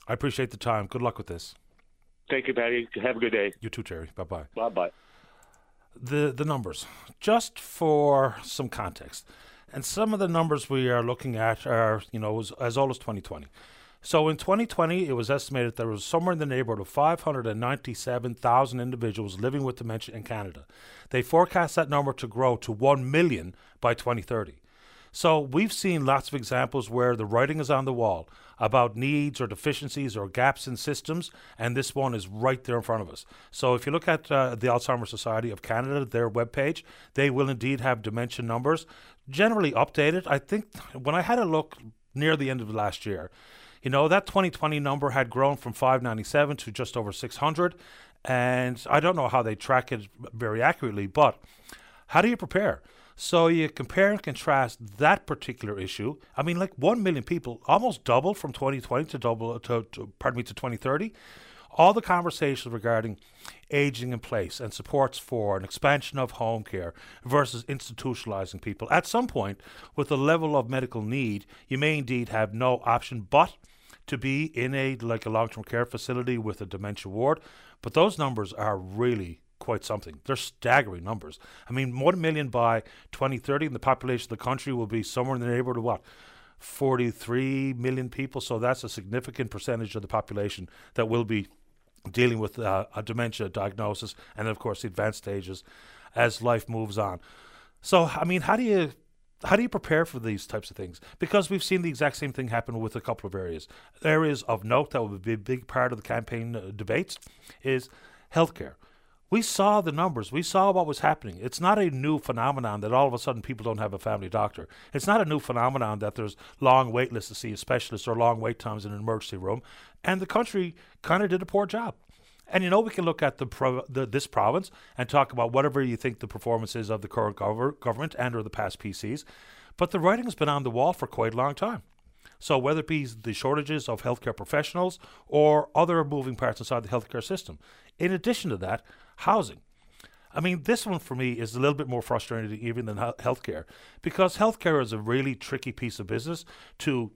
I appreciate the time. Good luck with this. Thank you, Paddy. Have a good day. You too, Terry. Bye bye. Bye bye. The the numbers, just for some context. And some of the numbers we are looking at are, you know, as, as old as 2020. So in 2020, it was estimated there was somewhere in the neighborhood of 597,000 individuals living with dementia in Canada. They forecast that number to grow to 1 million by 2030. So we've seen lots of examples where the writing is on the wall about needs or deficiencies or gaps in systems, and this one is right there in front of us. So if you look at uh, the Alzheimer's Society of Canada, their webpage, they will indeed have dementia numbers generally updated. I think when I had a look near the end of last year, you know, that 2020 number had grown from 597 to just over 600. And I don't know how they track it very accurately, but how do you prepare? So you compare and contrast that particular issue. I mean, like 1 million people, almost double from 2020 to double to, to pardon me to 2030 all the conversations regarding aging in place and supports for an expansion of home care versus institutionalizing people. At some point, with the level of medical need, you may indeed have no option but to be in a like a long-term care facility with a dementia ward. But those numbers are really quite something. They're staggering numbers. I mean, one million by 2030, and the population of the country will be somewhere in the neighborhood of what? 43 million people. So that's a significant percentage of the population that will be dealing with uh, a dementia diagnosis, and of course the advanced stages as life moves on. So, I mean, how do you how do you prepare for these types of things? Because we've seen the exact same thing happen with a couple of areas. Areas of note that will be a big part of the campaign uh, debates is healthcare. We saw the numbers. We saw what was happening. It's not a new phenomenon that all of a sudden people don't have a family doctor. It's not a new phenomenon that there's long wait lists to see a specialist or long wait times in an emergency room. And the country kind of did a poor job. And you know, we can look at the, the, this province and talk about whatever you think the performance is of the current gover- government and or the past PCs, but the writing has been on the wall for quite a long time. So whether it be the shortages of healthcare professionals or other moving parts inside the healthcare system, in addition to that, housing. I mean, this one for me is a little bit more frustrating even than healthcare because healthcare is a really tricky piece of business to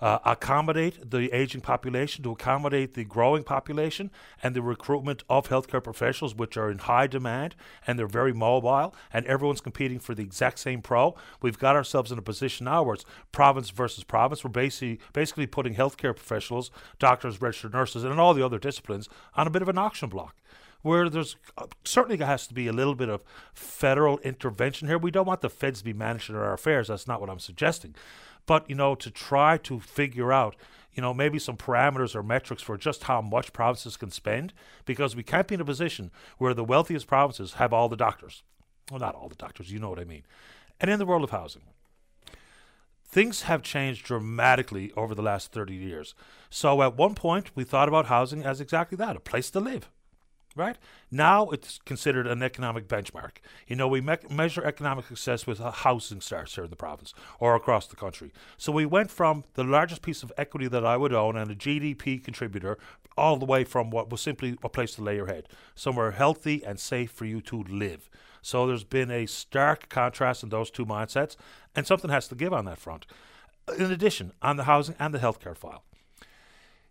uh, accommodate the aging population, to accommodate the growing population, and the recruitment of healthcare professionals, which are in high demand and they're very mobile, and everyone's competing for the exact same pro. We've got ourselves in a position now where it's province versus province. We're basically basically putting healthcare professionals, doctors, registered nurses, and all the other disciplines on a bit of an auction block where there's uh, certainly has to be a little bit of federal intervention here. We don't want the feds to be managing our affairs. That's not what I'm suggesting. But, you know, to try to figure out, you know, maybe some parameters or metrics for just how much provinces can spend, because we can't be in a position where the wealthiest provinces have all the doctors. Well, not all the doctors, you know what I mean. And in the world of housing, things have changed dramatically over the last 30 years. So at one point, we thought about housing as exactly that a place to live. Right? Now it's considered an economic benchmark. You know, we me- measure economic success with housing starts here in the province or across the country. So we went from the largest piece of equity that I would own and a GDP contributor all the way from what was simply a place to lay your head, somewhere healthy and safe for you to live. So there's been a stark contrast in those two mindsets, and something has to give on that front. In addition, on the housing and the healthcare file,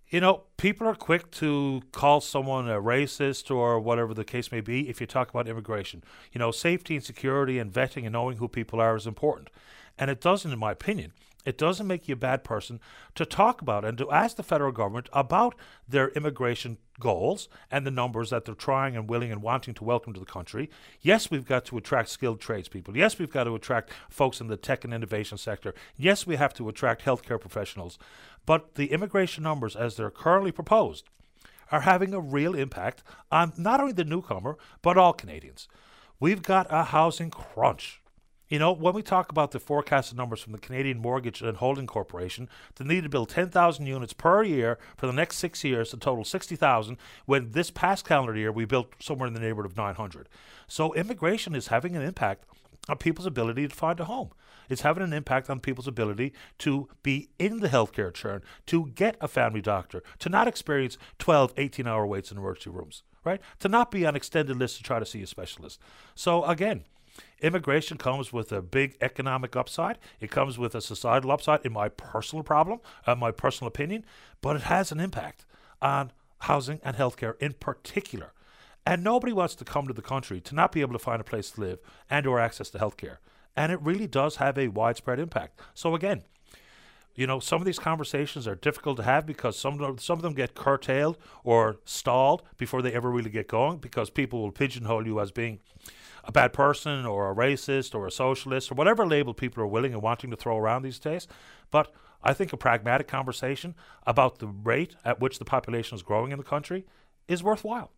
you know, people are quick to call someone a racist or whatever the case may be if you talk about immigration. You know, safety and security and vetting and knowing who people are is important. And it doesn't, in my opinion, it doesn't make you a bad person to talk about and to ask the federal government about their immigration goals and the numbers that they're trying and willing and wanting to welcome to the country. Yes, we've got to attract skilled tradespeople. Yes, we've got to attract folks in the tech and innovation sector. Yes, we have to attract healthcare professionals. But the immigration numbers, as they're currently proposed, are having a real impact on not only the newcomer, but all Canadians. We've got a housing crunch. You know, when we talk about the forecasted numbers from the Canadian Mortgage and Holding Corporation, the need to build 10,000 units per year for the next six years, a total 60,000, when this past calendar year we built somewhere in the neighborhood of 900. So immigration is having an impact on people's ability to find a home. It's having an impact on people's ability to be in the healthcare churn, to get a family doctor, to not experience 12, 18 hour waits in emergency rooms, right? To not be on extended lists to try to see a specialist. So again, Immigration comes with a big economic upside. It comes with a societal upside, in my personal problem, uh, my personal opinion, but it has an impact on housing and healthcare in particular. And nobody wants to come to the country to not be able to find a place to live and or access to healthcare. And it really does have a widespread impact. So again, you know, some of these conversations are difficult to have because some some of them get curtailed or stalled before they ever really get going because people will pigeonhole you as being a bad person or a racist or a socialist or whatever label people are willing and wanting to throw around these days. But I think a pragmatic conversation about the rate at which the population is growing in the country is worthwhile.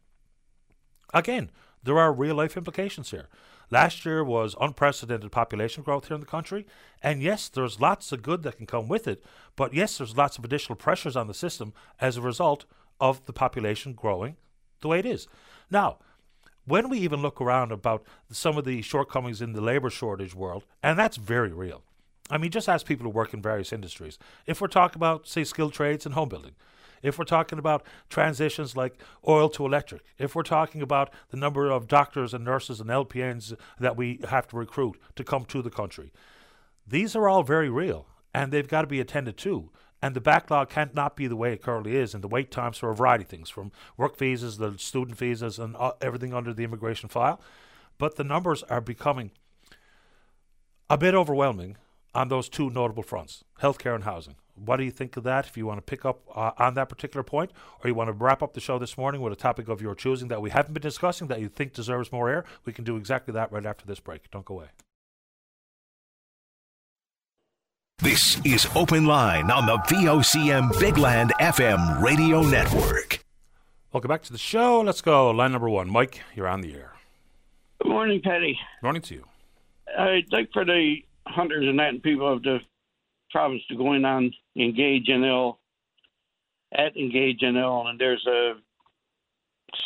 Again, there are real life implications here. Last year was unprecedented population growth here in the country, and yes, there's lots of good that can come with it, but yes, there's lots of additional pressures on the system as a result of the population growing the way it is. Now, when we even look around about some of the shortcomings in the labor shortage world, and that's very real. I mean, just ask people who work in various industries. If we're talking about, say, skilled trades and home building, if we're talking about transitions like oil to electric, if we're talking about the number of doctors and nurses and LPNs that we have to recruit to come to the country, these are all very real and they've got to be attended to. And the backlog can't not be the way it currently is, and the wait times for a variety of things, from work visas, the student visas, and uh, everything under the immigration file. But the numbers are becoming a bit overwhelming on those two notable fronts, healthcare and housing. What do you think of that? If you want to pick up uh, on that particular point, or you want to wrap up the show this morning with a topic of your choosing that we haven't been discussing that you think deserves more air, we can do exactly that right after this break. Don't go away. This is Open Line on the VOCM Big Land FM radio network. Welcome back to the show. Let's go. Line number one. Mike, you're on the air. Good morning, Paddy. Morning to you. I'd like for the hunters and that and people of the province to go in on Engage NL at Engage NL, and there's a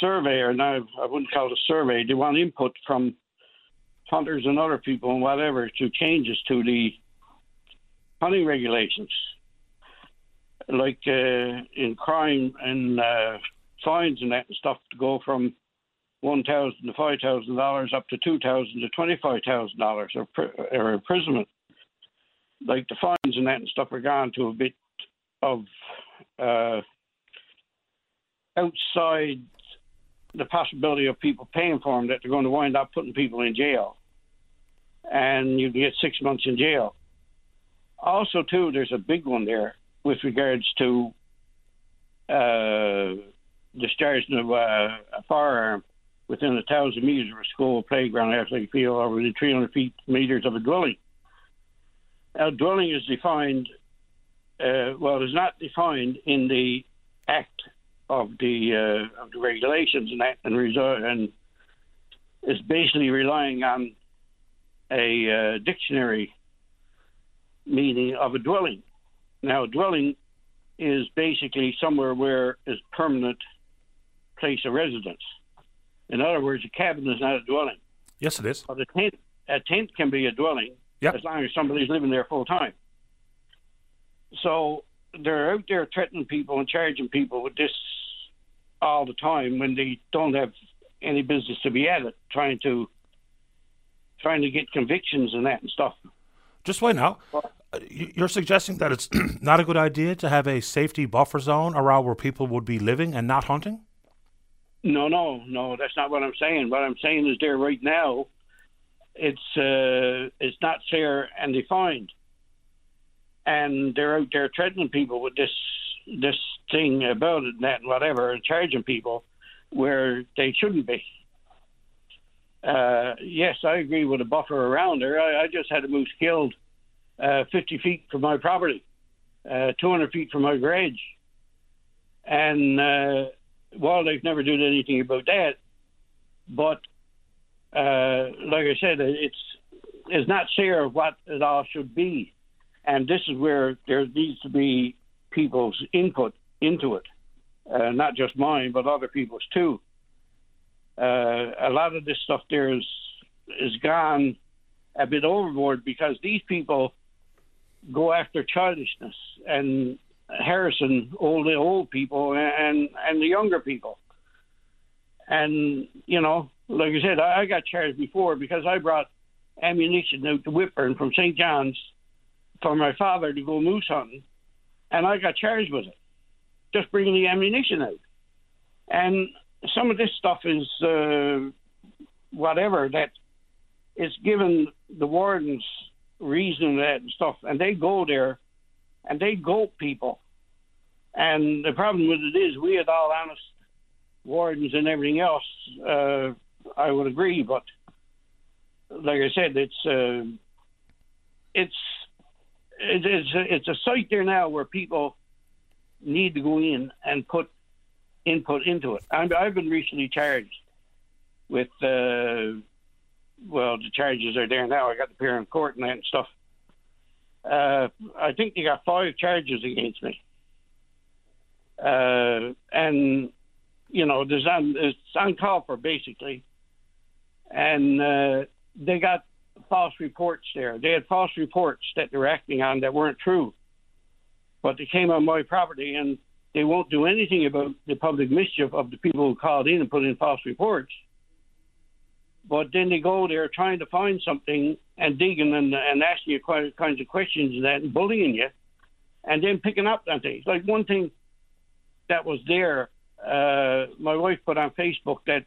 survey, or now I wouldn't call it a survey. They want input from hunters and other people and whatever to changes to the hunting regulations, like uh, in crime and uh, fines and that and stuff, to go from one thousand to five thousand dollars up to two thousand to twenty five thousand dollars or or imprisonment. Like the fines and that and stuff are gone to a bit of uh, outside the possibility of people paying for them that they're going to wind up putting people in jail, and you get six months in jail also, too, there's a big one there with regards to uh, discharging of uh, a firearm within a thousand meters of a school, playground, athletic field, or within 300 feet meters of a dwelling. Now, dwelling is defined. Uh, well, it's not defined in the act of the uh, of the regulations and that, and resort, and is basically relying on a uh, dictionary meaning of a dwelling. Now, a dwelling is basically somewhere where is permanent place of residence. In other words, a cabin is not a dwelling. Yes, it is. But a tent, a tent can be a dwelling Yep. as long as somebody's living there full time. So they're out there threatening people and charging people with this all the time when they don't have any business to be at it, trying to trying to get convictions and that and stuff. Just wait now. Uh, You're suggesting that it's not a good idea to have a safety buffer zone around where people would be living and not hunting? No, no, no. That's not what I'm saying. What I'm saying is there right now. It's uh, it's not fair and defined, and they're out there threatening people with this this thing about it and that and whatever, and charging people where they shouldn't be. Uh, yes, I agree with a buffer around there. I, I just had a moose killed uh, 50 feet from my property, uh, 200 feet from my garage, and uh, wildlife never did anything about that. But uh, like I said, it's it's not fair what it all should be, and this is where there needs to be people's input into it, uh, not just mine, but other people's too. Uh, a lot of this stuff there is is gone a bit overboard because these people go after childishness and Harrison, all the old people and and the younger people. And you know, like I said, I, I got charged before because I brought ammunition out to Whitbourne from St. John's for my father to go moose hunting, and I got charged with it, just bringing the ammunition out. And some of this stuff is uh, whatever that is given the wardens reason that and stuff, and they go there and they goat people. And the problem with it is, we had all honest wardens and everything else. Uh, I would agree, but like I said, it's uh, it's it, it's a, it's a site there now where people need to go in and put input into it. I'm, I've been recently charged with uh, well, the charges are there now. I got to appear in court and that and stuff. Uh, I think they got five charges against me. Uh, and you know, there's on it's uncalled for basically, and uh, they got false reports there. They had false reports that they're acting on that weren't true, but they came on my property and they won't do anything about the public mischief of the people who called in and put in false reports. But then they go there trying to find something and digging and, and asking you quite kinds of questions and that and bullying you, and then picking up on things. Like one thing that was there, uh, my wife put on Facebook that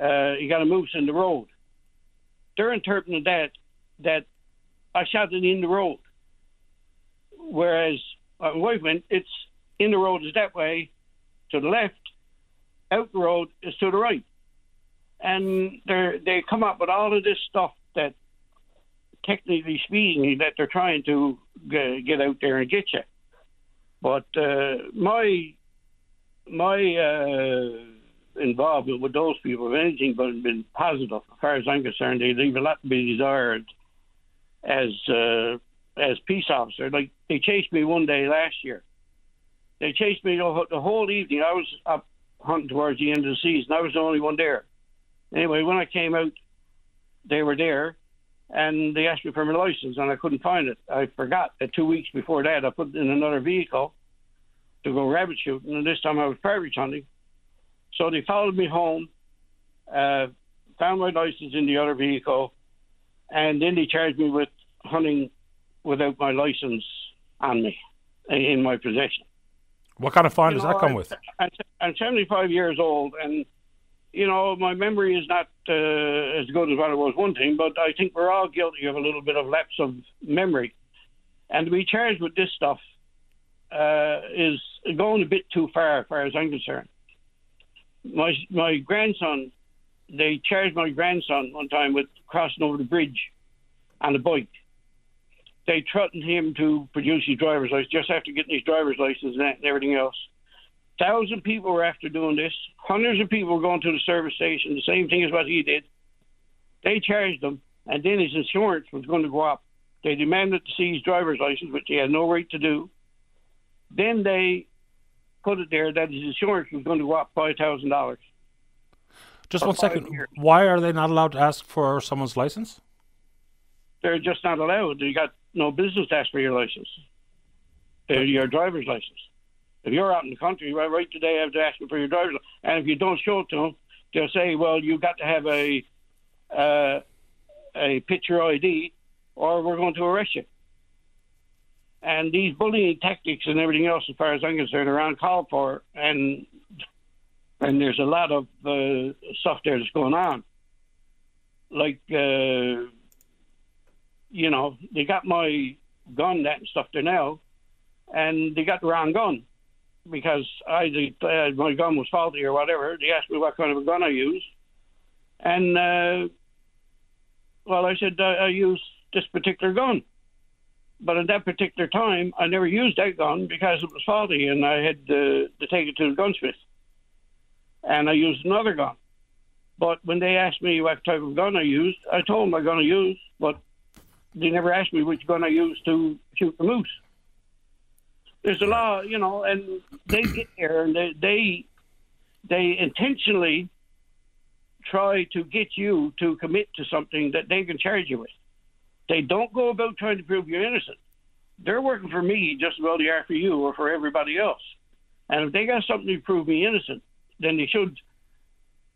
uh, you got a moose in the road. They're interpreting that that I shot it in the road, whereas my wife went, it's in the road is that way, to the left, out the road is to the right, and they they come up with all of this stuff that technically speaking that they're trying to g- get out there and get you. But uh, my my uh, involvement with those people, if anything, but been positive as far as I'm concerned. They leave a lot to be desired as uh, as peace officer. Like they chased me one day last year. They chased me the whole- evening. I was up hunting towards the end of the season. I was the only one there. Anyway, when I came out, they were there, and they asked me for my license, and I couldn't find it. I forgot that two weeks before that, I put in another vehicle to go rabbit shooting, and this time I was prairie hunting. So they followed me home, uh, found my license in the other vehicle, and then they charged me with hunting without my license on me in my possession. What kind of fine You does know, that come with? I'm, I'm 75 years old, and you know my memory is not uh, as good as what it was one thing, but I think we're all guilty of a little bit of lapse of memory, and to be charged with this stuff uh, is going a bit too far, as far as I'm concerned. My my grandson, they charged my grandson one time with crossing over the bridge on a bike. They threatened him to produce his driver's license just after getting his driver's license and, that and everything else. Thousand people were after doing this. Hundreds of people were going to the service station, the same thing as what he did. They charged him, and then his insurance was going to go up. They demanded to see his driver's license, which he had no right to do. Then they put it there that his insurance was going to go up five thousand dollars. Just one second. years. Why are they not allowed to ask for someone's license? They're just not allowed. You got no business to ask for your license, uh, your driver's license. If you're out in the country, right, right today, you have to ask them for your driver's license. And if you don't show it to them, they'll say, well, you've got to have a uh, a picture ID or we're going to arrest you. And these bullying tactics and everything else, as far as I'm concerned, are uncalled for. And and there's a lot of uh, stuff there that's going on. Like, uh, you know, they got my gun, that and stuff there now, and they got the wrong gun because I uh, my gun was faulty or whatever. They asked me what kind of a gun I used, and uh, well, I said uh, I use this particular gun. But at that particular time, I never used that gun because it was faulty, and I had to take it to the gunsmith. And I used another gun. But when they asked me what type of gun I used, I told them what gun I used, but they never asked me which gun I used to use to shoot the moose. There's a law, you know, and they get there and they they, they intentionally try to get you to commit to something that they can charge you with. They don't go about trying to prove you're innocent. They're working for me just as about they are for you or for everybody else. And if they got something to prove me innocent, then they should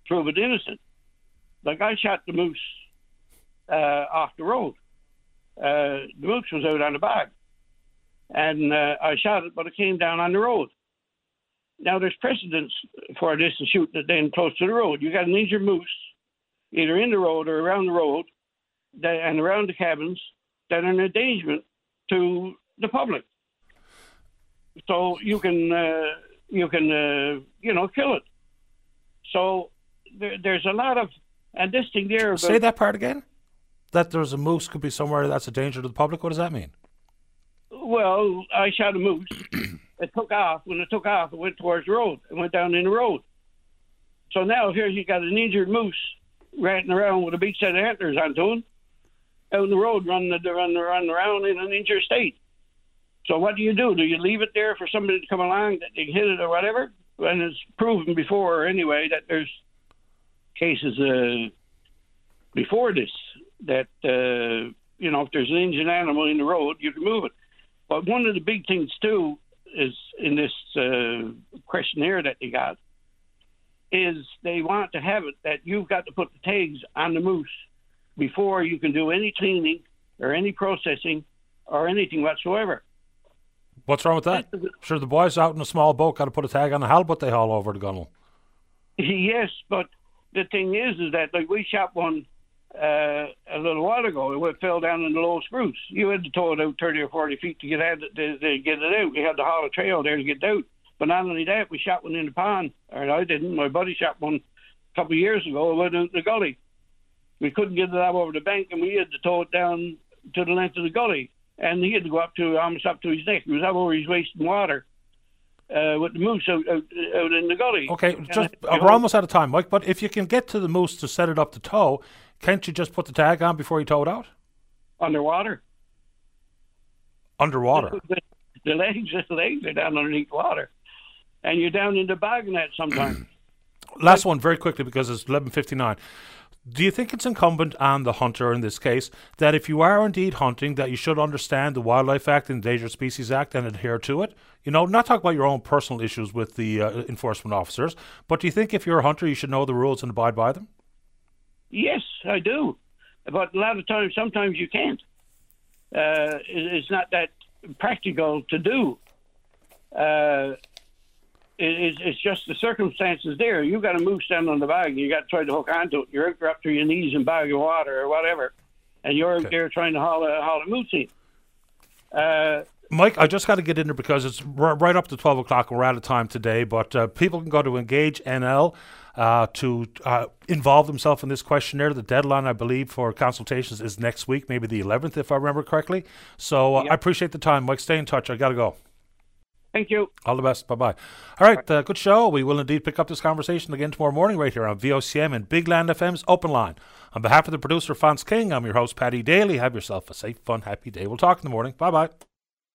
prove it innocent. Like I shot the moose uh, off the road. Uh, the moose was out on the bag, and uh, I shot it, but it came down on the road. Now there's precedence for this and shooting it then close to the road. You got an injured moose, either in the road or around the road, that, and around the cabins that are an endangerment to the public. So you can uh, you can uh, you know kill it. So there, there's a lot of and this thing there. Say that part again. That there's a moose could be somewhere that's a danger to the public. What does that mean? Well, I shot a moose. it took off. When it took off, it went towards the road. It went down in the road. So now here you got an injured moose ranting around with a big set of antlers onto him out in the road, running, running, running around in an injured state. So what do you do? Do you leave it there for somebody to come along that they hit it or whatever? And it's proven before anyway that there's cases uh, before this that uh, you know if there's an injured animal in the road, you can move it. But one of the big things too is in this uh, questionnaire that they got is they want to have it that you've got to put the tags on the moose before you can do any cleaning or any processing or anything whatsoever. What's wrong with that? Sure, the boys out in a small boat got to put a tag on the halibut they haul over the gunnel. Yes, but the thing is, is that like we shot one uh, a little while ago. It went, fell down in the low spruce. You had to tow it out thirty or forty feet to get out to, to get it out. We had to haul a trail there to get it out. But not only that, we shot one in the pond. Or I didn't. My buddy shot one a couple of years ago. It went out in the gully. We couldn't get it out over the bank, and we had to tow it down to the length of the gully. And he had to go up to almost up to his neck. He was up over his waist in water uh, with the moose out, out, out in the gully. Okay, just I- we're almost out of time, Mike. But if you can get to the moose to set it up to tow, can't you just put the tag on before you tow it out? underwater. Underwater. The, the legs, the legs are down underneath water, and you're down in the bog net sometimes. Last one, very quickly, because it's eleven fifty nine. Do you think it's incumbent on the hunter in this case that if you are indeed hunting, that you should understand the Wildlife Act and Endangered Species Act and adhere to it? You know, not talk about your own personal issues with the uh, enforcement officers, but do you think if you're a hunter, you should know the rules and abide by them? Yes, I do, but a lot of times, sometimes you can't. Uh, it's not that practical to do. Uh, it, it's, just the circumstances there. You've got a moose down on the bag, and you got to try to hook onto it. You're up to your knees in bag of water or whatever, and you're out there trying to haul a, haul a moose in. Uh, Mike, I just got to get in there because it's r- right up to 12 o'clock we're out of time today. But uh, people can go to Engage NL uh, to uh, involve themselves in this questionnaire. The deadline, I believe, for consultations is next week, maybe the 11th, if I remember correctly. So uh, I appreciate the time, Mike. Stay in touch. I got to go. Thank you. All the best. Bye bye. All right, uh, good show. We will indeed pick up this conversation again tomorrow morning right here on VOCM and Big Land FM's Open Line. On behalf of the producer, Fonz King, I'm your host, Paddy Daly. Have yourself a safe, fun, happy day. We'll talk in the morning. Bye bye.